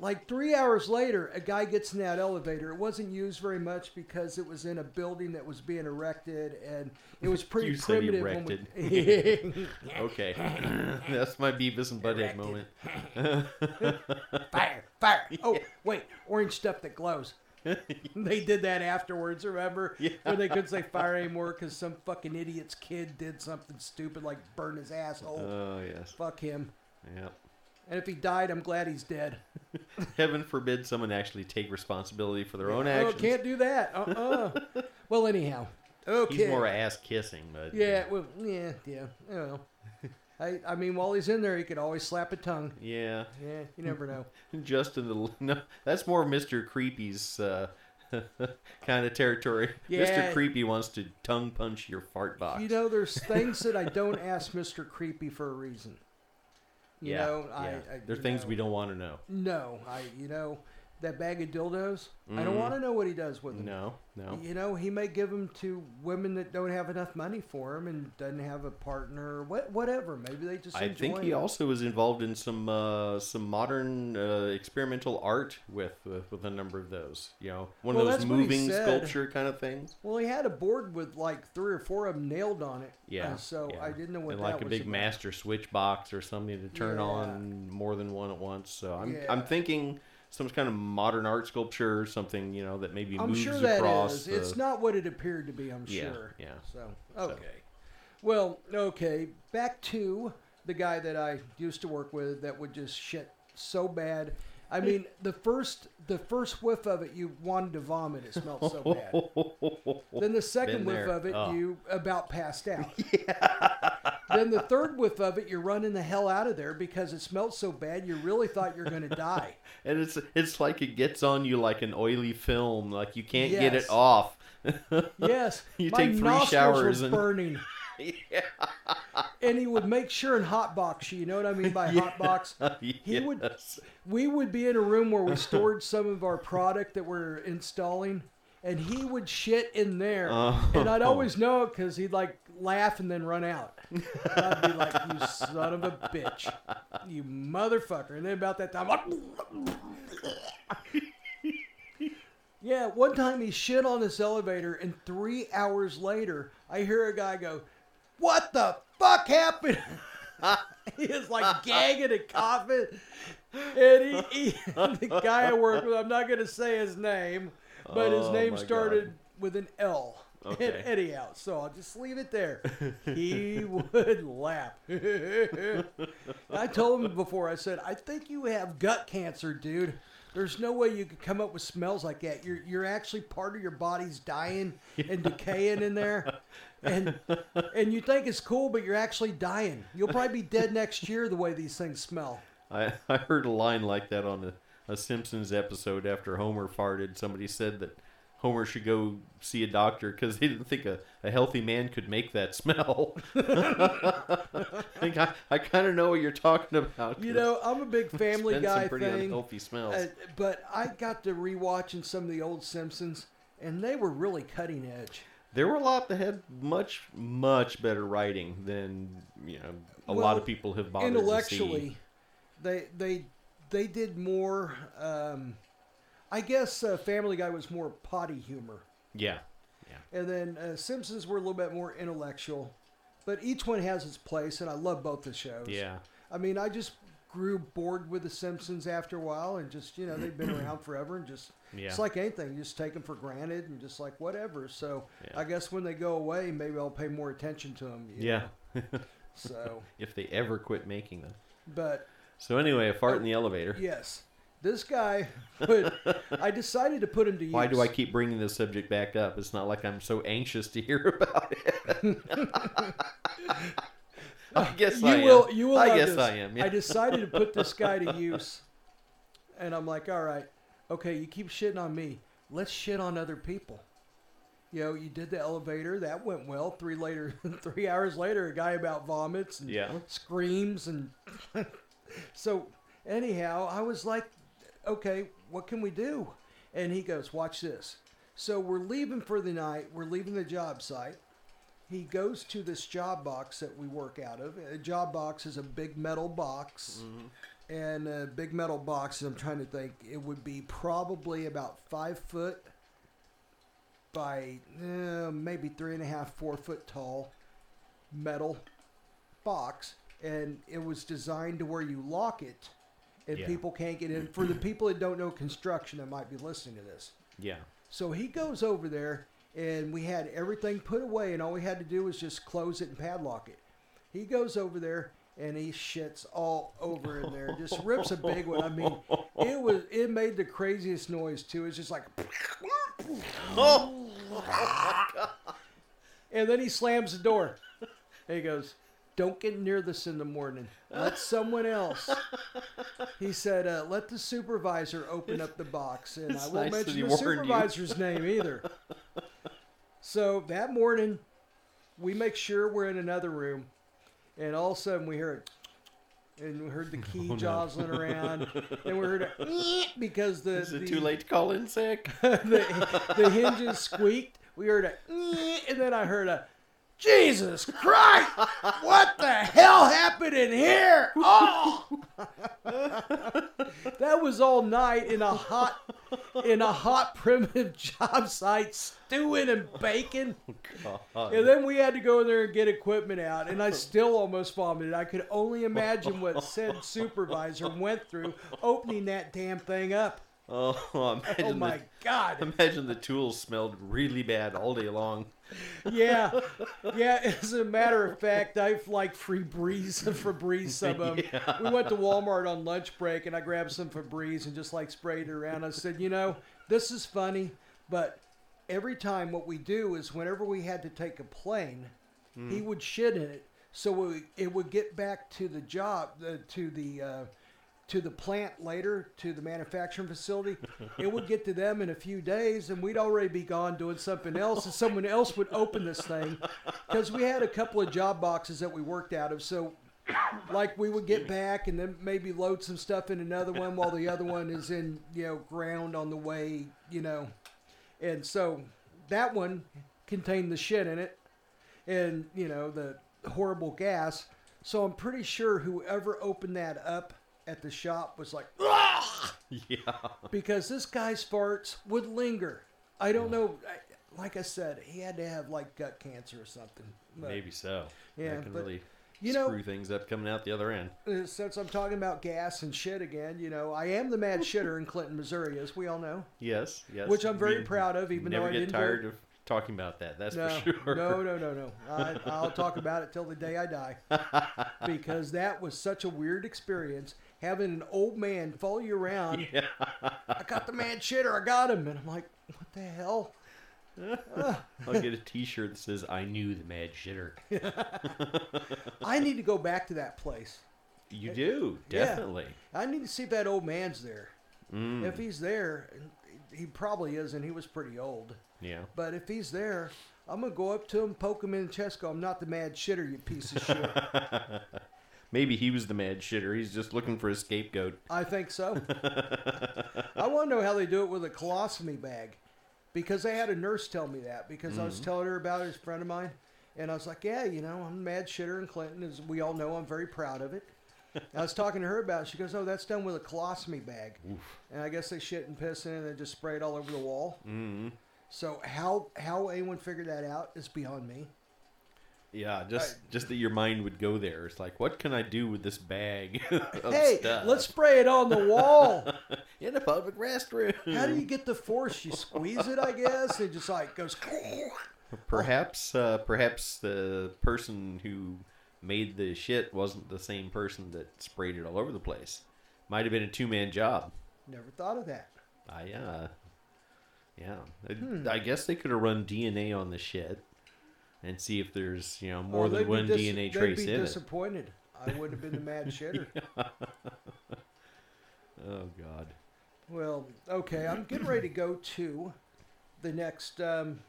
Like three hours later, a guy gets in that elevator. It wasn't used very much because it was in a building that was being erected, and it was pretty You said primitive. when erected. we- Okay, that's my Beavis and Butthead moment. fire, fire. Oh, wait, orange stuff that glows. they did that afterwards, remember? where they couldn't say fire anymore because some fucking idiot's kid did something stupid like burn his asshole. Oh yes, Fuck him. yep. And if he died, I'm glad he's dead. Heaven forbid someone actually take responsibility for their own Oh, actions. can't do that. Uh-uh. well, anyhow. Okay. He's more ass kissing, but Yeah, well, yeah, yeah. Well, I, I mean, while he's in there, he could always slap a tongue. yeah. Yeah, you never know. Just in the no, that's more Mr. Creepy's uh, kind of territory. Yeah. Mr. Creepy wants to tongue punch your fart box. You know, there's things that I don't ask Mr. Creepy for a reason. You yeah, know, I, yeah. I there are things know, we don't want to know. No, I you know that bag of dildos. I don't want to know what he does with them. Mm-hmm. No, no. You know, he may give them to women that don't have enough money for him and doesn't have a partner or what, whatever. Maybe they just I think he it. also was involved in some uh, some modern uh, experimental art with, with with a number of those. You know, one Well, of those moving sculpture kind of things. Well, he had a board with like three or four of them nailed on it. Yeah. Uh, so yeah. I didn't know what and that like a big about. master switch box or something to turn Yeah. on more than one at once. So I'm I'm thinking some kind of modern art sculpture or something. You know that maybe I'm moves sure that across. is. the- It's not what it appeared to be. I'm Yeah, sure. yeah. So okay. Well, okay. Back to the guy that I used to work with that would just shit so bad. I mean, the first the first whiff of it, you wanted to vomit. It smelled so bad. Then the second whiff of it, Oh. you about passed out. then the third whiff of it, you're running the hell out of there because it smelled so bad. You really thought you're going to die. and it's it's like it gets on you like an oily film. Like you can't get it off. Yes, You my take three nostrils showers and- burning. yeah. And he would make sure and hotbox you. You know what I mean by hotbox? He would. We would be in a room where we stored some of our product that we're installing, and he would shit in there, and I'd oh. always know it because he'd like laugh and then run out. I'd be like, "You son of a bitch, you motherfucker!" And then about that time, yeah, one time he shit on this elevator, and three hours later, I hear a guy go, "What the fuck happened?" he is like gagging and coughing. And he, he the guy I work with, I'm not going to say his name, but his Oh, name started God. with an L. Okay. And anyhow, so I'll just leave it there. He would laugh. I told him before, I said, I think you have gut cancer, dude. There's no way you could come up with smells like that. You're you're actually part of your body's dying and decaying in there. And and you think it's cool, but you're actually dying. You'll probably be dead next year the way these things smell. I, I heard a line like that on a, a Simpsons episode after Homer farted. Somebody said that Homer should go see a doctor because he didn't think a, a healthy man could make that smell. I think I, I kind of know what you're talking about. You know, I'm a big Family Guy some pretty thing. unhealthy smells. Uh, but I got to rewatching some of the old Simpsons, and they were really cutting edge. there were a lot that had much, much better writing than you know a lot of people have bothered Intellectually, to see. they they they did more. Um, I guess uh, Family Guy was more potty humor, Yeah, yeah. and then uh, Simpsons were a little bit more intellectual. But each one has its place, and I love both the shows. Yeah. I mean, I just grew bored with the Simpsons after a while, and just you know they've been around forever, and just Yeah. it's like anything, you just take them for granted, and just like whatever. So Yeah. I guess when they go away, maybe I'll pay more attention to them. Yeah. So, if they ever quit making them. but So anyway, a fart in the elevator. yes, this guy would. I decided to put him to use. Why do I keep bringing this subject back up? It's not like I'm so anxious to hear about it. I guess You I will. am. You will. I guess this. I am. Yeah. I decided to put this guy to use, and I'm like, all right, okay, you keep shitting on me. Let's shit on other people. You know, you did the elevator. That went well. Three later, three hours later, a guy about vomits and Yeah. screams and. So, anyhow, I was like, okay, what can we do? And he goes, watch this. So we're leaving for the night. We're leaving the job site, he goes to this job box that we work out of. A job box is a big metal box. And a big metal box, I'm trying to think, it would be probably about five foot by uh, maybe three and a half, four foot tall metal box. And it was designed to where you lock it and Yeah. people can't get in. For the people that don't know construction that might be listening to this. Yeah. So he goes over there, and we had everything put away, and all we had to do was just close it and padlock it. He goes over there, and he shits all over in there, just rips a big one. I mean, it was it made the craziest noise too. It's just like, oh. and then he slams the door. And he goes, "Don't get near this in the morning. Let someone else." He said, uh, "Let the supervisor open up the box," and I won't nice mention the supervisor's name either. So that morning, we make sure we're in another room, and all of a sudden we hear it. And we heard the key Oh, no. jostling around, and we heard a because the Is it the, too late to call in sick? the, the hinges squeaked. We heard a, and then I heard a, Jesus Christ! What the hell happened in here? Oh! that was all night in a hot, in a hot primitive job site, stewing and baking. Oh, God. And then we had to go in there and get equipment out, and I still almost vomited. I could only imagine what said supervisor went through opening that damn thing up. Oh, imagine Oh my the, God! imagine the tools smelled really bad all day long. Yeah, yeah. As a matter of fact, I've like Febreze, Febreze some of 'em. We went to Walmart on lunch break, and I grabbed some Febreze and just like sprayed it around. I said, you know, this is funny, but every time what we do is whenever we had to take a plane, he would shit in it, so we, it would get back to the job, uh, to the. Uh, to the plant later, to the manufacturing facility, it would get to them in a few days, and we'd already be gone doing something else, and someone else would open this thing, because we had a couple of job boxes that we worked out of. So, like, we would get back and then maybe load some stuff in another one while the other one is in, you know, ground on the way, you know, and so that one contained the shit in it, and you know the horrible gas. So I'm pretty sure whoever opened that up at the shop was like, "Ah!" Yeah. because this guy's farts would linger. I don't know. I, like I said, he had to have like gut cancer or something. But, Maybe so. Yeah, that can but, really you know- screw things up coming out the other end. uh, Since I'm talking about gas and shit again, you know, I am the mad shitter in Clinton, Missouri, as we all know. Yes, yes. Which I'm very We proud of, even though I get didn't tired of talking about that. That's No, for sure. no, no, no, no. I, I'll talk about it till the day I die, because that was such a weird experience. Having an old man follow you around. Yeah. I got the mad shitter. I got him, and I'm like, what the hell? I'll get a T-shirt that says "I knew the mad shitter." I need to go back to that place. You do Yeah. definitely. I need to see if that old man's there. Mm, If he's there, he probably is, and He was pretty old. yeah. But if he's there, I'm gonna go up to him, poke him in the chest, go, "I'm not the mad shitter, you piece of shit." Maybe he was the mad shitter. He's just looking for a scapegoat. I think so. I want to know how they do it with a colostomy bag, because they had a nurse tell me that. Because I was telling her about it, as a friend of mine, and I was like, "Yeah, you know, I'm a mad shitter in Clinton, as we all know. I'm very proud of it." I was talking to her about. it. She goes, "Oh, that's done with a colostomy bag," and I guess they shit and piss in it and then just spray it all over the wall. Mm-hmm. So how how anyone figured that out is beyond me. Yeah, just just that your mind would go there. It's like, what can I do with this bag of hey, stuff let's spray it on the wall. in a public restroom? How do you get the force? You squeeze it, I guess. It just like goes. Perhaps, uh, perhaps the person who made the shit wasn't the same person that sprayed it all over the place. Might have been a two man job. Never thought of that. I, uh, yeah. I- Hmm. I guess they could have run DNA on the shit and see if there's, you know, more Oh, than one dis- DNA trace They'd be in it. disappointed. I would have been the mad shitter. Oh, God. Well, okay, I'm getting ready to go to the next um,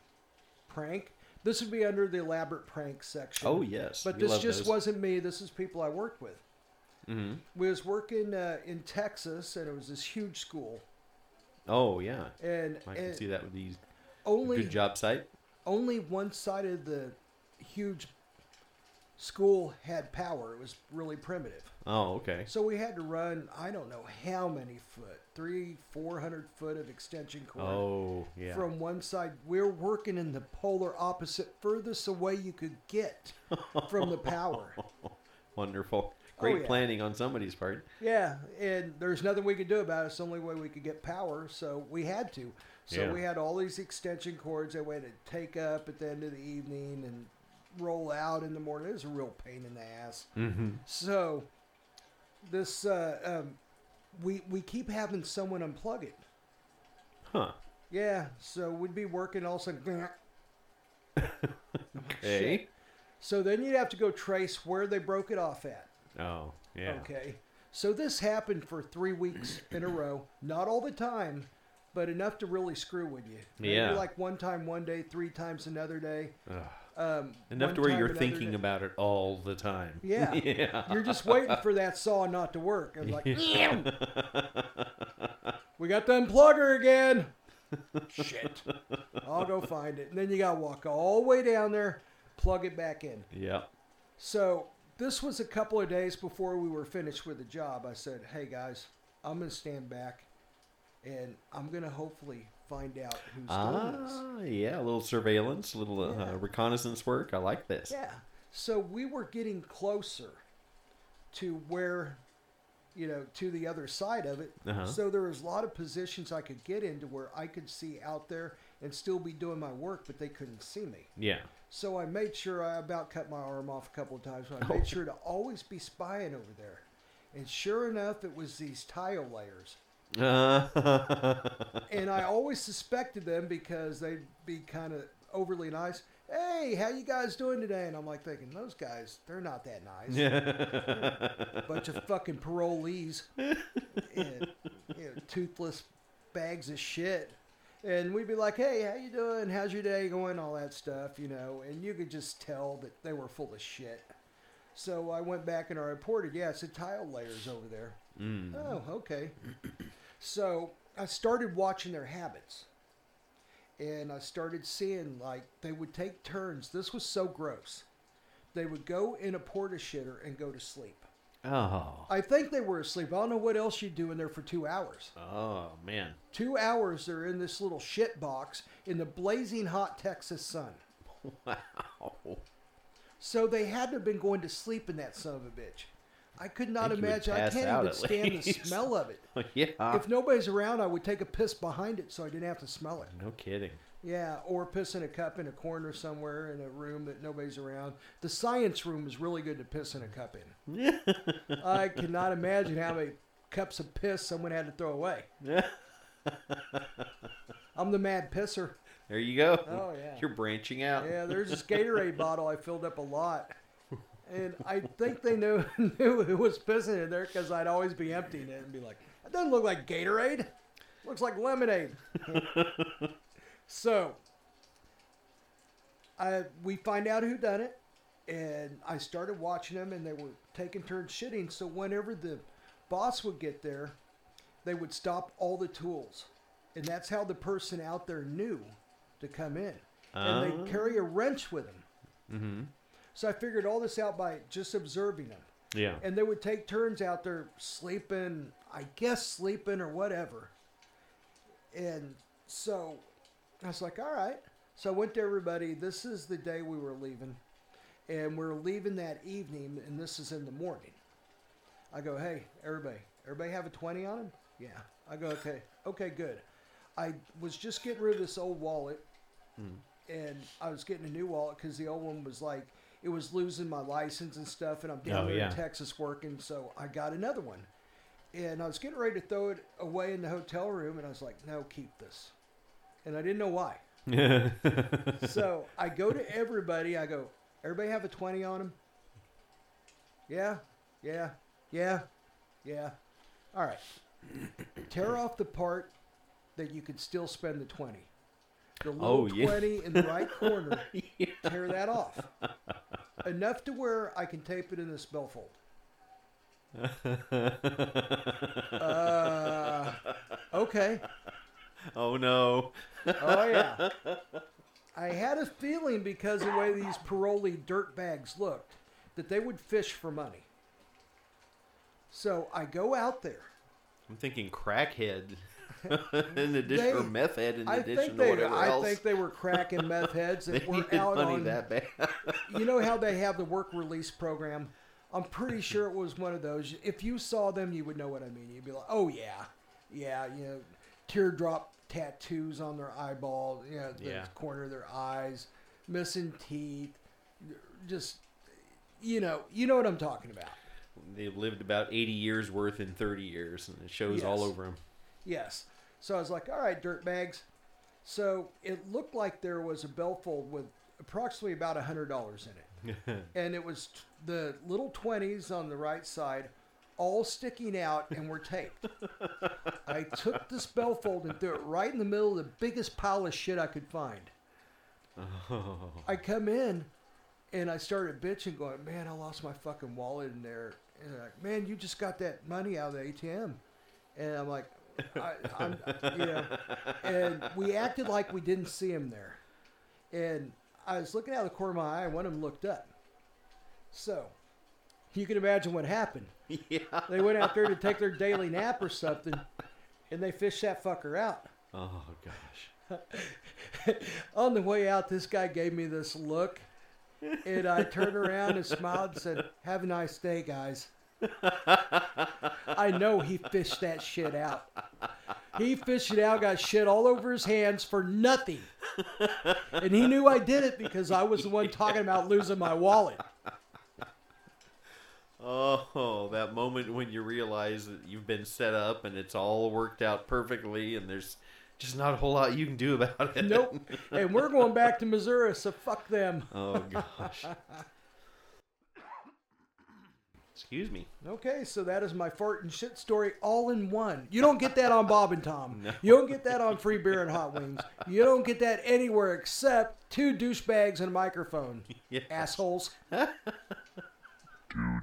prank. This would be under the elaborate prank section. Oh, yes. But we this just those. wasn't me. This is people I worked with. Mhm. We was working uh, in Texas, and it was this huge school, Oh, yeah. and, I can and see that with these only good job site. Only one side of the huge school had power. It was really primitive. Oh, okay. So we had to run, I don't know how many foot, three, four hundred foot of extension cord Oh, yeah. from one side. We're working in the polar opposite, furthest away you could get from the power. Wonderful. Oh, Great Oh, yeah. planning on somebody's part. Yeah, and there's nothing we could do about it. It's the only way we could get power, so we had to. So Yeah. we had all these extension cords that we had to take up at the end of the evening and roll out in the morning. It was a real pain in the ass. Mm-hmm. So this uh, um, we we keep having someone unplug it. Huh. Yeah, so we'd be working all of a sudden. Okay. So then you'd have to go trace where they broke it off at. Oh, yeah. Okay. So this happened for three weeks in a row. Not all the time, but enough to really screw with you. Maybe Yeah. like one time one day, three times another day. Um, Enough to where you're thinking day. about it all the time. Yeah. yeah. You're just waiting for that saw not to work. I'm like, "Damn! we got the unplugger again. Shit. I'll go find it. And then you got to walk all the way down there, plug it back in. Yeah. So this was a couple of days before we were finished with the job. I said, "Hey guys, I'm gonna stand back, and I'm gonna hopefully find out who's doing this." Ah, yeah. A little surveillance, a little uh, reconnaissance work. I like this. Yeah. So we were getting closer to where, you know, to the other side of it. Uh-huh. So there was a lot of positions I could get into where I could see out there and still be doing my work, but they couldn't see me. Yeah. So I made sure I about cut my arm off a couple of times. But I Oh. made sure to always be spying over there. And sure enough, it was these tile layers. And I always suspected them because they'd be kind of overly nice. Hey, how you guys doing today? And I'm like thinking, those guys, they're not that nice. Yeah. Bunch of fucking parolees and you know, toothless bags of shit. And we'd be like, hey, how you doing? How's your day going? All that stuff, you know. And you could just tell that they were full of shit. So I went back and I reported, yeah, it's the tile layers over there. Mm. Oh, okay. So I started watching their habits. And I started seeing like they would take turns. This was so gross. They would go in a porta shitter and go to sleep. oh. I think they were asleep. I don't know what else you'd do in there for two hours. Oh man. Two hours they're in this little shit box in the blazing hot Texas sun. Wow. So they had to have been going to sleep in that son of a bitch. I could not would imagine. I can't even stand the smell of it. Oh, yeah. if nobody's around, I would take a piss behind it so I didn't have to smell it. no kidding. Yeah, or piss in a cup in a corner somewhere in a room that nobody's around. The science room is really good to piss in a cup in. I cannot imagine how many cups of piss someone had to throw away. I'm the mad pisser. There you go. Oh, yeah. You're branching out. Yeah, there's this Gatorade bottle I filled up a lot. And I think they knew knew who was pissing in there because I'd always be emptying it and be like, "That doesn't look like Gatorade. Looks like lemonade." so, I we find out who done it, and I started watching them, and they were taking turns shitting. So whenever the boss would get there, they would stop all the tools, and that's how the person out there knew to come in. And they carry a wrench with them. Mm-hmm. So I figured all this out by just observing them. Yeah. And they would take turns out there sleeping, I guess sleeping or whatever. And so I was like, all right. So I went to everybody. This is the day we were leaving. And we're leaving that evening, and this is in the morning. I go, hey, everybody, everybody have a 20 on them? Yeah. I go, okay, okay, good. I was just getting rid of this old wallet, hmm. and I was getting a new wallet because the old one was like, it was losing my license and stuff, and I'm down Oh, there yeah. in Texas working, so I got another one. And I was getting ready to throw it away in the hotel room, and I was like, no, keep this. And I didn't know why. so I go to everybody. I go, everybody have a 20 on them? Yeah, yeah, yeah, yeah. All right. Tear off the part that you could still spend the 20. The oh, little Oh, yeah. 20 in the right corner, tear that off. Enough to where I can tape it in this billfold. Uh, okay. oh no. Oh, yeah. I had a feeling because of the way these parolee dirt bags looked that they would fish for money. So I go out there. I'm thinking crackhead in addition They- or meth head in I addition think to they, whatever I else. think they were cracking meth heads they that were out money on. that bad. You know how they have the work release program? I'm pretty sure it was one of those. If you saw them, you would know what I mean. You'd be like, "Oh yeah, yeah," you know, teardrop tattoos on their eyeball, you know, the Yeah. corner of their eyes, missing teeth, just you know, you know what I'm talking about. They've lived about 80 years worth in 30 years, and it shows all over them. Yes. So I was like, all right, dirt bags. So it looked like there was a bellfold with approximately about a hundred dollars in it, and it was t- the little twenties on the right side, all sticking out and were taped. I took this bellfold and threw it right in the middle of the biggest pile of shit I could find. I come in and I started bitching, going, "Man, I lost my fucking wallet in there." And they're like, "Man, you just got that money out of the ATM," and I'm like, I, "I'm, you know," and we acted like we didn't see him there, and I was looking out of the corner of my eye, and one of them looked up. So, you can imagine what happened. yeah. They went out there to take their daily nap or something, and they fished that fucker out. Oh gosh. On the way out, this guy gave me this look, and I turned around and smiled and said, "Have a nice day, guys." I know he fished that shit out. He fished it out, got shit all over his hands for nothing, and he knew I did it because I was the one talking about losing my wallet. Oh, that moment when you realize that you've been set up and it's all worked out perfectly, and there's just not a whole lot you can do about it. Nope. And we're going back to Missouri, so fuck them. Oh gosh. Excuse me. Okay, so that is my fart and shit story all in one. You don't get that on Bob and Tom. No. You don't get that on Free Beer and Hot Wings. You don't get that anywhere except two douchebags and a microphone. Yes. Assholes. Two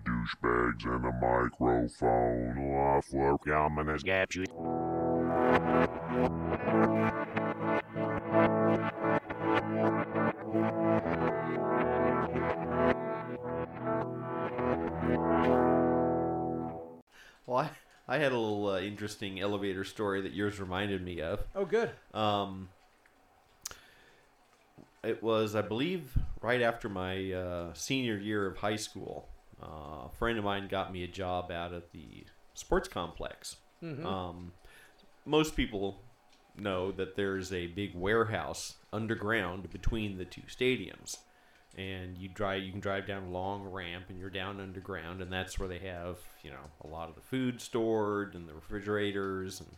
douchebags and a microphone. Off for coming as Got you. I, had a little uh, interesting elevator story that yours reminded me of. Oh, good. Um, it was, I believe, right after my uh, senior year of high school. Uh, a friend of mine got me a job out at the sports complex. Um, most people know that there's a big warehouse underground between the two stadiums, and you drive. You can drive down a long ramp, and you're down underground, and that's where they have you know a lot of the food stored and the refrigerators and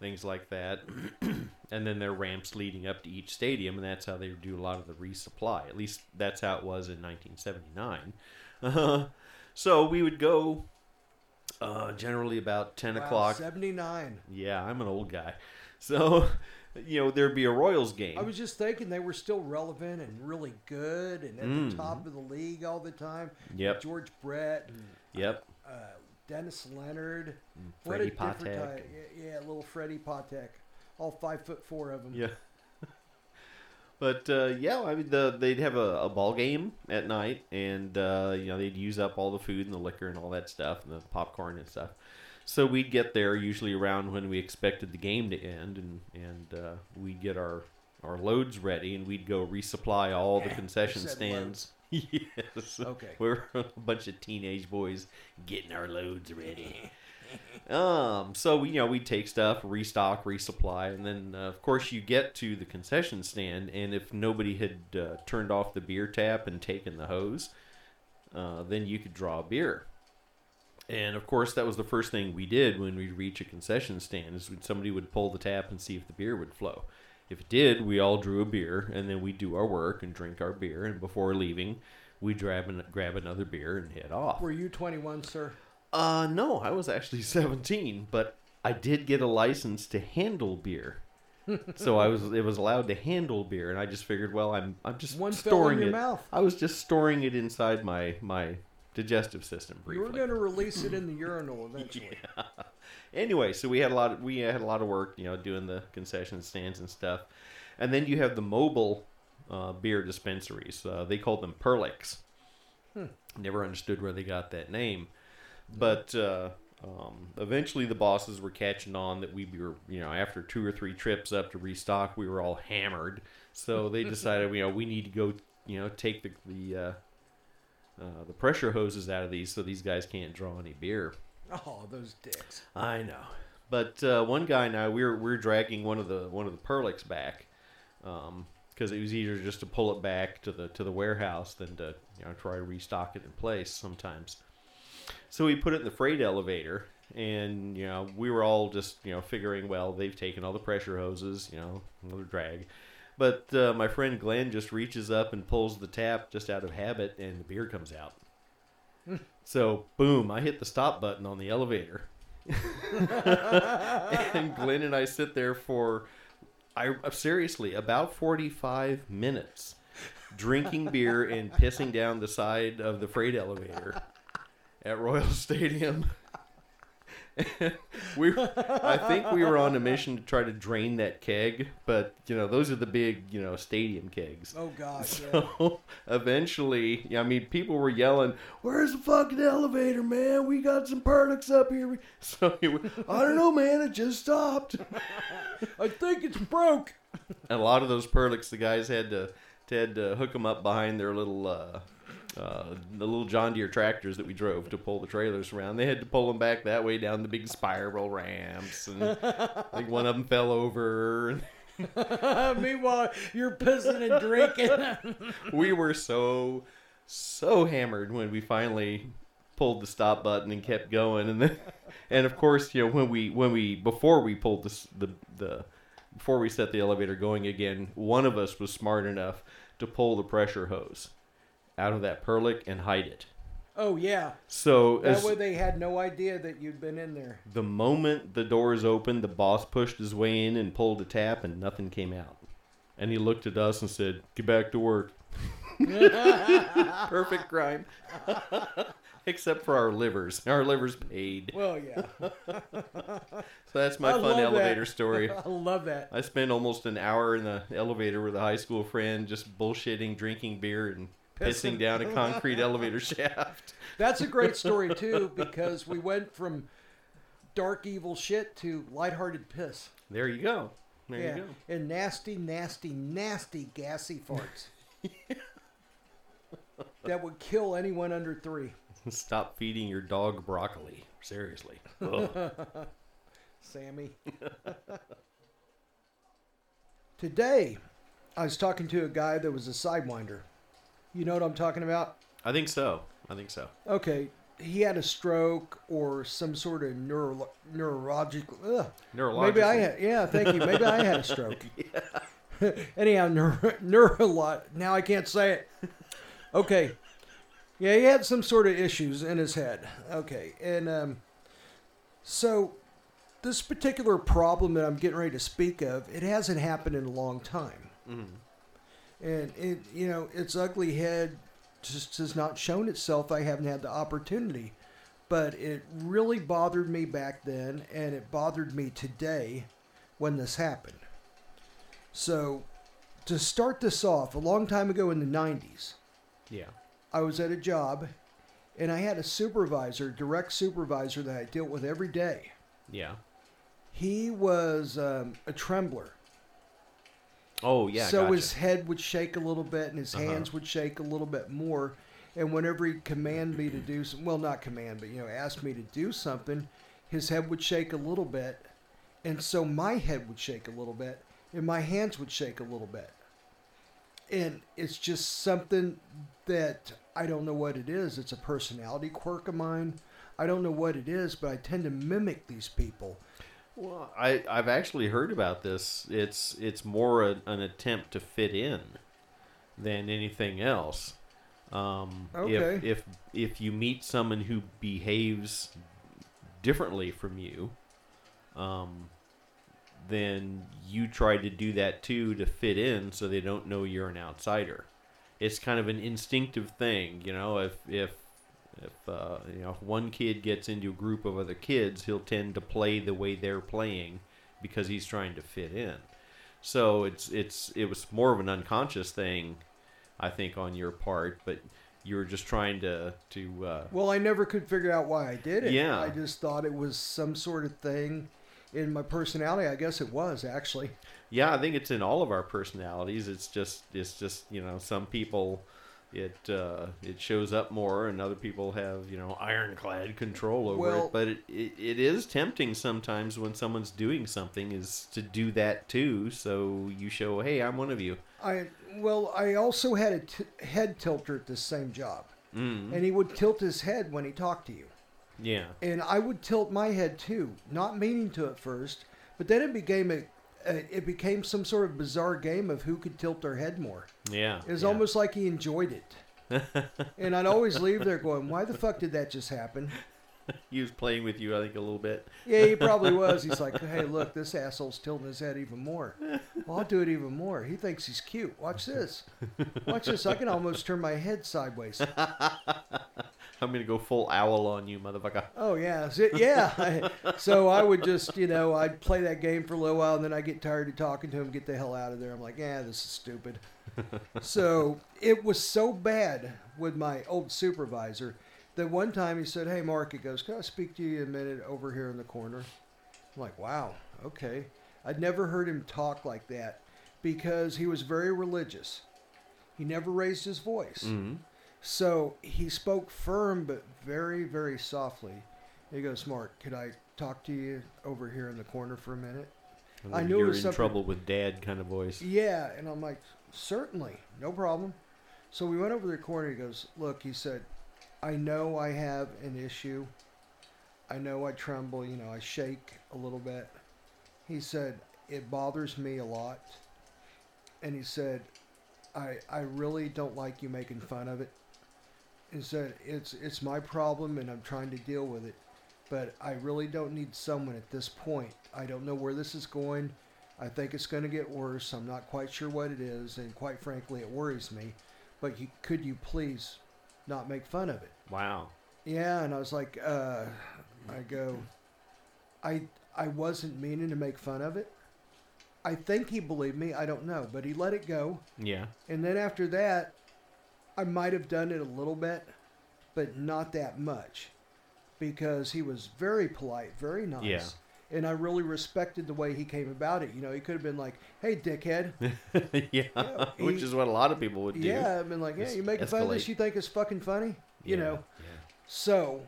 things like that. and then there are ramps leading up to each stadium, and that's how they do a lot of the resupply. At least that's how it was in 1979. Uh, so we would go uh, generally about 10 Wow, o'clock. 79. Yeah, I'm an old guy. So, you know, there'd be a Royals game. I was just thinking they were still relevant and really good and at the top of the league all the time. Mm. Yep. George Brett and Yep. uh, Dennis Leonard. what Freddie a different Patek. type. Yeah, yeah, little Freddie Patek. All five foot four of them. Yeah. But uh, yeah, I mean, the, they'd have a, a ball game at night, and uh, you know they'd use up all the food and the liquor and all that stuff, and the popcorn and stuff. So we'd get there usually around when we expected the game to end, and and uh, we'd get our our loads ready, and we'd go resupply all the concession stands. yes. Okay. We're a bunch of teenage boys getting our loads ready. Um, so we, you know, we take stuff, restock, resupply, and then uh, of course you get to the concession stand, and if nobody had uh, turned off the beer tap and taken the hose, uh, then you could draw beer. And of course, that was the first thing we did when we reach a concession stand is when somebody would pull the tap and see if the beer would flow. If it did, we all drew a beer, and then we'd do our work and drink our beer. And before leaving, we'd grab an, grab another beer and head off. Were you 21, sir? Uh, no, I was actually 17, but I did get a license to handle beer. so I was it was allowed to handle beer, and I just figured, well, I'm I'm just One fell in storing your it. mouth. I was just storing it inside my my digestive system You were going to release it in the urinal eventually. Anyway, so we had a lot of, we had a lot of work, you know, doing the concession stands and stuff, and then you have the mobile uh, beer dispensaries. Uh, they called them Perlicks. Never understood where they got that name, but uh, um, eventually the bosses were catching on that we were, you know, after two or three trips up to restock, we were all hammered. So they decided, you know, we need to go, you know, take the the uh, the pressure hoses out of these so these guys can't draw any beer. Oh, those dicks. I know, but uh, one guy and I we were we are dragging one of the one of the Perlicks back because it was easier just to pull it back to the to the warehouse than to you know try to restock it in place sometimes. So we put it in the freight elevator, and you know we were all just you know figuring, well, they've taken all the pressure hoses, you know, another drag. But uh, my friend Glenn just reaches up and pulls the tap just out of habit, and the beer comes out. so boom, I hit the stop button on the elevator, and Glenn and I sit there for, I seriously about forty five minutes, drinking beer and pissing down the side of the freight elevator at Royal Stadium. we, I think we were on a mission to try to drain that keg, but you know those are the big, you know, stadium kegs. Oh God. Yeah. So eventually, I mean, people were yelling, "Where's the fucking elevator, man? We got some Perdix up here." So he went, I don't know, man. It just stopped. I think it's broke. And a lot of those Perlicks, the guys had to had to hook them up behind their little uh, uh, the little John Deere tractors that we drove to pull the trailers around. They had to pull them back that way down the big spiral ramps, and like one of them fell over. Meanwhile, you're pissing and drinking. we were so so hammered when we finally pulled the stop button and kept going and then and of course you know when we when we before we pulled this the the before we set the elevator going again one of us was smart enough to pull the pressure hose out of that perlick and hide it oh yeah. so That as way they had no idea that you'd been in there. the moment the doors opened the boss pushed his way in and pulled the tap and nothing came out and he looked at us and said get back to work perfect crime except for our livers our livers paid Well, yeah. so that's my I fun love that. elevator story I love that. i spent almost an hour in the elevator with a high school friend just bullshitting drinking beer and pissing down a concrete elevator shaft That's a great story too because we went from dark evil shit to lighthearted piss. there you go there yeah. you go And nasty, nasty, nasty gassy farts. that would kill anyone under three. stop feeding your dog broccoli seriously Sammy. Today, I was talking to a guy that was a sidewinder. You know what I'm talking about? i think so i think so Okay, he had a stroke or some sort of neuro- neurological. Ugh. Maybe I had. Yeah, thank you. Maybe I had a stroke. Anyhow, neuro, neuro. Now I can't say it. Okay. Yeah, he had some sort of issues in his head. Okay, and um, so this particular problem that I'm getting ready to speak of, it hasn't happened in a long time, and it, you know, its ugly head just has not shown itself. I haven't had the opportunity, but it really bothered me back then, and it bothered me today when this happened. So, to start this off, a long time ago in the 90s, yeah I was at a job and I had a supervisor, direct supervisor that I dealt with every day. yeah He was um, a trembler. Oh yeah so gotcha. his head would shake a little bit and his Uh-huh. hands would shake a little bit more. And whenever he'd command me to do some, well, not command, but you know, ask me to do something, his head would shake a little bit. And so my head would shake a little bit and my hands would shake a little bit. And it's just something that I don't know what it is. It's a personality quirk of mine. I don't know what it is, but I tend to mimic these people. Well, I I've actually heard about this. It's it's more a, an attempt to fit in than anything else. Um, Okay. If if if you meet someone who behaves differently from you, um, then you try to do that too to fit in, so they don't know you're an outsider. It's kind of an instinctive thing, you know. If if if uh, you know if one kid gets into a group of other kids, he'll tend to play the way they're playing because he's trying to fit in. So it's it's it was more of an unconscious thing, I think, on your part, but you were just trying to to uh, Well, I never could figure out why I did it. Yeah. I just thought it was some sort of thing in my personality. I guess it was actually. Yeah, I think it's in all of our personalities. It's just it's just you know some people it uh, it shows up more, and other people have you know ironclad control over Well- it. But it, it, it is tempting sometimes when someone's doing something is to do that too. So you show, hey, I'm one of you. I well, I also had a t- head tilter at this same job, Mm. and he would tilt his head when he talked to you, Yeah, and I would tilt my head too, not meaning to at first, but then it became a Uh, it became some sort of bizarre game of who could tilt their head more. yeah. It was yeah. almost like he enjoyed it. and I'd always leave there going, "Why the fuck did that just happen?" he was playing with you, I think, a little bit. Yeah, he probably was. He's like, "Hey, look, this asshole's tilting his head even more. Well, I'll do it even more. He thinks he's cute. Watch this. Watch this. I can almost turn my head sideways. I'm gonna go full owl on you, motherfucker. Oh yeah, so, yeah. So I would just, you know, I'd play that game for a little while, and then I get tired of talking to him. Get the hell out of there. I'm like, yeah, this is stupid. so it was so bad with my old supervisor that one time he said, "Hey, Mark," he goes, "Can I speak to you a minute over here in the corner?" I'm like, "Wow, okay." I'd never heard him talk like that because he was very religious. He never raised his voice. hmm So he spoke firm but very, very softly. He goes, Mark, could I talk to you over here in the corner for a minute? I knew it you're in trouble with dad, kind of voice. Yeah. And I'm like, certainly, no problem. So we went over to the corner. He goes, Look, he said, I know I have an issue. I know I tremble, you know, I shake a little bit. He said, It bothers me a lot. And he said, I, I really don't like you making fun of it. He that it's, it's my problem and I'm trying to deal with it. But I really don't need someone at this point. I don't know where this is going. I think it's going to get worse. I'm not quite sure what it is. And quite frankly, it worries me. But you, could you please not make fun of it? Wow. Yeah, and I was like, uh, I go, I I wasn't meaning to make fun of it. I think he believed me. I don't know, but he let it go. Yeah. And then after that, I might have done it a little bit, but not that much, because he was very polite, very nice. Yeah. And I really respected the way he came about it. You know, he could have been like, "Hey, dickhead." yeah, Yeah, which he- is what a lot of people would do. Yeah, I've been like, "Yeah, Just you making fun of this? You think it's fucking funny?" You Yeah, know. yeah. So,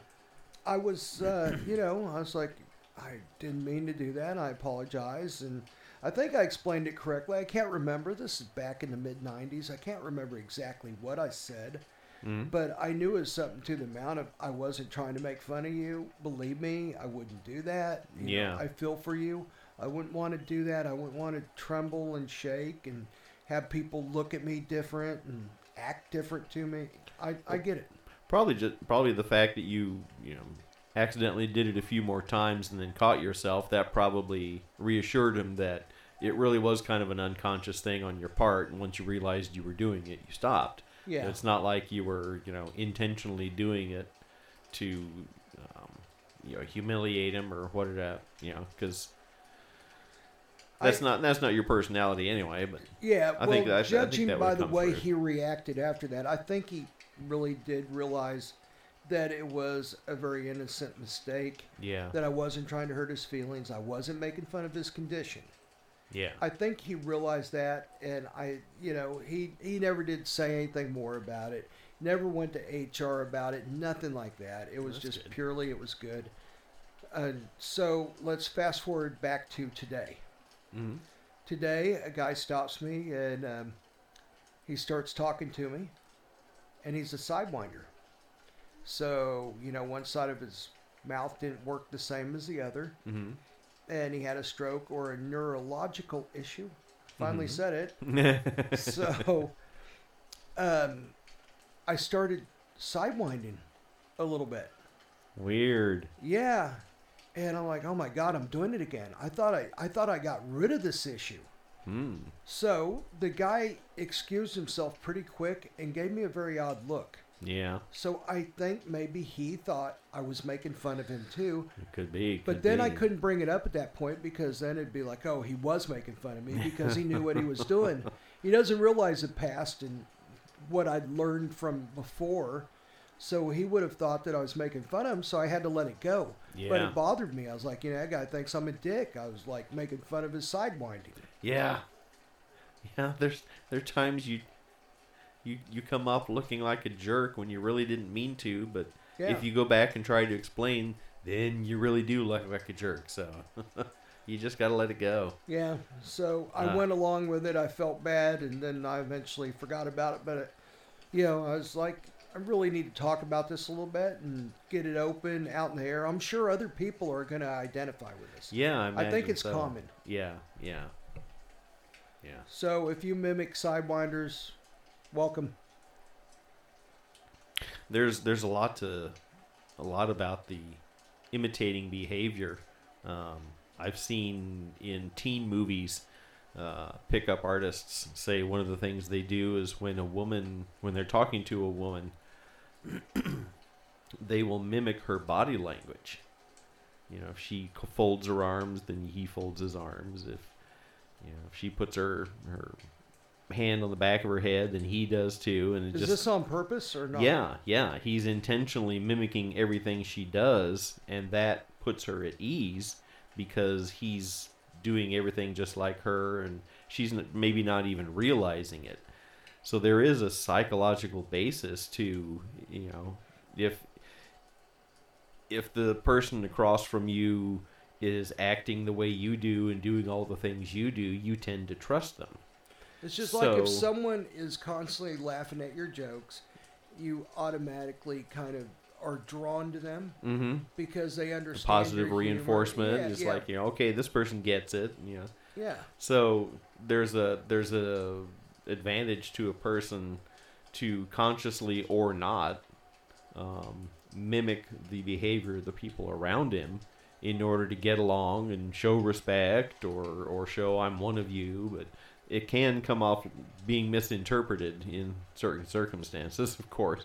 I was, uh, you know, I was like, I didn't mean to do that. I apologize, and I think I explained it correctly. I can't remember. This is back in the mid '90s. I can't remember exactly what I said, Mhm. but I knew it was something to the amount of I wasn't trying to make fun of you. Believe me, I wouldn't do that. You know, Yeah. I feel for you. I wouldn't want to do that. I wouldn't want to tremble and shake and have people look at me different and act different to me. I, I get it. Probably just probably the fact that you you know accidentally did it a few more times and then caught yourself. That probably reassured him that it really was kind of an unconscious thing on your part. And once you realized you were doing it, you stopped. Yeah. It's not like you were you know intentionally doing it to um, you know humiliate him or what it uh, you know because. That's I- not that's not your personality anyway, but Yeah, I well, think that- I think judging that by the way through. he reacted after that, I think he really did realize that it was a very innocent mistake. yeah, That I wasn't trying to hurt his feelings. I wasn't making fun of his condition. Yeah, I think he realized that, and I, you know, he he never did say anything more about it. Never went to HR about it. Nothing like that. It was That's just good. purely it was good. And so let's fast forward back to today. hmm Today, a guy stops me and um, he starts talking to me, and he's a sidewinder. So, you know, one side of his mouth didn't work the same as the other, hmm and he had a stroke or a neurological issue. Finally Mhm. said it. So, um, I started sidewinding a little bit. Weird. Yeah. And I'm like, oh my God, I'm doing it again. I thought I, I thought I got rid of this issue. Hmm. So the guy excused himself pretty quick and gave me a very odd look. Yeah, So I think maybe he thought I was making fun of him too. it could be. But could then I couldn't bring it up at that point because then it'd be like, oh, he was making fun of me because he knew what he was doing. He doesn't realize the past and what I'd learned from before. So he would have thought that I was making fun of him, so I had to let it go. Yeah. But it bothered me. I was like, you know, that guy thinks I'm a dick. I was like making fun of his sidewinding. Yeah, yeah. There's there are times you you you come off looking like a jerk when you really didn't mean to, but Yeah. if you go back and try to explain, then you really do look like a jerk. So you just got to let it go. Yeah, so I Ah. went along with it. I felt bad, and then I eventually forgot about it. But, it, you know, I was like, I really need to talk about this a little bit and get it open out in the air. I'm sure other people are going to identify with this. Yeah, I, I think it's so. common. Yeah, yeah, yeah. So if you mimic sidewinders, welcome. there's there's a lot to a lot about the imitating behavior. Um, I've seen in teen movies uh, pickup artists say one of the things they do is when a woman when they're talking to a woman, they will mimic her body language. You know, if she folds her arms, then he folds his arms. If you know, if she puts her her hand on the back of her head, then he does too. And it Is just this on purpose or not? yeah, yeah. He's intentionally mimicking everything she does, and that puts her at ease because he's doing everything just like her, and she's maybe not even realizing it. So there is a psychological basis to, you know, if if the person across from you is acting the way you do and doing all the things you do, you tend to trust them. It's just like if someone is constantly laughing at your jokes, you automatically kind of are drawn to them Mm-hmm. because they understand positive your reinforcement Yeah, is yeah, like you know okay this person gets it you know yeah. so there's a there's a advantage to a person to consciously or not um, mimic the behavior of the people around him in order to get along and show respect or or show I'm one of you but it can come off being misinterpreted in certain circumstances of course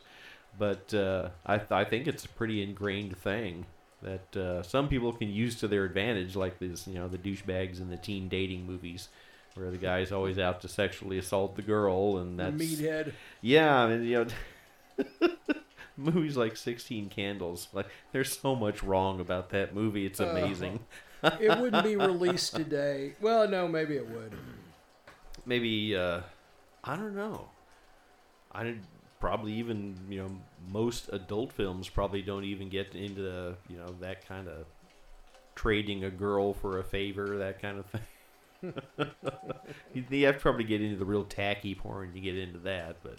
but uh, I, th- I think it's a pretty ingrained thing that uh, some people can use to their advantage, like this, you know, the douchebags in the teen dating movies, where the guy's always out to sexually assault the girl, and that's Meathead. yeah, I mean, you know, movies like Sixteen Candles, like there's so much wrong about that movie. It's Uh-huh. amazing. it wouldn't be released today. Well, no, maybe it would. Maybe uh, I don't know. I probably even you know most adult films probably don't even get into the, you know that kind of trading a girl for a favor that kind of thing. you, have to probably get into the real tacky porn to get into that, but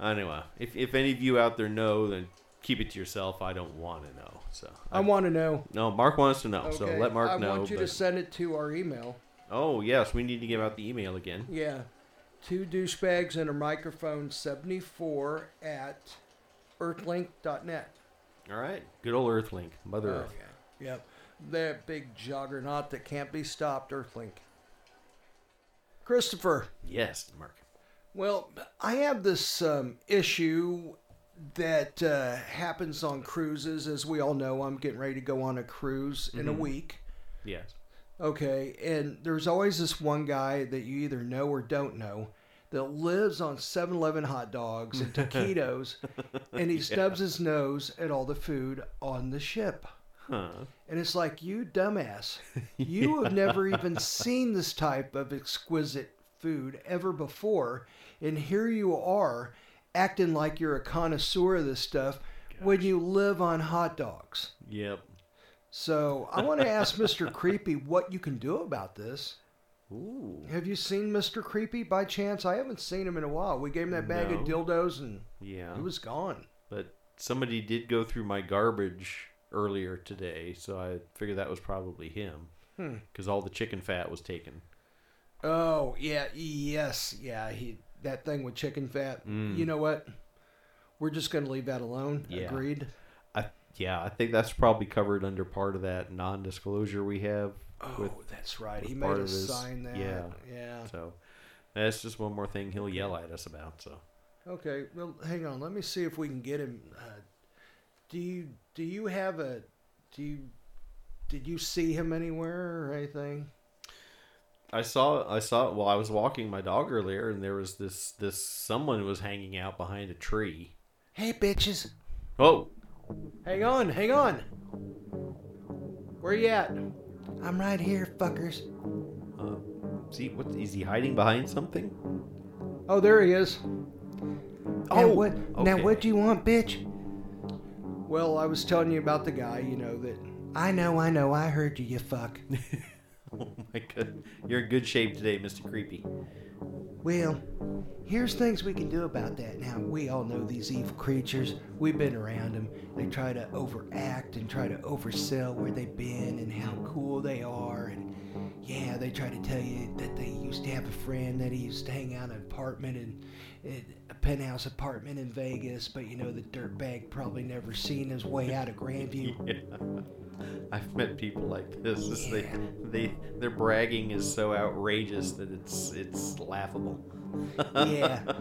yeah. Anyway, if if any of you out there know, then keep it to yourself. I don't want to know. So I want to know. No, Mark wants to know. Okay. So let Mark I know. I want you to send it to our email. Oh yes, we need to give out the email again. Yeah. Two douchebags and a microphone 74 at earthlink.net. All right, good old Earthlink, Mother Oh, Earth. yeah. Yep. That big juggernaut that can't be stopped, Earthlink. Christopher. Yes, Mark. Well, I have this um, issue that uh, happens on cruises. As we all know, I'm getting ready to go on a cruise in a Mhm. week. Yes. Okay, and there's always this one guy that you either know or don't know that lives on 7 Eleven hot dogs and taquitos, and he stubs his nose at all the food on the ship. Huh. And it's like, you dumbass, you have never even seen this type of exquisite food ever before, and here you are acting like you're a connoisseur of this stuff when you live on hot dogs. Yep. So I want to ask Mr. Creepy what you can do about this. Ooh. Have you seen Mr. Creepy by chance? I haven't seen him in a while. We gave him that bag of dildos and Yeah. he was gone. But somebody did go through my garbage earlier today, so I figured that was probably him. Hmm. Because all the chicken fat was taken. Oh yeah, yes, yeah. He that thing with chicken fat. Mm. You know what? We're just gonna leave that alone. Yeah. Agreed. Yeah, I think that's probably covered under part of that non-disclosure we have. Oh, with, that's right. He made us his- sign that. Yeah. Yeah. So that's just one more thing he'll yell at us about. So Okay, well, hang on. Let me see if we can get him. Uh, do you do you have a do you did you see him anywhere or anything? I saw I saw well I was walking my dog earlier and there was this this someone was hanging out behind a tree. Hey, bitches. Oh, Hang on, hang on. Where you at? I'm right here, fuckers. uh, see what is he hiding behind something? Oh, there he is. Now Oh, what? Now what do you want, bitch? Well, I was telling you about the guy, you know that. I know, I know. I heard you, you fuck. Oh my god, you're in good shape today, Mister Creepy. Well, here's things we can do about that. Now, we all know these evil creatures. We've been around them. They try to overact and try to oversell where they've been and how cool they are. And yeah, they try to tell you that they used to have a friend that he used to hang out in an apartment in, in a penthouse apartment in Vegas, but you know, the dirtbag probably never seen his way out of Grandview. Yeah. I've met people like this. Yeah. They, they, their bragging is so outrageous that it's it's laughable. yeah.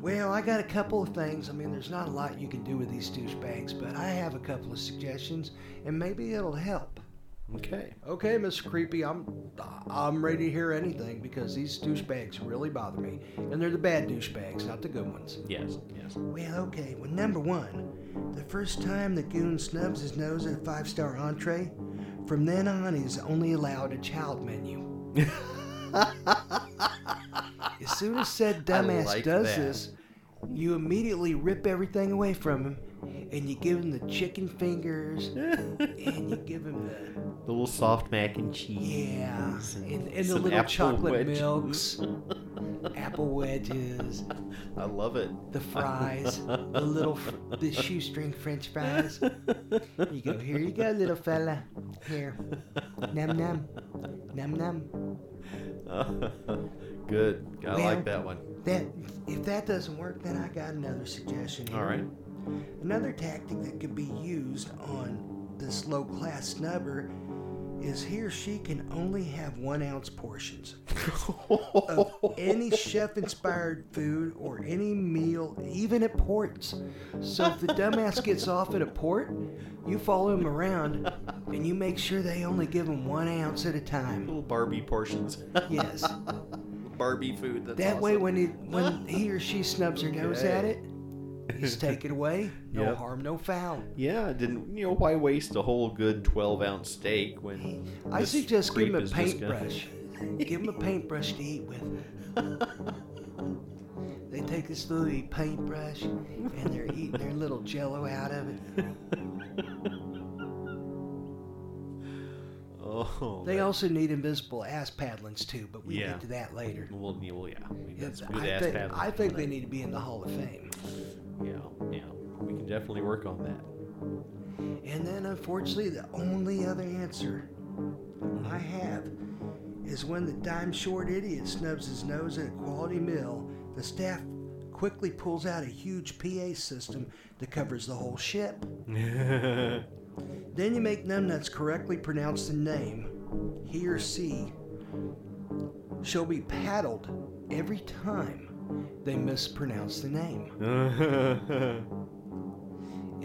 Well, I got a couple of things. I mean, there's not a lot you can do with these douchebags, but I have a couple of suggestions, and maybe it'll help. Okay. Okay, Miss Creepy, I'm I'm ready to hear anything because these douchebags really bother me, and they're the bad douchebags, not the good ones. Yes. Yes. Well, okay. Well, number one, the first time the goon snubs his nose at a five star entree, from then on he's only allowed a child menu. as soon as said dumbass like does that. this, you immediately rip everything away from him, and you give him the chicken fingers, and you give him the The little soft mac and cheese. yeah, and, and the little chocolate wedges. milks, apple wedges, I love it. the fries, the little, fr- the shoestring French fries. You go, here you go, little fella. Here, num num, num num. Good. I Well- like that one. That if that doesn't work, then I got another suggestion. Here. All right. Another tactic that could be used on this low class snubber is he or she can only have one ounce portions of any chef inspired food or any meal, even at ports. So if the dumbass gets off at a port, you follow him around and you make sure they only give him one ounce at a time. Little Barbie portions. Yes. Barbie food. That's That way, awesome. when he when he or she snubs her nose Okay. at it, he's taken away. No Yep. harm, no foul. Yeah, didn't you know why waste a whole good twelve ounce steak when I suggest give him a paintbrush. give him a paintbrush to eat with. they take this little paintbrush and they're eating their little jello out of it. Oh, They also need invisible ass paddlings too, but we'll Yeah. get to that later. well, yeah, well, yeah. I mean, that's good I, ass think. I think they need to be in the Hall of Fame. Yeah, yeah. We can definitely work on that. And then, unfortunately, the only other answer I have is when the dime short idiot snubs his nose at a quality meal, the staff quickly pulls out a huge PA system that covers the whole ship. Then you make numbnuts correctly pronounce the name. He or she shall be paddled every time they mispronounce the name.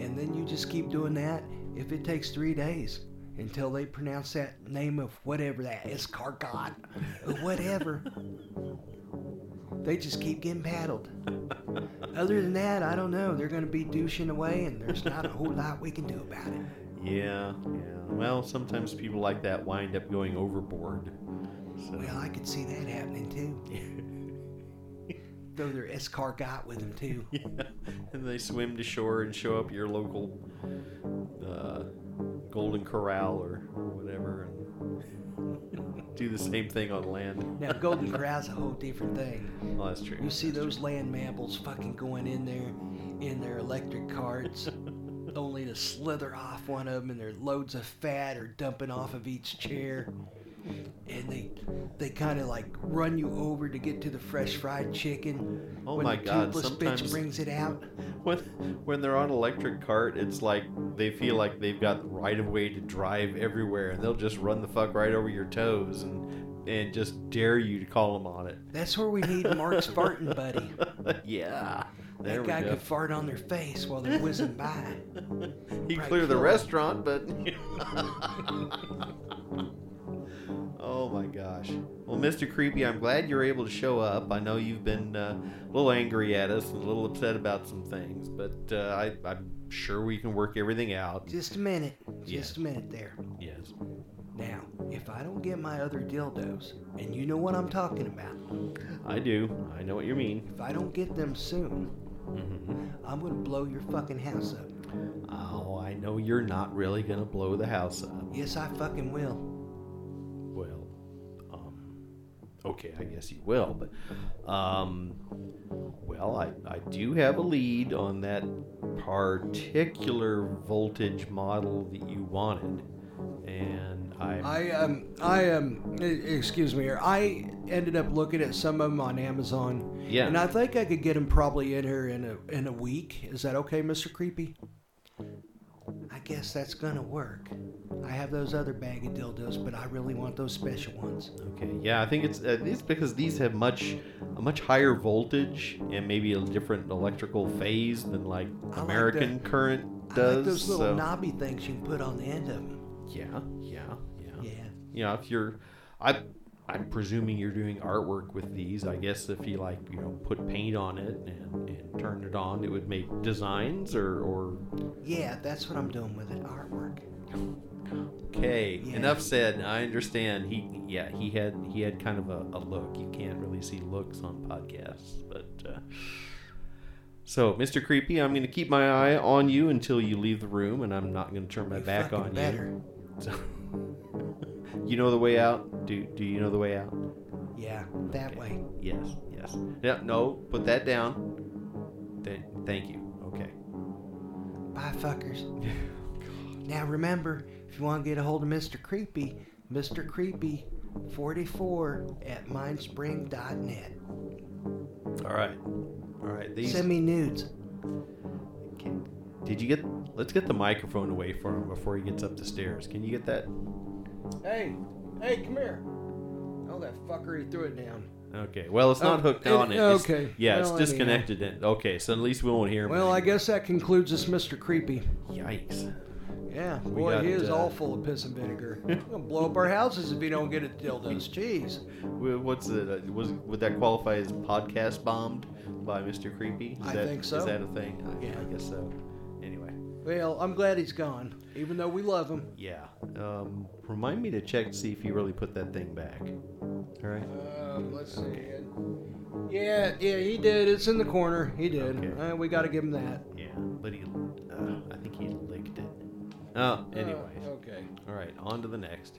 And then you just keep doing that if it takes three days until they pronounce that name of whatever that is, Cargot, whatever. They just keep getting paddled. Other than that, I don't know. They're going to be douching away, and there's not a whole lot we can do about it. yeah, yeah. Well, sometimes people like that wind up going overboard. So. Well, I could see that happening too. Throw their escargot with them too. Yeah. And they swim to shore and show up your local uh, Golden Corral or, whatever and do the same thing on land. Now, Golden Corral's a whole different thing. Well, that's true. You see those land mammals fucking going in there in their electric carts, only to slither off one of them, and their loads of fat are dumping off of each chair. And they they kind of like run you over to get to the fresh fried chicken. Oh when my the God, toothless sometimes- bitch brings it out. When, when they're on electric cart, it's like they feel like they've got the right of way to drive everywhere, and they'll just run the fuck right over your toes and and just dare you to call them on it. That's where we need Mark Spartan, buddy. yeah. There that we guy go. could fart on their face while they're whizzing by. He probably clear the restaurant, but. Oh my gosh. Well, Mr. Creepy, I'm glad you're able to show up. I know you've been uh, a little angry at us and a little upset about some things, but uh, I, I'm sure we can work everything out. Just a minute. Yeah. Just a minute there. Yes. Now, if I don't get my other dildos, and you know what I'm talking about, I do. I know what you mean. if I don't get them soon, Mm-hmm. I'm gonna blow your fucking house up. Oh, I know you're not really going to blow the house up. Yes, I fucking will. Okay, I guess you will, but, um, well, I, I do have a lead on that particular voltage model that you wanted, and I, I um I um e- excuse me here. I ended up looking at some of them on Amazon. Yeah. And I think I could get them probably in here in a in a week. Is that okay, Mr. Creepy? I guess that's gonna work. I have those other bag of dildos, but I really want those special ones. okay, yeah, I think it's uh, it's because these have much a much higher voltage and maybe a different electrical phase than like I like American the- current does. like those little so- knobby things you can put on the end of them. Yeah, yeah, yeah. Yeah. You know, if you're, I, I'm presuming you're doing artwork with these. I guess if you like, you know, put paint on it and, and turn it on, it would make designs or, or Yeah, that's what I'm doing with it. Artwork. okay. Yeah. Enough said. I understand. He, yeah, he had he had kind of a, a look. You can't really see looks on podcasts, but. Uh, so, Mr. Creepy, I'm going to keep my eye on you until you leave the room, and I'm not going to turn my You back on better. you. So, you know the way out? Do Do you know the way out? Yeah, that way. Yes, yes. Yeah, no, put that down. Th- thank you. Okay. Bye, fuckers. now remember, if you want to get a hold of Mr. Creepy, Mr. Creepy 44 at mindspring.net. All right. All right. These. Send me nudes. Did you get? Let's get the microphone away from him before he gets up the stairs. Can you get that? Hey, hey, come here. Oh, that fucker! He threw it down. Okay. Well, it's not Oh, hooked it- on it. It's- okay. yeah, it's Well, anyhow. disconnected. Okay, so at least we won't hear him. Well, I guess that concludes this Mr. Creepy. Yikes. Yeah, boy, got, he is uh, all full of piss and vinegar. We're gonna blow up our houses if he don't get it dildos. Jeez. Wh- What's it? Uh, was would that qualify as podcast bombed by Mr. Creepy? Is I that, think so. Is that a thing? I, Yeah. I guess so. Anyway. Well, I'm glad he's gone, even though we love him. Yeah. Um, remind me to check to see if you really put that thing back. All right. Um, let's see. Yeah, yeah, he did. It's in the corner. He did. Okay. Uh, we got to give him that. Yeah, but he, uh, I think he licked it. Oh, anyway. Oh, okay. All right, on to the next.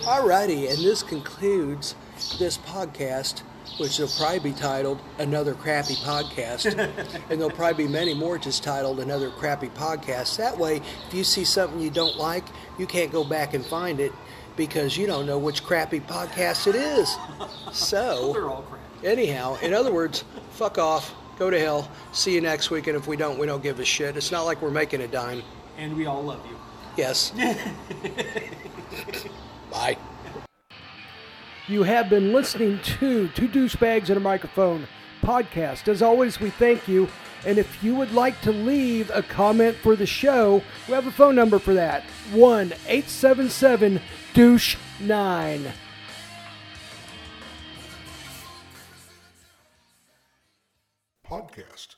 Alrighty, and this concludes this podcast, which will probably be titled Another Crappy Podcast. and there'll probably be many more just titled Another Crappy Podcast. That way, if you see something you don't like, you can't go back and find it because you don't know which crappy podcast it is. So, They're all crap. anyhow, in other words, fuck off, go to hell, see you next week, and if we don't, we don't give a shit. It's not like we're making a dime. And we all love you. Yes. Bye. You have been listening to Two Douchebags and a Microphone podcast. As always, we thank you. And if you would like to leave a comment for the show, we have a phone number for that 1 877 Douche 9. Podcast